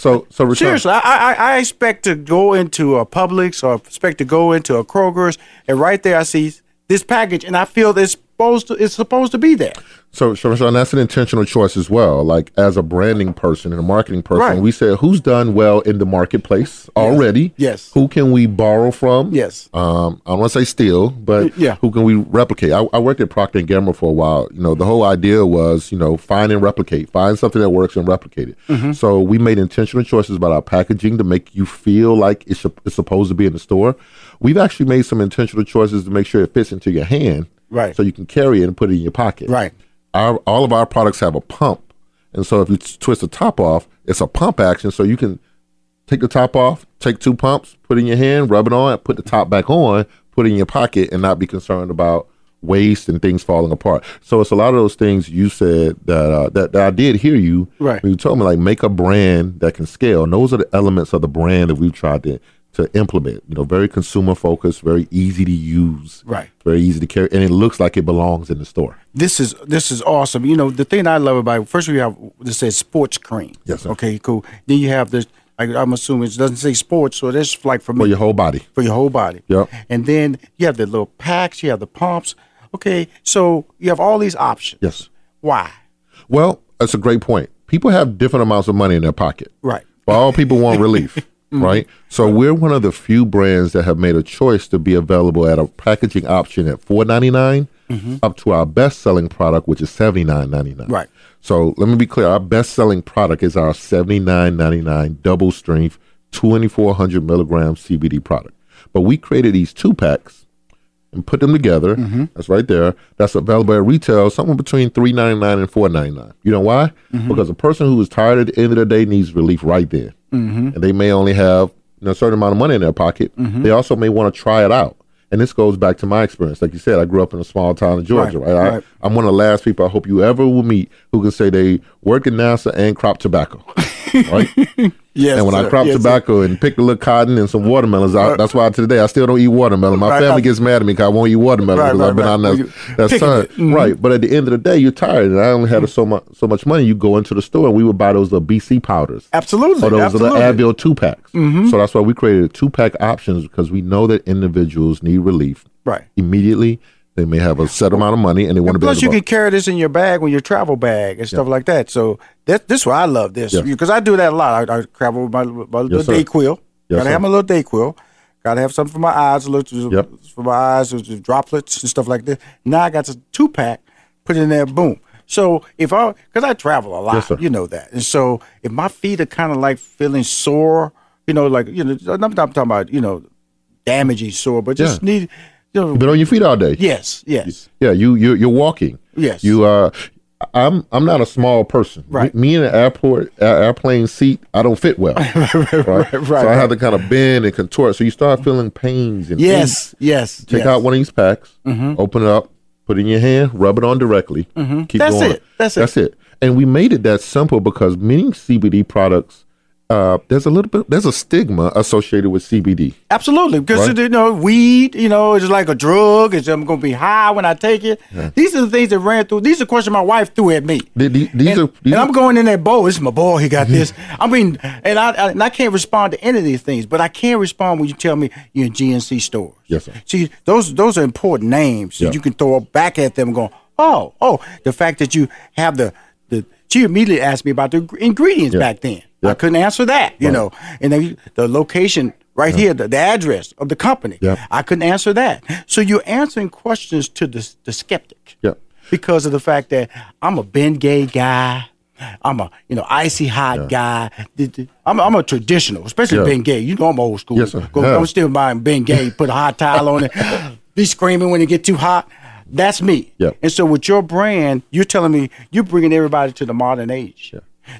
So, so Seriously, I, I I expect to go into a Publix or expect to go into a Kroger's, and right there I see this package, and I feel it's supposed to it's supposed to be there. So, so, so that's an intentional choice as well. Like as a branding person and a marketing person, Right. we said who's done well in the marketplace already. Yes. Who can we borrow from? Yes. Um, I don't want to say steal, but Yeah. who can we replicate? I, I worked at Procter and Gamble for a while. You know, the whole idea was, you know, find and replicate, find something that works and replicate it. Mhm. So we made intentional choices about our packaging to make you feel like it's, it's supposed to be in the store. We've actually made some intentional choices to make sure it fits into your hand, Right. So you can carry it and put it in your pocket, Right. our all of our products have a pump, and so if you t- twist the top off, it's a pump action. So you can take the top off, take two pumps, put it in your hand, rub it on, put the top back on, put it in your pocket, and not be concerned about waste and things falling apart. So it's a lot of those things you said that uh, that, that I did hear you Right. when you told me like make a brand that can scale. And those are the elements of the brand that we've tried to to implement. You know, very consumer focused, very easy to use, Right. Very easy to carry, and it looks like it belongs in the store. This is this is awesome. You know the thing I love about it, first we have this says sports cream. Yes, sir. Okay, cool. Then you have this. I, I'm assuming it doesn't say sports, so that's like for me For your whole body. for your whole body. Yep. And then you have the little packs. You have the pumps. Okay, so you have all these options. Yes. Why? Well, that's a great point. People have different amounts of money in their pocket. Right. But all people want relief, Mm-hmm. right? So we're one of the few brands that have made a choice to be available at a packaging option at four ninety nine, mm-hmm. up to our best selling product, which is seventy nine ninety nine. Right. So let me be clear: our best selling product is our seventy nine ninety nine double strength twenty four hundred milligram CBD product. But we created these two packs and put them together. Mm-hmm. That's right there. That's available at retail, somewhere between three ninety nine and four ninety nine. You know why? Because a person who is tired at the end of the day needs relief right there, Mhm. and they may only have you know, a certain amount of money in their pocket. Mhm. They also may want to try it out. And this goes back to my experience. Like you said, I grew up in a small town in Georgia, Right, right? right. I, I'm one of the last people I hope you ever will meet who can say they work at NASA and crop tobacco, right? Yes. and when I crop Yes, sir. tobacco and pick a little cotton and some watermelons, I, that's why today I still don't eat watermelon. My Right, family I- gets mad at me because I won't eat watermelon because right, I've been right. on that, that sun. Mhm. Right, but at the end of the day, you're tired, and I only had so much so much money. You go into the store and we would buy those little BC powders. Absolutely. Or those absolutely. little Advil two packs. Mhm. So that's why we created two pack options because we know that individuals need relief Right. immediately. They may have a set amount of money and they want to be Plus, you can carry this in your bag when your travel bag and stuff like that. So that this is why I love this Yeah. because I do that a lot. I, I travel with my, my little Yes, sir. Dayquil. Yes, Gotta sir. have my little DayQuil. Gotta have something for my eyes, a little Yep. for my eyes, droplets and stuff like that. Now I got a two pack, put it in there, boom. So if I, because I travel a lot, Yes, you know that, and so if my feet are kind of like feeling sore, you know, like you know, I'm not talking about you know, damaging sore, but just Yeah. need, You've been on your feet all day. yes, yes, Yeah, you you you're walking. Yes. You uh I'm I'm not a small person. Right. Me, me in an airport a- airplane seat, I don't fit well. right. right, so I have to kind of bend and contort. So you start feeling pains and yes, yes. Take yes. out one of these packs, Mhm. open it up, put it in your hand, rub it on directly. Mhm. Keep That's going. it. That's it. That's it. And we made it that simple because many CBD products, uh, there's a little bit, there's a stigma associated with CBD. Absolutely, because Right. you know, weed, you know, it's like a drug. It's I'm gonna be high when I take it. These are the things that ran through. These are questions my wife threw at me. The- the- These and, are, these and I'm going in that Bo. It's my boy. He got this. I mean, and I, I and I can't respond to any of these things, but I can respond when you tell me you're in GNC stores. Yes, sir. See, those those are important names that Yeah. you can throw back at them and go, oh, oh, the fact that you have the the. She immediately asked me about the ingredients Yeah. back then. I couldn't answer that, you Right. know, and then the location right here, the, the address of the company. Yeah. I couldn't answer that. So you're answering questions to the the skeptic Yeah. because of the fact that I'm a Ben Gay guy. I'm a you know icy hot guy. The- the- I'm, I'm a traditional, especially. Ben Gay. You know I'm old school. Yes, sir. I'm still buying Ben Gay. Put a hot towel on it. Be screaming when it get too hot. That's me. And so with your brand, you're telling me you're bringing everybody to the modern age.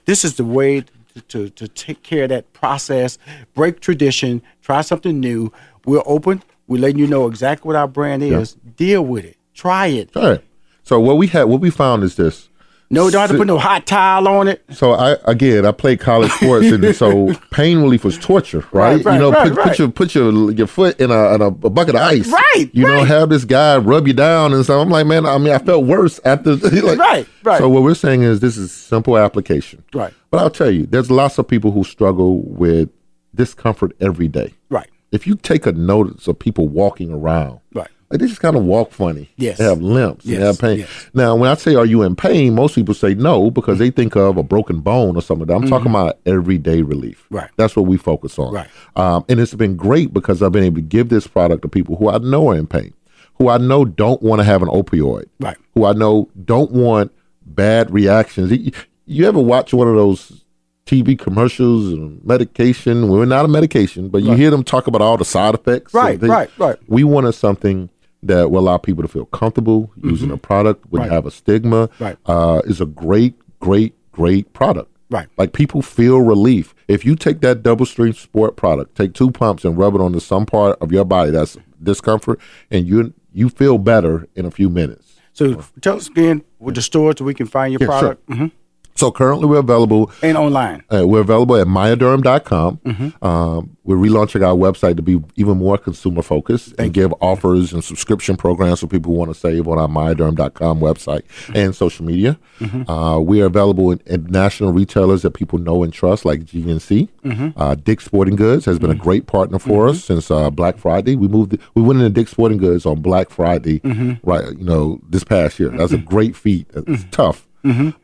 This is the way to, to, take care of that process, break tradition, try something new. We're open. We're letting you know exactly what our brand is. Deal with it. Try it. All right. So what we had, what we found is this. No, don't have to put no hot towel on it. So I again, I played college sports, and so pain relief was torture, right? Right, right, you know, right, put, put your put your your foot in a, in a, a bucket of ice, Right, You know, have this guy rub you down and so I'm like, man, I mean, I felt worse after. like, Right, right. So what we're saying is this is simple application, Right. But I'll tell you, there's lots of people who struggle with discomfort every day. Right. If you take a notice of people walking around, Right. Like they just kind of walk funny. Yes. They have limps. They have pain. yes. Now, when I say, are you in pain? Most people say no because they think of a broken bone or something. I'm talking about everyday relief. Mm-hmm. Right. That's what we focus on. Right. Um, and it's been great because I've been able to give this product to people who I know are in pain, who I know don't want to have an opioid, Right. who I know don't want bad reactions. You, you ever watch one of those TV commercials and medication? We're not a medication, but you Right. hear them talk about all the side effects. Right, things. right, right. We wanted something that will allow people to feel comfortable using a product, Mm-hmm. Right. have a stigma. Right. Uh, is a great, great, great product. Right. Like people feel relief. If you take that double stream sport product, take two pumps and rub it onto some part of your body that's discomfort, and you you feel better in a few minutes. So tell us again with the store so we can find your Yeah, sure. product. So currently we're available and online. Uh, we're available at myaderm.com. Mm-hmm. Um, we're relaunching our website to be even more consumer focused and give offers and subscription programs for people who want to save on our myaderm.com website Mm-hmm. and social media. Mhm. Uh, we are available in, in national retailers that people know and trust, like GNC. Mhm. Uh, Dick's Sporting Goods has Mm-hmm. been a great partner for us since uh, Black Friday. We moved. We went into Dick's Sporting Goods on Black Friday, right? You know, this past year. That's a great feat. It's tough.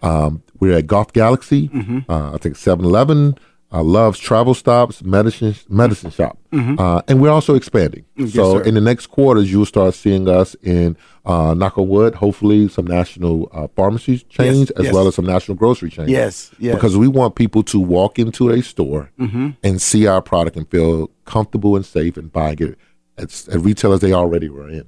Um, we're at Golf Galaxy. Mhm. Uh, I think 7-Eleven. Uh, Love's Travel Stops, Medicine Medicine Shop, Mhm. uh, and we're also expanding. Yes, so sir. in the next quarters, you'll start seeing us in uh, knock on wood, hopefully some national uh, pharmacy chains as yes. well as some national grocery chains. Yes, yes. Because we want people to walk into a store Mhm. and see our product and feel comfortable and safe and buying it at, at retailers they already were in,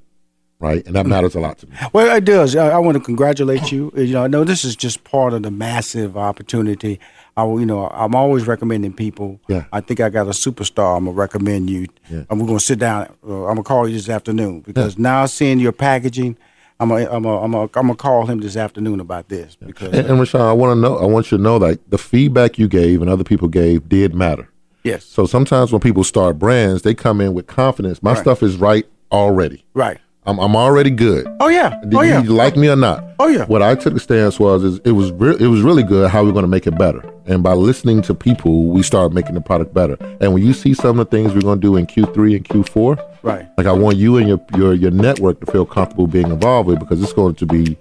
right? And that Mm. matters a lot to me. Well, it does. I, I want to congratulate you. You know, I know this is just part of the massive opportunity. I, will- you know, I'm always recommending people. Yeah. I think I got a superstar. I'm gonna recommend you. Yeah. And we're gonna sit down. Uh, I'm gonna call you this afternoon because now seeing your packaging, I'm gonna, I'm gonna, I'm gonna, I'm gonna call him this afternoon about this because And, and Rushion, I want to know. I want you to know that the feedback you gave and other people gave did matter. Yes. So sometimes when people start brands, they come in with confidence. My Right. stuff is right already. right. I'm, I'm already good. Oh yeah. Did Oh yeah. you like me or not? Oh yeah. What I took the stance was is it was re- it was really good. How we're going to make it better, and by listening to people, we start making the product better. And when you see some of the things we're going to do in Q3 and Q4, Right. like I want you and your your your network to feel comfortable being involved with because it's going to be.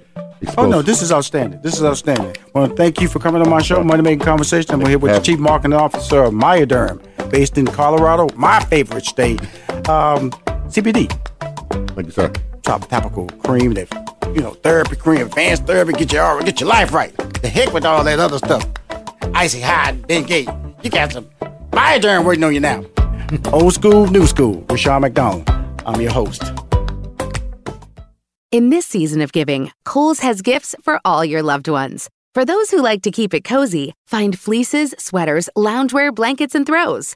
Oh no, this is outstanding. This is outstanding. I want to thank you for coming on my show, Money Making Conversation. I'm here with the Chief Marketing Officer of Myaderm, based in Colorado, my favorite state. Um, CBD. Thank you, sir. Topical cream, that you know, therapy cream, advanced therapy, get your get your life right. The heck with all that other stuff. Icy hot, Ben Gay. You got some Myaderm waiting on you now. Old school, new school. Rushion McDonald. I'm your host. In this season of giving, Kohl's has gifts for all your loved ones. For those who like to keep it cozy, find fleeces, sweaters, loungewear, blankets, and throws.